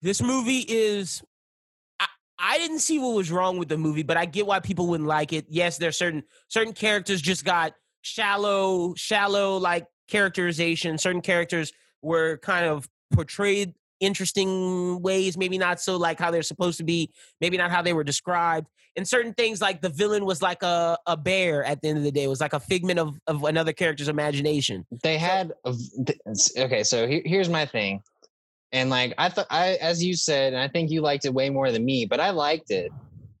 this movie is. I, I didn't see what was wrong with the movie, but I get why people wouldn't like it. Yes, there's certain certain characters just got shallow, shallow like characterization. Certain characters were kind of portrayed interesting ways, maybe not so like how they're supposed to be, maybe not how they were described. And certain things like the villain was like a, a bear at the end of the day, it was like a figment of, of another character's imagination. They had, okay, so here, here's my thing. And like I thought, I as you said, and I think you liked it way more than me, but I liked it,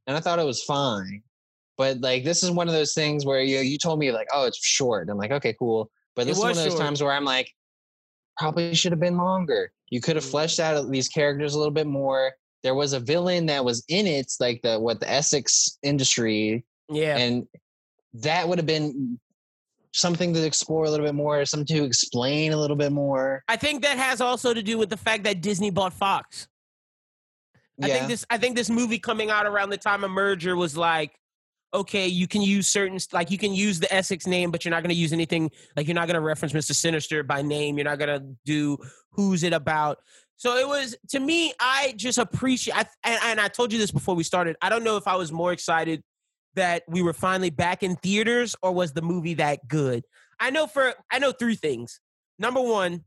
and I thought it was fine. But like this is one of those things where you you told me like, oh, it's short. I'm like, okay, cool. But this is one of those short. times where I'm like, probably should have been longer. You could have mm-hmm. fleshed out these characters a little bit more. There was a villain that was in it, like the what the Essex industry. Yeah. And that would have been something to explore a little bit more, something to explain a little bit more. I think that has also to do with the fact that Disney bought Fox. Yeah. I think this I think this movie coming out around the time of merger was like okay, you can use certain like you can use the Essex name, but you're not going to use anything like you're not going to reference Mr. Sinister by name. You're not going to do who's it about. So it was to me. I just appreciate. I, and, and I told you this before we started. I don't know if I was more excited that we were finally back in theaters or was the movie that good. I know for I know three things. Number one,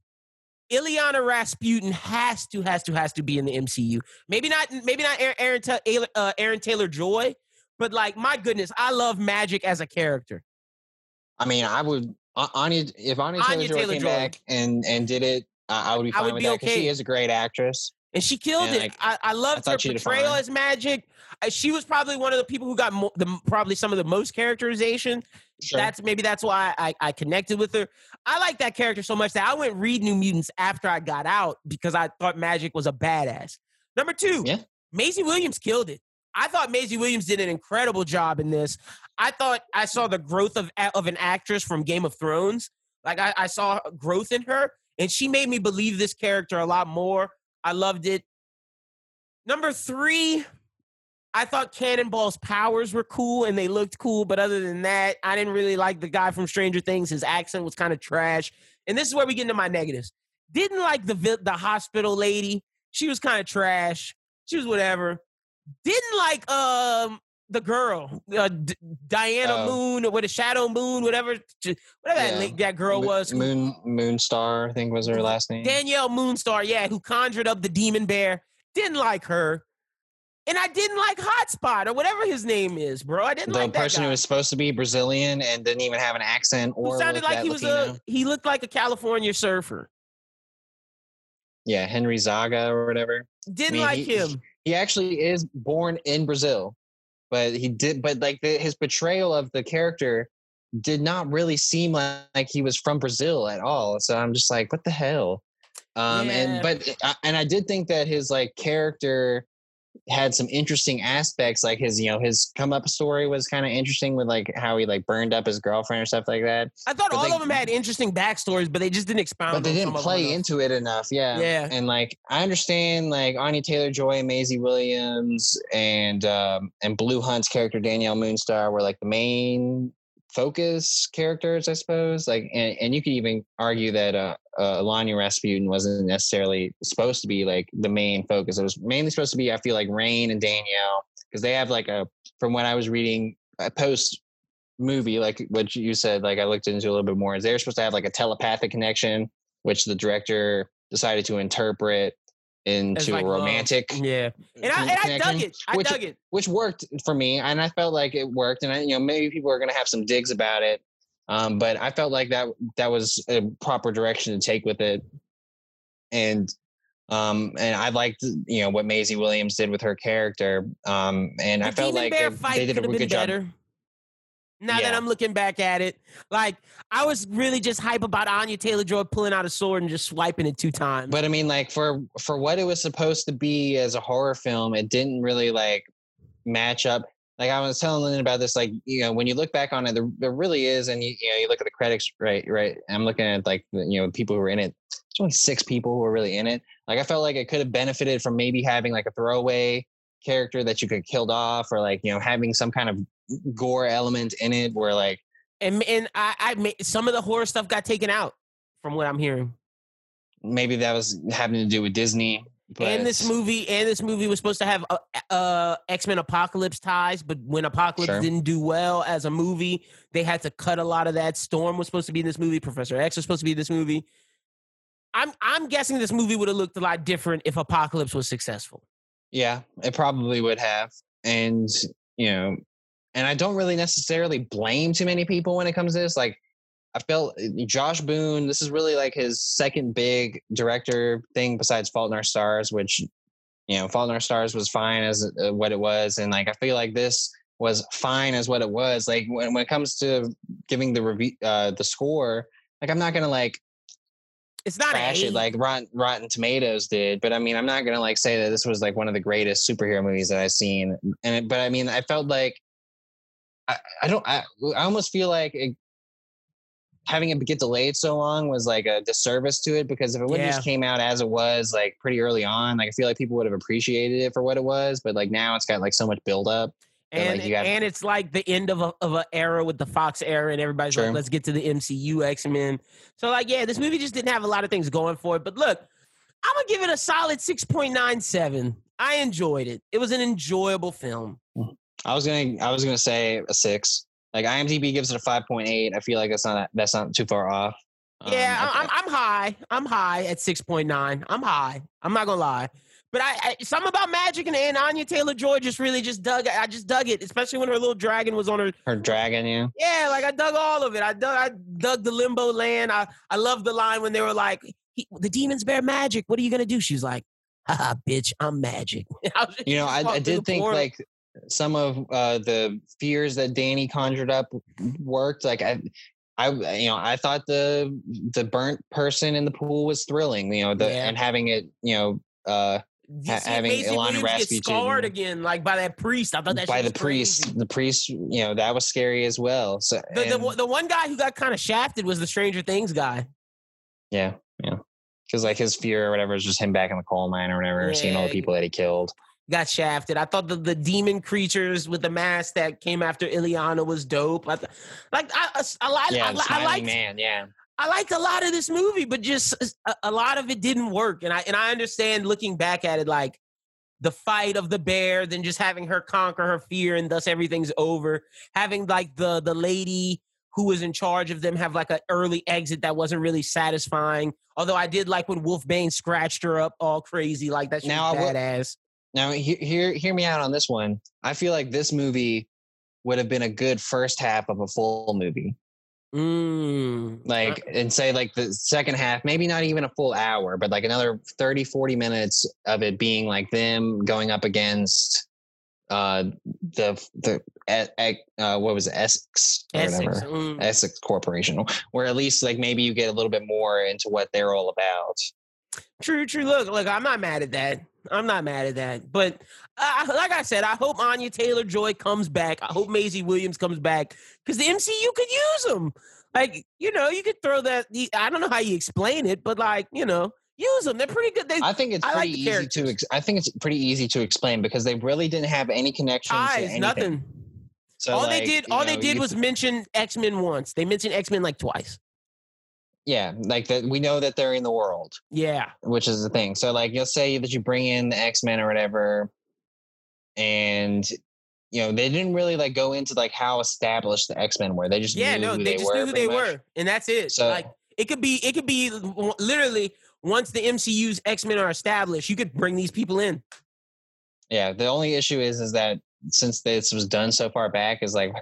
Illyana Rasputin has to has to has to be in the MCU. Maybe not maybe not Aaron Aaron, uh, Aaron Taylor Joy, but like, my goodness, I love Magik as a character. I mean, I would Anya if Anya, Anya Taylor, Taylor came back and and did it, I would be fine I would with be that because okay. she is a great actress. And she killed and it. Like, I, I loved I her portrayal as Magik. Uh, she was probably one of the people who got mo- the probably some of the most characterization. Sure. That's maybe that's why I, I connected with her. I like that character so much that I went read New Mutants after I got out because I thought Magic was a badass. Number two, yeah. Maisie Williams killed it. I thought Maisie Williams did an incredible job in this. I thought I saw the growth of of an actress from Game of Thrones. Like I, I saw growth in her, and she made me believe this character a lot more. I loved it. Number three, I thought Cannonball's powers were cool and they looked cool, but other than that, I didn't really like the guy from Stranger Things. His accent was kind of trash. And this is where we get into my negatives. Didn't like the the hospital lady. She was kind of trash. She was whatever. Didn't like um the girl, uh, D- Diana uh, Moon, or what a Shadow Moon, whatever, whatever yeah. that, that girl was. Moon Moonstar, I think was her last name. Danielle Moonstar, yeah, who conjured up the demon bear. Didn't like her. And I didn't like Hotspot or whatever his name is, bro. I didn't the like the person who was supposed to be Brazilian and didn't even have an accent or who sounded like he was Latino. a he looked like a California surfer. yeah Henry Zaga or whatever. Didn't mean, like he- him. He actually is born in Brazil, but he did. But like the, his portrayal of the character did not really seem like, like he was from Brazil at all. So I'm just like, what the hell? Um, Yeah. and but and I did think that his like character had some interesting aspects like his you know his come up story was kind of interesting with like how he like burned up his girlfriend or stuff like that I thought but all they- of them had interesting backstories, but they just didn't expound. but they didn't some of them play into it enough yeah Yeah. and like i understand like anya taylor joy and maisie williams and um and Blu Hunt's character danielle moonstar were like the main focus characters i suppose like and, and you could even argue that uh, uh Illyana Rasputin wasn't necessarily supposed to be like the main focus. It was mainly supposed to be i feel like Rahne and danielle because they have like a from when i was reading a post movie like what you said like i looked into a little bit more is they're supposed to have like a telepathic connection which the director decided to interpret into like romantic Yeah, and I and I dug it. I which- dug it. which worked for me and i felt like it worked and I, you know maybe people are going to have some digs about it um, but i felt like that that was a proper direction to take with it and um and i liked you know what Maisie Williams did with her character um and The i felt like they, they did a could have really been good job Now that I'm looking back at it, like I was really just hype about Anya Taylor Joy pulling out a sword and just swiping it two times. but i mean like for for what it was supposed to be as a horror film it didn't really like match up. Like i was telling Lynn about this like you know when you look back on it there, there really is and you, you know you look at the credits, right right i'm looking at like you know people who are in it there's only six people who are really in it. Like i felt like it could have benefited from maybe having like a throwaway character that you could killed off or like you know having some kind of gore element in it where like and and I, I ma- some of the horror stuff got taken out from what I'm hearing. maybe that was having to do with disney but and this movie and this movie was supposed to have uh, uh, X-Men Apocalypse ties, but when Apocalypse Sure. didn't do well as a movie, they had to cut a lot of that. Storm was supposed to be in this movie. Professor X was supposed to be in this movie. I'm I'm guessing this movie would have looked a lot different if Apocalypse was successful. Yeah, it probably would have. And, you know, and I don't really necessarily blame too many people when it comes to this. Like, I felt uh, Josh Boone, this is really like his second big director thing besides Fault in Our Stars, which, you know, Fault in Our Stars was fine as uh, what it was. And like, I feel like this was fine as what it was. Like, when, when it comes to giving the review, uh, the score, like, I'm not going to like, It's not trash it like Rotten, Rotten Tomatoes did. But I mean, I'm not gonna like say that this was like one of the greatest superhero movies that I've seen. And it, but I mean, I felt like I, I don't. I, I almost feel like it, having it get delayed so long was like a disservice to it because if it would have Yeah. just came out as it was like pretty early on, like I feel like people would have appreciated it for what it was. But like now it's got like so much build up. Yeah, and like, got- and it's like the end of a of an era with the Fox era, and everybody's like, let's get to the MCU X Men. So like, yeah, this movie just didn't have a lot of things going for it. But look, I'm gonna give it a solid six point nine seven. I enjoyed it. It was an enjoyable film. I was gonna I was gonna say a six. Like IMDb gives it a five point eight. I feel like that's not that's not too far off. Yeah, Um, I- I'm I'm high. I'm high at six point nine. I'm high. I'm not gonna lie. But I, I something about Magik and, and Anya Taylor Joy just really just dug. I just dug it, especially when her little dragon was on her her dragon, yeah. Yeah, like I dug all of it. I dug, I dug the limbo land. I, I love the line when they were like, he, "The demons bear magic. What are you gonna do?" She's like, "Haha, bitch, I'm magic." I was just- You know, I, I did think portal. like some of uh, the fears that Danny conjured up worked. Like I, I, you know, I thought the the burnt person in the pool was thrilling. You know, the Yeah. and having it, you know, uh, You ha- see having Ilana Williams get scarred again, like by that priest. I thought that by the priest, crazy. the priest, you know, that was scary as well. So The, the, and- one- the one guy who got kind of shafted was the Stranger Things guy. yeah, yeah, because like his fear or whatever is just him back in the coal mine or whatever, seeing all the people that he killed. Got shafted. I thought the, the demon creatures with the mask that came after Illyana was dope. I th- like I, I, I, like- Yeah, I, the I liked man. Yeah, I liked a lot of this movie, but just uh, a, a lot of it didn't work. And I and I understand looking back at it, like the fight of the bear, then just having her conquer her fear, and thus everything's over. Having like the the lady who was in charge of them have like an early exit that wasn't really satisfying. Although I did like when Wolfbane scratched her up all crazy, like that. Now badass. Now hear, hear hear me out on this one. I feel like this movie would have been a good first half of a full movie. Mm. Like, and say like the second half, maybe not even a full hour, but like another 30, 40 minutes of it being like them going up against uh the the uh what was it Essex or Essex, whatever mm. Essex Corporation where at least like maybe you get a little bit more into what they're all about true true look look I'm not mad at that I'm not mad at that but uh, like I said I hope Anya Taylor Joy comes back I hope Maisie Williams comes back because the MCU could use them like you know you could throw that I don't know how you explain it but like you know use them. They're pretty good. They, I think it's pretty like easy to. Ex- I think it's pretty easy to explain because they really didn't have any connection. Ties, nothing. So all like, they did, all know, they did was mention X Men once. They mentioned X Men like twice. Yeah, like that. We know that they're in the world. Yeah, which is the thing. So like, you'll say that you bring in the X Men or whatever, and you know they didn't really like go into like how established the X Men were. They just yeah, no, they, they, just were, knew who they much. were, and that's it. So like, it could be, it could be literally once the MCU's X Men are established, you could bring these people in. Yeah, the only issue is is that since this was done so far back, is like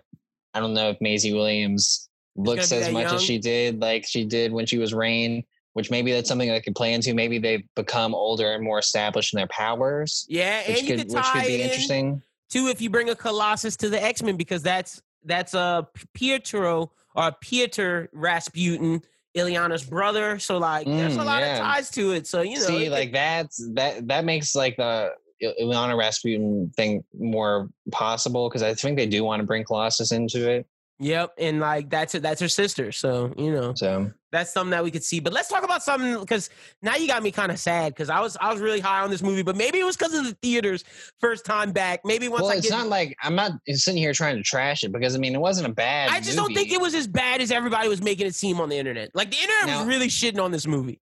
I don't know if Maisie Williams looks as much young. as she did, like she did when she was Rahne, Which maybe that's something that could play into. Maybe they've become older and more established in their powers. Yeah, which could, could which could be interesting too if you bring a Colossus to the X Men because that's that's a Pietro or Pieter Rasputin Illyana's brother. So like mm, there's a mm, lot yeah. of ties to it. So you know See, like that's that that makes like the Illyana Rasputin thing more possible because I think they do want to bring Colossus into it. Yep, and like that's it. That's her sister. So you know, so that's something that we could see. But let's talk about something because now you got me kind of sad because I was I was really high on this movie, but maybe it was because of the theaters first time back. Maybe once well, I it's get, not like I'm not sitting here trying to trash it because I mean it wasn't a bad. I just movie. don't think it was as bad as everybody was making it seem on the internet. Like the internet now, was really shitting on this movie.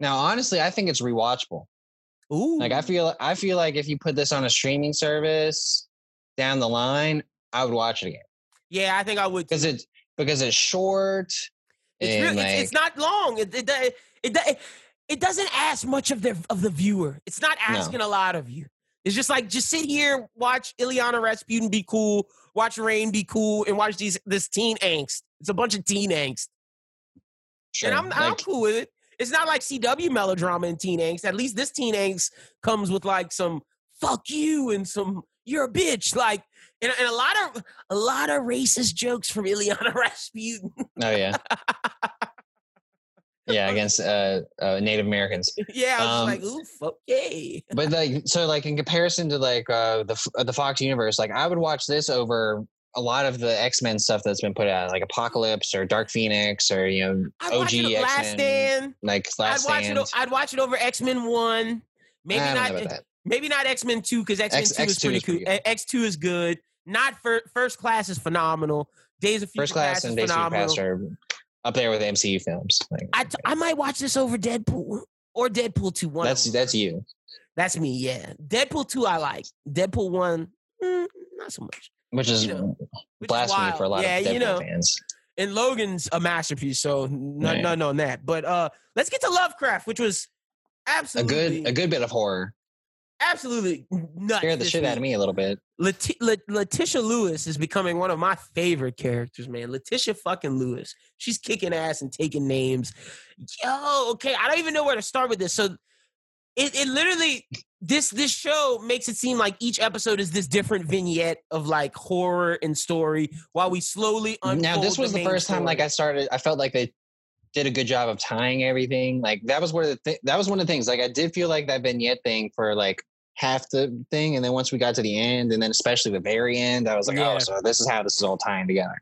Now, honestly, I think it's rewatchable. Ooh, like I feel I feel like if you put this on a streaming service down the line, I would watch it again. Yeah, I think I would because it's because it's short. It's really, like, it's, it's, not long. It, it, it, it, it doesn't ask much of the of the viewer. It's not asking no. a lot of you. It's just like just sit here, watch Illyana Rasputin be cool, watch Rahne be cool, and watch these this teen angst. It's a bunch of teen angst. Sure. And I'm like, I'm cool with it. It's not like CW melodrama and teen angst. At least this teen angst comes with like some fuck you and some you're a bitch. Like and, and a lot of a lot of racist jokes from Illyana Rasputin. Oh yeah. yeah, against uh, uh, Native Americans. Yeah, I was um, like, oof, okay. but like, so like in comparison to like uh, the uh, the Fox universe, like I would watch this over a lot of the X Men stuff that's been put out, like Apocalypse or Dark Phoenix or you know I'd OG X Men, like Last I'd watch Stand. it. I'd watch it over X Men One. Maybe not. Maybe not X Men Two because X Men Two is pretty cool. X Two is good. Not for, first class is phenomenal. Days of Future First Class and Days of Future Past are up there with MCU films. Like, I, t- I might watch this over Deadpool or Deadpool two. One. That's that's you. That's me. Yeah, Deadpool two I like. Deadpool one, mm, not so much. Which is you know, blasphemy for a lot yeah, of Deadpool you know, fans. And Logan's a masterpiece, so none, none on that. But uh let's get to Lovecraft, which was absolutely a good a good bit of horror absolutely nuts. Scared the shit week. out of me a little bit. Letitia Lewis is becoming one of my favorite characters, man. Letitia fucking Lewis. She's kicking ass and taking names. Yo, okay, I don't even know where to start with this. So it, it literally this this show makes it seem like each episode is this different vignette of like horror and story while we slowly unfold now this was the, the first story. time like i started i felt like they did a good job of tying everything like that was where the th- that was one of the things like i did feel like that vignette thing for like half the thing, and then once we got to the end, and then especially the very end, I was like, oh, yeah. oh, so this is how this is all tying together.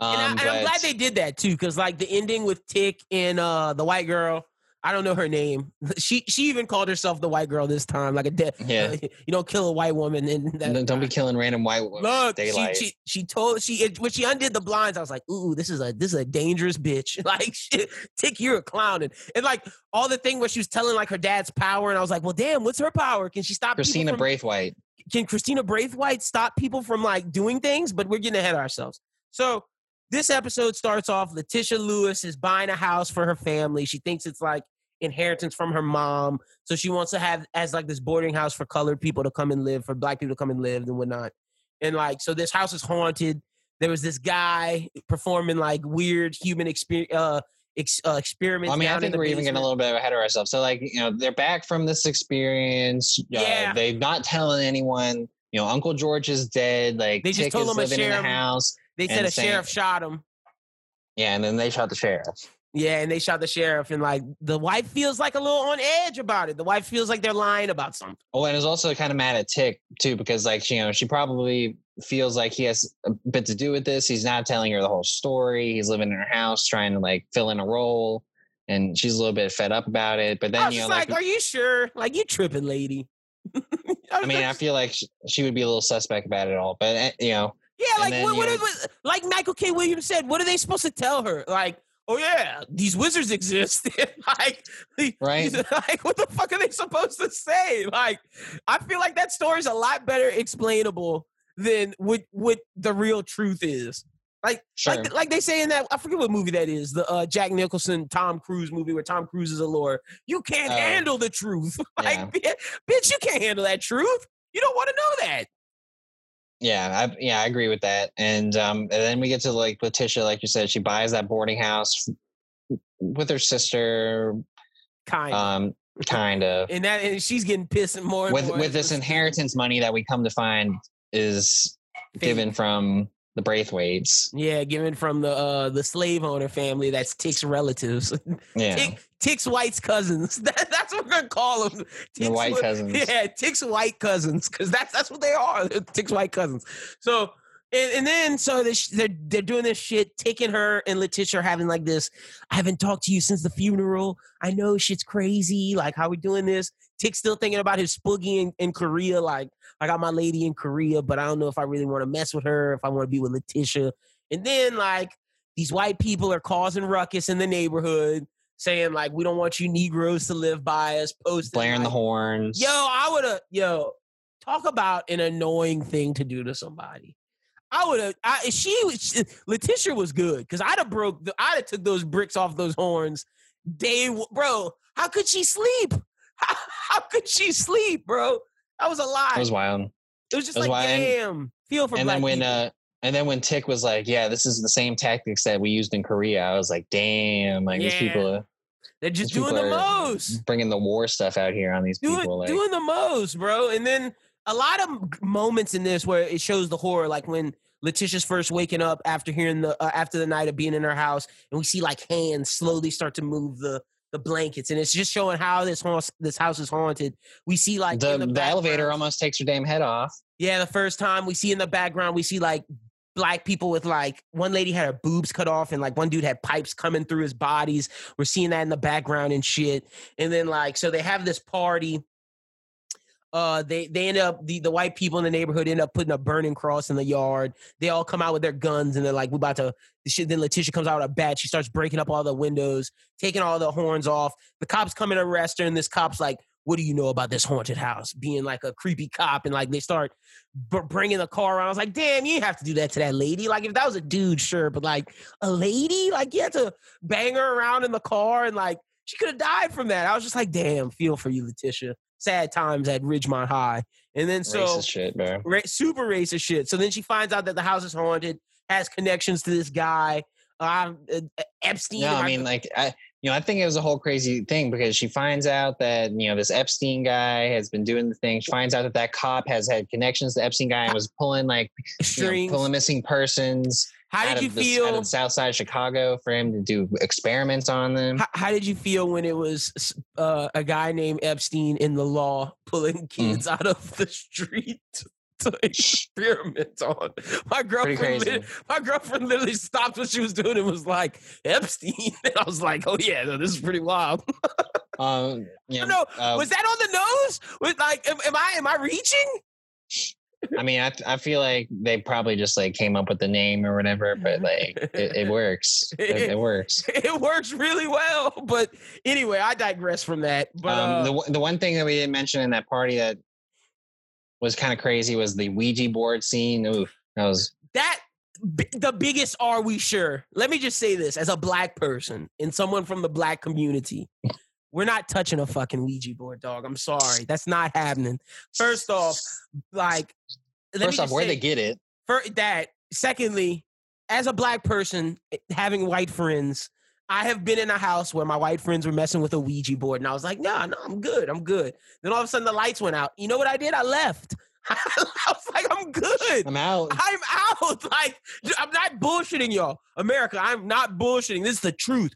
Um, and, I, am glad they did that too, because like the ending with Tick and uh, the white girl, I don't know her name. She she even called herself the white girl this time, like a dead. Yeah, you don't kill a white woman and that, don't be killing random white women. Look, daylight. She, she, she told she when she undid the blinds, I was like, ooh, this is a this is a dangerous bitch. Like, shit, Tick, you're a clown, and, and like all the thing where she was telling like her dad's power, and I was like, well, damn, what's her power? Can she stop Christina from, Braithwaite? Can Christina Braithwaite stop people from like doing things? But we're getting ahead of ourselves. So this episode starts off. Letitia Lewis is buying a house for her family. She thinks it's like inheritance from her mom, so she wants to have as like this boarding house for colored people to come and live, for black people to come and live and whatnot. And like, so this house is haunted. There was this guy performing like weird human experience. Uh, ex, uh, experiments. I mean, I think we're basement. even getting a little bit ahead of ourselves. So, like, you know, they're back from this experience. Uh, yeah, they're not telling anyone. You know, Uncle George is dead. Like, they just Tick told him living a sheriff, in the house. They said a saying, sheriff shot him. Yeah, and then they shot the sheriff. Yeah, and they shot the sheriff, and like the wife feels like a little on edge about it. The wife feels like they're lying about something. Oh, and is also kind of mad at Tick too, because like you know she probably feels like he has a bit to do with this. He's not telling her the whole story. He's living in her house, trying to like fill in a role, and she's a little bit fed up about it. But then you know, like, like, are you sure? Like you tripping, lady? I mean, I feel like she would be a little suspect about it all, but eh, you know. Yeah, like then, what, what, what, like Michael K. Williams said, what are they supposed to tell her? Like, oh yeah, these wizards exist. like, right? Like, what the fuck are they supposed to say? Like, I feel like that story's a lot better explainable than what what the real truth is. Like, sure. like, like they say in that I forget what movie that is, the uh, Jack Nicholson Tom Cruise movie where Tom Cruise is a lawyer. You can't uh, handle the truth. like, yeah. bitch, you can't handle that truth. You don't want to know that. Yeah, I, yeah, I agree with that. And um, and then we get to like Letitia, like you said, she buys that boarding house with her sister. Kind. Um, kind of. And that, and she's getting pissed more with more with this inheritance money that we come to find is Fake. given from the Braithwaites. Yeah, given from the uh the slave owner family. That's Tick's relatives. Yeah, Tick, Tick's White's cousins. That, that's what we're gonna call them. Tick's, the white cousins. Yeah, Tick's white cousins, because that's that's what they are. Tick's white cousins. So and, and then so they, they're they're doing this shit, taking her and Letitia are having like this. I haven't talked to you since the funeral. I know shit's crazy. Like how we doing this? Tick still thinking about his spoogie in, in Korea. Like I got my lady in Korea, but I don't know if I really want to mess with her. If I want to be with Letitia. And then like these white people are causing ruckus in the neighborhood saying like we don't want you Negroes to live by us, posting blaring like, the horns. Yo, I would have yo talk about an annoying thing to do to somebody. I would have. I, she, she Letitia was good because I'd have broke. The, I'd have took those bricks off those horns. Day, bro. How could she sleep? How, how could she sleep, bro? That was a lie. It was wild. It was just it was like, wild. damn. Feel for. And then when, people. uh, and then when Tick was like, "Yeah, this is the same tactics that we used in Korea," I was like, "Damn! Like yeah. these people." They're just doing the most. Bringing the war stuff out here on these doing, people. Like. Doing the most, bro. And then a lot of moments in this where it shows the horror, like when Letitia's first waking up after hearing the uh, after the night of being in her house, and we see like hands slowly start to move the the blankets, and it's just showing how this house this house is haunted. We see like the, the, the elevator almost takes her damn head off. Yeah, the first time we see in the background, we see like black people with like one lady had her boobs cut off and like one dude had pipes coming through his bodies. We're seeing that in the background and shit. And then like so they have this party uh they they end up the, the white people in the neighborhood end up putting a burning cross in the yard they all come out with their guns and they're like we're about to shit then letitia comes out with a bat she starts breaking up all the windows taking all the horns off the cops come and arrest her and this cop's like what do you know about this haunted house being like a creepy cop and like they start b- bringing the car around i was like damn you have to do that to that lady like if that was a dude sure but like a lady like you had to bang her around in the car and like she could have died from that i was just like damn feel for you letitia sad times at Ridgemont High. And then so racist shit, bro. Ra- super racist shit. So then she finds out that the house is haunted, has connections to this guy, uh, Epstein. No, I mean, like, I, you know, I think it was a whole crazy thing because she finds out that you know this Epstein guy has been doing the thing. She finds out that that cop has had connections to Epstein guy and was pulling like strings, you know, pulling missing persons. How did you the, feel? Out of South Side of Chicago for him to do experiments on them. How, how did you feel when it was uh, a guy named Epstein in the law pulling kids mm. out of the street? To experiment on. My girlfriend, my girlfriend literally stopped what she was doing and was like Epstein, and I was like, "Oh yeah, no, this is pretty wild." um, yeah, no, uh, was that on the nose? Was like, am, am I am I reaching? I mean, I I feel like they probably just like came up with the name or whatever, but like it, it works. It, it, works. It works really well. But anyway, I digress from that. But um, uh, the the one thing that we didn't mention in that party that was kind of crazy was the Ouija board scene. Ooh, that was that B- the biggest are we sure? Let me just say this as a black person and someone from the black community. We're not touching a fucking Ouija board, dog. I'm sorry. That's not happening. First off, like First off, where they get it? For that. Secondly, as a black person eh, having white friends, I have been in a house where my white friends were messing with a Ouija board, and I was like, "No, nah, no, I'm good, I'm good." Then all of a sudden, the lights went out. You know what I did? I left. I was like, "I'm good. I'm out. I'm out. Like, I'm not bullshitting y'all, America. I'm not bullshitting. This is the truth.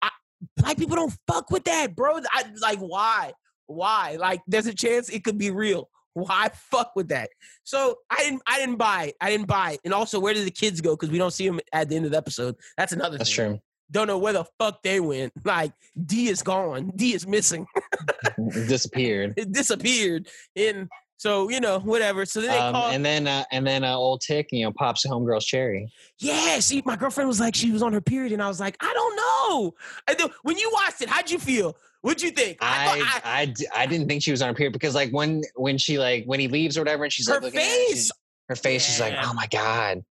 I, black people don't fuck with that, bro. I like why, why? Like, there's a chance it could be real. Why fuck with that? So I didn't. I didn't buy it. I didn't buy it. And also, where did the kids go? Because we don't see them at the end of the episode. That's another. That's thing. true. Don't know where the fuck they went. Like D is gone. D is missing. it disappeared. It disappeared. And so you know whatever. So then um, call, and then uh, and then uh, old Tick, you know, pops a homegirl's cherry. Yeah. See, my girlfriend was like, she was on her period, and I was like, I don't know. And then, when you watched it, how'd you feel? What'd you think? I I, I, I, I, didn't think she was on her period because like when when she like when he leaves or whatever, and she's her like face, her face, yeah. she's like, oh my god.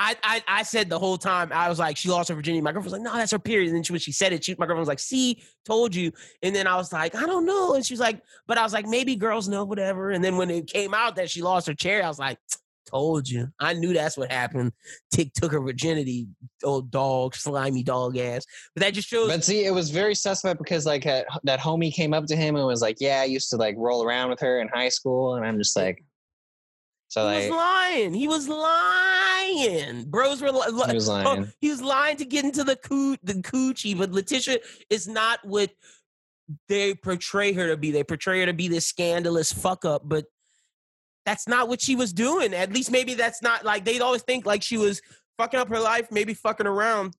I, I I said the whole time I was like she lost her virginity. My girlfriend was like, no, that's her period. And then she, when she said it, she, my girlfriend was like, see, told you. And then I was like, I don't know. And she was like, but I was like, maybe girls know whatever. And then when it came out that she lost her chair, I was like, told you. I knew that's what happened. Tick took her virginity, old dog, slimy dog ass. But that just shows. But see, it was very suspect because like that homie came up to him and was like, "Yeah, I used to like roll around with her in high school," and I'm just like. So he like, was lying. He was lying. Bros were li- he was lying. Oh, he was lying to get into the coo- the coochie. But Letitia is not what they portray her to be. They portray her to be this scandalous fuck up, but that's not what she was doing. At least maybe that's not like they'd always think like she was fucking up her life, maybe fucking around.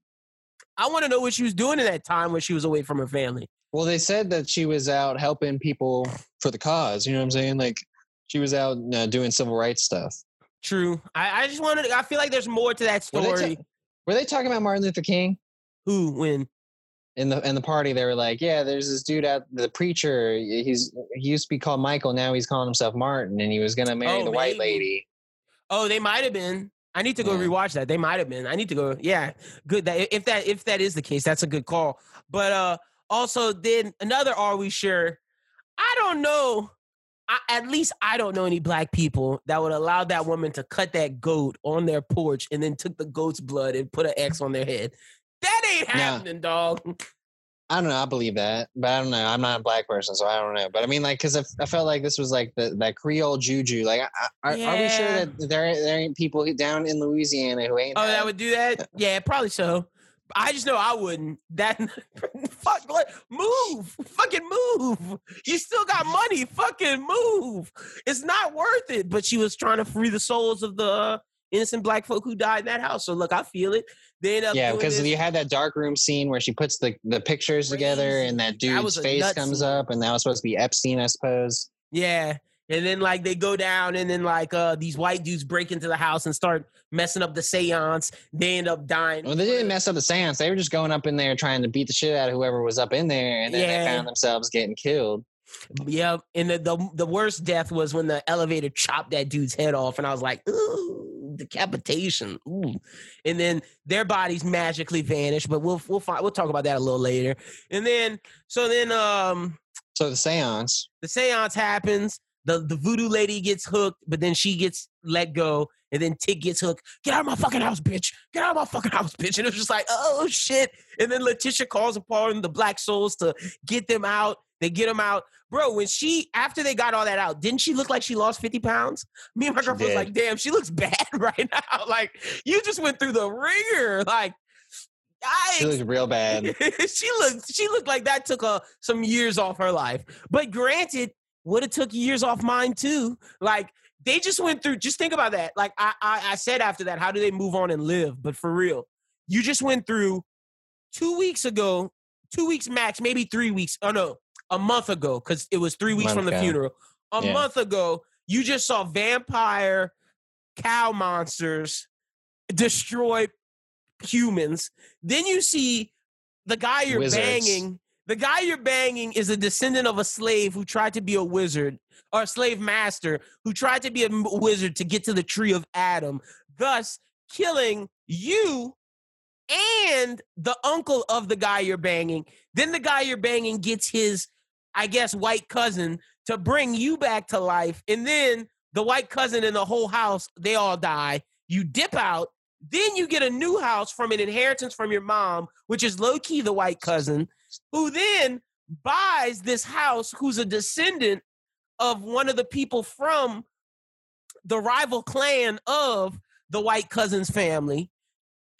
I want to know what she was doing in that time when she was away from her family. Well, they said that she was out helping people for the cause. You know what I'm saying? Like she was out uh, doing civil rights stuff. True. I, I just wanted. I feel like there's more to that story. Were they, ta- were they talking about Martin Luther King? Who? When? in the in the party they were like yeah there's this dude out the preacher he's he used to be called michael now he's calling himself martin and he was gonna marry oh, the maybe. white lady oh they might have been i need to go yeah. rewatch that they might have been i need to go yeah good that if that if that is the case that's a good call but uh also then another are we sure i don't know I, at least I don't know any black people that would allow that woman to cut that goat on their porch and then took the goat's blood and put an X on their head. That ain't happening, dog. I don't know. I believe that, but I don't know. I'm not a black person, so I don't know. But I mean, like, because I, I, felt like this was like the that Creole juju. Like, are, yeah. are we sure that there there ain't people down in Louisiana who ain't? Oh, that, that would do that? Yeah, probably so. I just know I wouldn't. That fuck, move, fucking move. You still got money, fucking move. It's not worth it. But she was trying to free the souls of the uh, innocent black folk who died in that house. So look, I feel it. They yeah, because you had that dark room scene where she puts the the pictures Crazy. together and that dude's that face comes scene. up, and that was supposed to be Epstein, I suppose. Yeah. And then like they go down and then like uh these white dudes break into the house and start messing up the seance. They end up dying. Well, they didn't mess up the seance. They were just going up in there trying to beat the shit out of whoever was up in there, and then yeah. they found themselves getting killed. Yep. And the, the the worst death was when the elevator chopped that dude's head off, and I was like, ooh, decapitation. Ooh. And then their bodies magically vanish, but we'll we'll find we'll talk about that a little later. And then so then um so the seance. The seance happens. The the voodoo lady gets hooked, but then she gets let go. And then Tick gets hooked. Get out of my fucking house, bitch. Get out of my fucking house, bitch. And it was just like, oh shit. And then Letitia calls upon the black souls to get them out. They get them out bro, when she after they got all that out, didn't she look like she lost 50 pounds? Me and my girlfriend was like, damn, she looks bad right now. Like you just went through the ringer. Like I, she looks real bad. she looked she looked like that took a, some years off her life. But granted, would have took years off mine too. Like they just went through. Just think about that. Like I, I, I said after that, how do they move on and live? But for real, you just went through two weeks ago, two weeks max, maybe three weeks. Oh no, a month ago because it was three weeks from the funeral. A yeah. month ago, you just saw vampire cow monsters destroy humans. Then you see the guy you're Wizards. banging. The guy you're banging is a descendant of a slave who tried to be a wizard or a slave master who tried to be a wizard to get to the tree of Adam, thus killing you and the uncle of the guy you're banging. Then the guy you're banging gets his, I guess, white cousin to bring you back to life. And then the white cousin and the whole house, they all die. You dip out. Then you get a new house from an inheritance from your mom, which is low key the white cousin, who then buys this house who's a descendant of one of the people from the rival clan of the white cousin's family.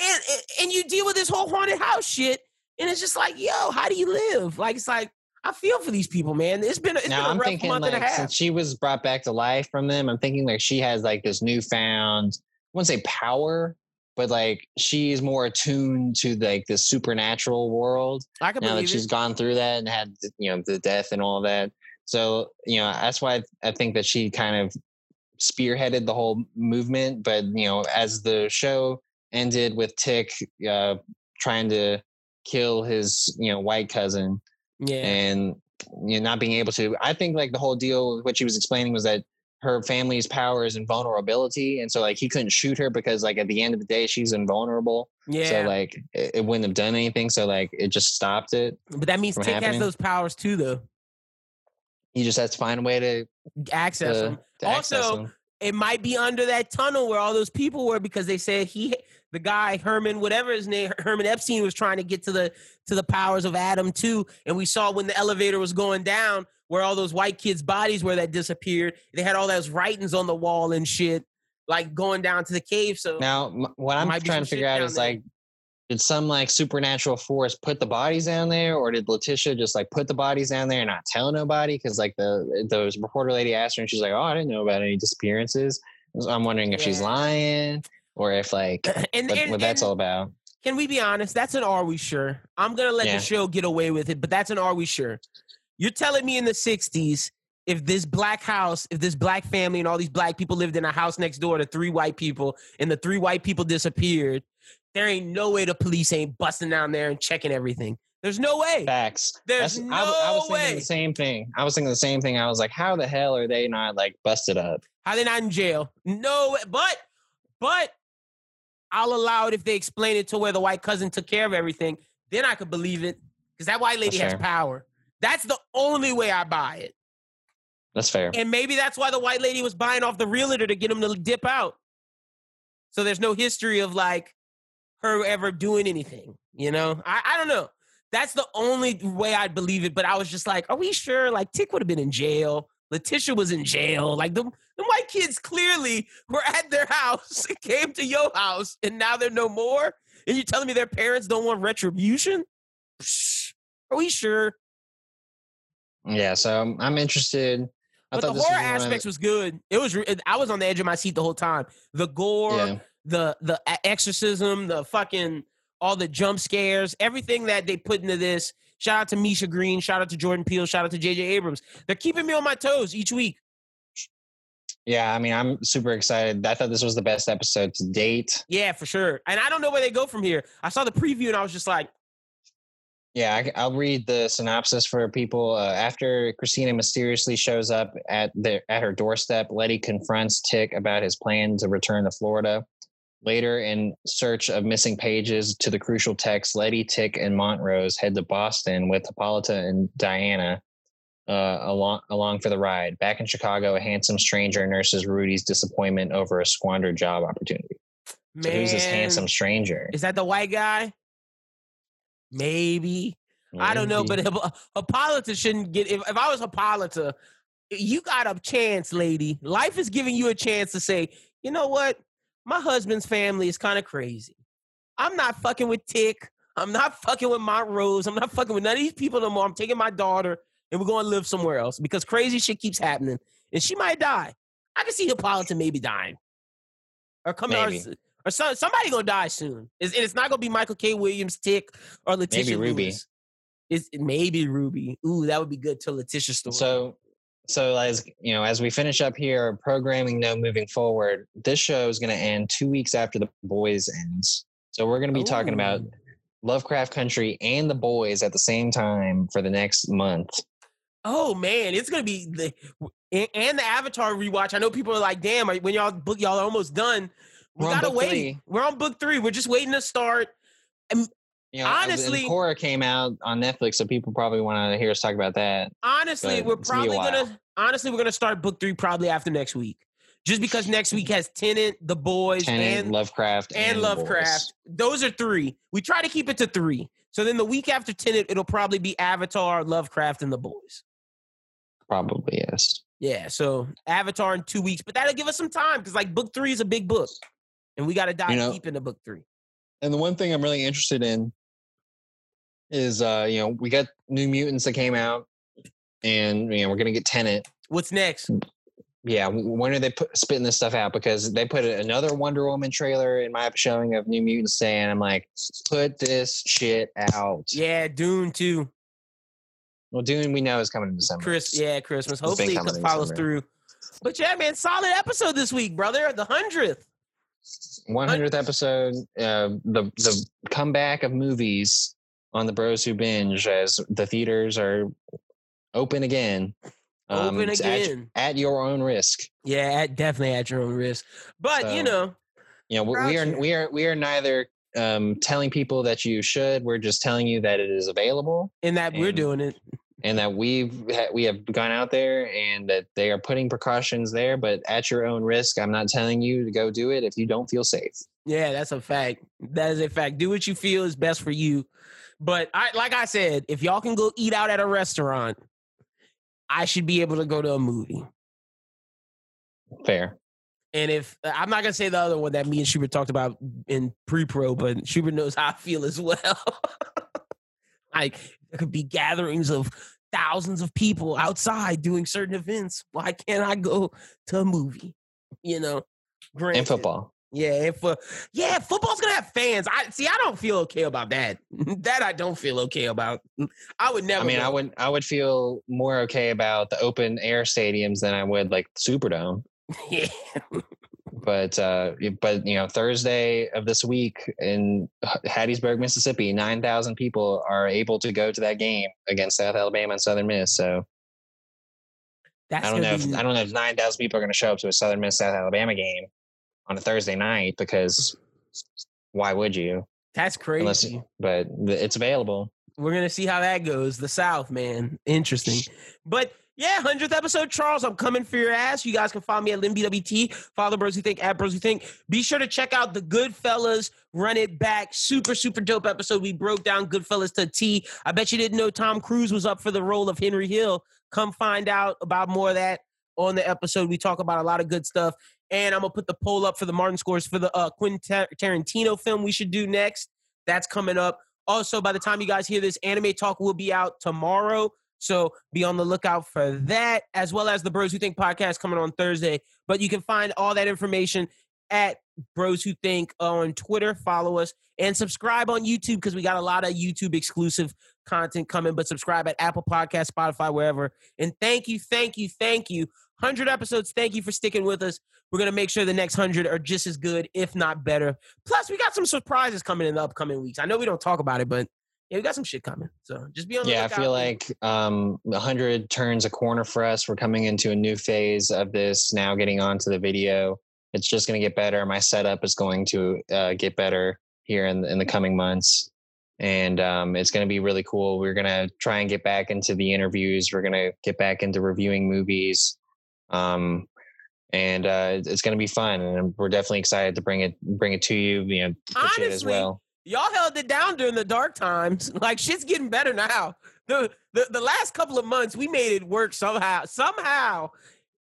And, and you deal with this whole haunted house shit, and it's just like, yo, how do you live? Like, it's like I feel for these people, man. It's been, it's now, been a I'm rough thinking, month like, and a half. Since she was brought back to life from them, I'm thinking like she has like this newfound, I wouldn't say power, but like she's more attuned to like the supernatural world. I can now that she's gone through that and had you know the death and all that. So you know that's why I think that she kind of spearheaded the whole movement. But you know, as the show ended with Tick uh, trying to kill his you know white cousin, yeah, and you know not being able to, I think like the whole deal what she was explaining was that her family's powers and vulnerability and so like he couldn't shoot her because like at the end of the day she's invulnerable. Yeah. So like it, it wouldn't have done anything. So like it just stopped it. But that means Tick happening. has those powers too, though. He just has to find a way to access to, them. To also, access them. it might be under that tunnel where all those people were because they said he, the guy Herman, whatever his name, Herman Epstein was trying to get to the to the powers of Adam too. And we saw when the elevator was going down where all those white kids' bodies were that disappeared. They had all those writings on the wall and shit, like going down to the cave. So now, what I'm trying to figure out is there. like, did some like supernatural force put the bodies down there, or did Letitia just like put the bodies down there and not tell nobody? Because like the the reporter lady asked her, and she's like, "Oh, I didn't know about any disappearances." So I'm wondering if yeah. she's lying or if like and, what, and, what that's all about. Can we be honest? That's an are we sure? I'm gonna let yeah. the show get away with it, but that's an are we sure? You're telling me in the 60s, if this black house, if this black family and all these black people lived in a house next door to three white people and the three white people disappeared, there ain't no way the police ain't busting down there and checking everything. There's no way. Facts. There's That's, no I, I was way. the same thing. I was thinking the same thing. I was like, how the hell are they not like busted up? How they not in jail? No, but but I'll allow it if they explain it to where the white cousin took care of everything. Then I could believe it because that white lady has power. That's the only way I buy it. That's fair. And maybe that's why the white lady was buying off the realtor to get him to dip out. So there's no history of like her ever doing anything. You know, I, I don't know. That's the only way I'd believe it. But I was just like, are we sure? Like Tick would have been in jail. Letitia was in jail. Like the, the white kids clearly were at their house, came to your house, and now they're no more. And you're telling me their parents don't want retribution? Psh, are we sure? Yeah, so I'm interested. I but the horror was aspects was good. It was. I was on the edge of my seat the whole time. The gore, yeah. the the exorcism, the fucking all the jump scares, everything that they put into this. Shout out to Misha Green. Shout out to Jordan Peele. Shout out to J.J. Abrams. They're keeping me on my toes each week. Yeah, I mean, I'm super excited. I thought this was the best episode to date. Yeah, for sure. And I don't know where they go from here. I saw the preview and I was just like, yeah, I, will read the synopsis for people. Uh, after Christina mysteriously shows up at the at her doorstep, Letty confronts Tick about his plan to return to Florida. Later, in search of missing pages to the crucial text, Letty, Tick, and Montrose head to Boston with Hippolyta and Diana uh, along along for the ride. Back in Chicago, a handsome stranger nurses Ruby's disappointment over a squandered job opportunity. Man, so who's this handsome stranger? Is that the white guy? Maybe. Maybe. I don't know, but Hippolyta shouldn't get. If, if I was Hippolyta, you got a chance, lady. Life is giving you a chance to say, you know what? My husband's family is kind of crazy. I'm not fucking with Tick. I'm not fucking with my Montrose. I'm not fucking with none of these people no more. I'm taking my daughter and we're going to live somewhere else because crazy shit keeps happening and she might die. I can see Hippolyta maybe dying or coming. Maybe or so, somebody gonna die soon. It's, and it's not gonna be Michael K. Williams, Tick, or Letitia maybe Ruby. Lewis. It's maybe Ruby. Ooh, that would be good to Letitia story. So, so as you know, as we finish up here, programming no moving forward. This show is to end two weeks after the Boys ends. So we're to be Ooh. talking about Lovecraft Country and the Boys at the same time for the next month. Oh man, it's gonna be the and the Avatar rewatch. I know people are like, "Damn, when y'all book y'all are almost done." We We're gotta wait. Three. We're on book three. We're just waiting to start. And you know, honestly, Korra came out on Netflix, so people probably want to hear us talk about that. Honestly, we're probably gonna. Honestly, we're gonna start book three probably after next week, just because next week has Tenet, The Boys, Tenet, and Lovecraft, and, and Lovecraft. Those are three. We try to keep it to three. So then the week after Tenet, it'll probably be Avatar, Lovecraft, and The Boys. Probably yes. Yeah. So Avatar in two weeks, but that'll give us some time because like book three is a big book, and we got to dive you know, deep into book three. And the one thing I'm really interested in is uh, you know, we got New Mutants that came out, and you know, we're gonna get Tenet. What's next? Yeah, when are they put, spitting this stuff out? Because they put another Wonder Woman trailer in my showing of New Mutants, saying, "I'm like, put this shit out." Yeah, Dune too. Well, Dune we know is coming in December. Chris, yeah, Christmas. Hopefully it follows through. But yeah, man, solid episode this week, brother. The hundredth. 100th episode, uh, the the comeback of movies on the Bros Who Binge as the theaters are open again. Um, open again at, at, your own risk. Yeah, at, definitely at your own risk. But so, you know, you know, we are we are we are neither um, telling people that you should. We're just telling you that it is available, and that and, we're doing it, and that we've we have gone out there, and that they are putting precautions there, but at your own risk. I'm not telling you to go do it if you don't feel safe. Yeah, that's a fact. That is a fact. Do what you feel is best for you. But I, like I said, if y'all can go eat out at a restaurant, I should be able to go to a movie. Fair. And if uh, I'm not gonna say the other one that me and Schubert talked about in pre-pro, but Schubert knows how I feel as well. like there could be gatherings of thousands of people outside doing certain events. Why can't I go to a movie? You know, granted. and football. Yeah, if uh, yeah, football's gonna have fans. I see. I don't feel okay about that. that I don't feel okay about. I would never. I mean, go. I would. I would feel more okay about the open air stadiums than I would like Superdome. yeah. But uh, but you know, Thursday of this week in Hattiesburg, Mississippi, nine thousand people are able to go to that game against South Alabama and Southern Miss. So That's I don't know. If, I don't know if nine thousand people are going to show up to a Southern Miss South Alabama game on a Thursday night because why would you? That's crazy. Unless, but it's available. We're gonna see how that goes. The South, man, interesting. But yeah, hundredth episode, Charles. I'm coming for your ass. You guys can find me at LinBWT. Follow Bros Who Think at Bros Who Think. Be sure to check out the Goodfellas Run It Back. Super super dope episode. We broke down Goodfellas to T. I bet you didn't know Tom Cruise was up for the role of Henry Hill. Come find out about more of that on the episode. We talk about a lot of good stuff. And I'm gonna put the poll up for the Martin scores for the uh, Quentin Tarantino film we should do next. That's coming up. Also, by the time you guys hear this, Anime Talk will be out tomorrow. So be on the lookout for that, as well as the Bros Who Think podcast coming on Thursday. But you can find all that information at Bros Who Think on Twitter. Follow us and subscribe on YouTube because we got a lot of YouTube exclusive content coming. But subscribe at Apple Podcast, Spotify, wherever. And thank you, thank you, thank you 100 episodes. Thank you for sticking with us. We're going to make sure the next 100 are just as good, if not better. Plus, we got some surprises coming in the upcoming weeks. I know we don't talk about it, but yeah, we got some shit coming. So just be on the Yeah, I feel like um, 100 turns a corner for us. We're coming into a new phase of this now, getting onto the video. It's just going to get better. My setup is going to uh, get better here in, in the coming months and um, it's going to be really cool. We're going to try and get back into the interviews. We're going to get back into reviewing movies. Um, and uh, it's going to be fun, and we're definitely excited to bring it bring it to you. You know, Honestly, as well. Y'all held it down during the dark times. Like shit's getting better now. The, the the last couple of months, we made it work somehow. Somehow,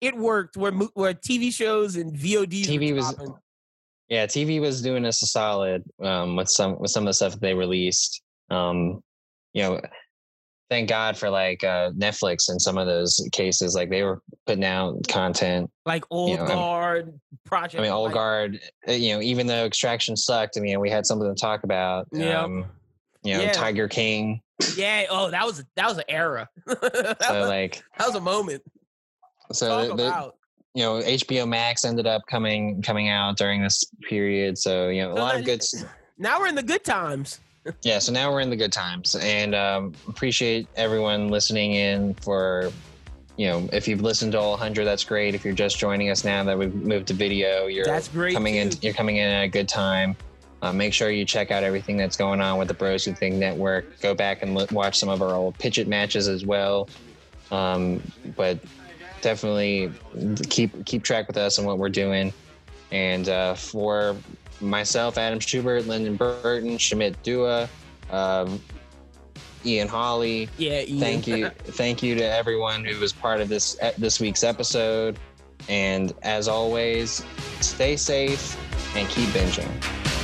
it worked. Where where TV shows and VOD TV was. Yeah, TV was doing us a solid um, with some with some of the stuff that they released. Um, you know, thank God for like uh, Netflix and some of those cases. Like they were putting out content like Old you know, Guard project. I mean, Old like, Guard. Uh, you know, even though Extraction sucked, I mean, we had something to talk about. Yeah. Um, you know, yeah. Tiger King. Yeah. Oh, that was that was an era. that so was, like that was a moment. So the, the, you know, HBO Max ended up coming coming out during this period. So you know, a so lot of good. Now we're in the good times yeah, so now we're in the good times, and um, appreciate everyone listening in for you know, if you've listened to all 100, that's great. If you're just joining us now that we've moved to video, you're that's great coming too. in. You're coming in at a good time. Uh, make sure you check out everything that's going on with the Bros Who Think Network. Go back and look, watch some of our old pitch it matches as well. Um, but definitely keep keep track with us and what we're doing. And uh, for myself, Adam Schubert, Lyndon Burton, Shamit Dua, um, Ian Holly. Yeah, Ian. thank you, thank you to everyone who was part of this this week's episode. And as always, stay safe and keep binging.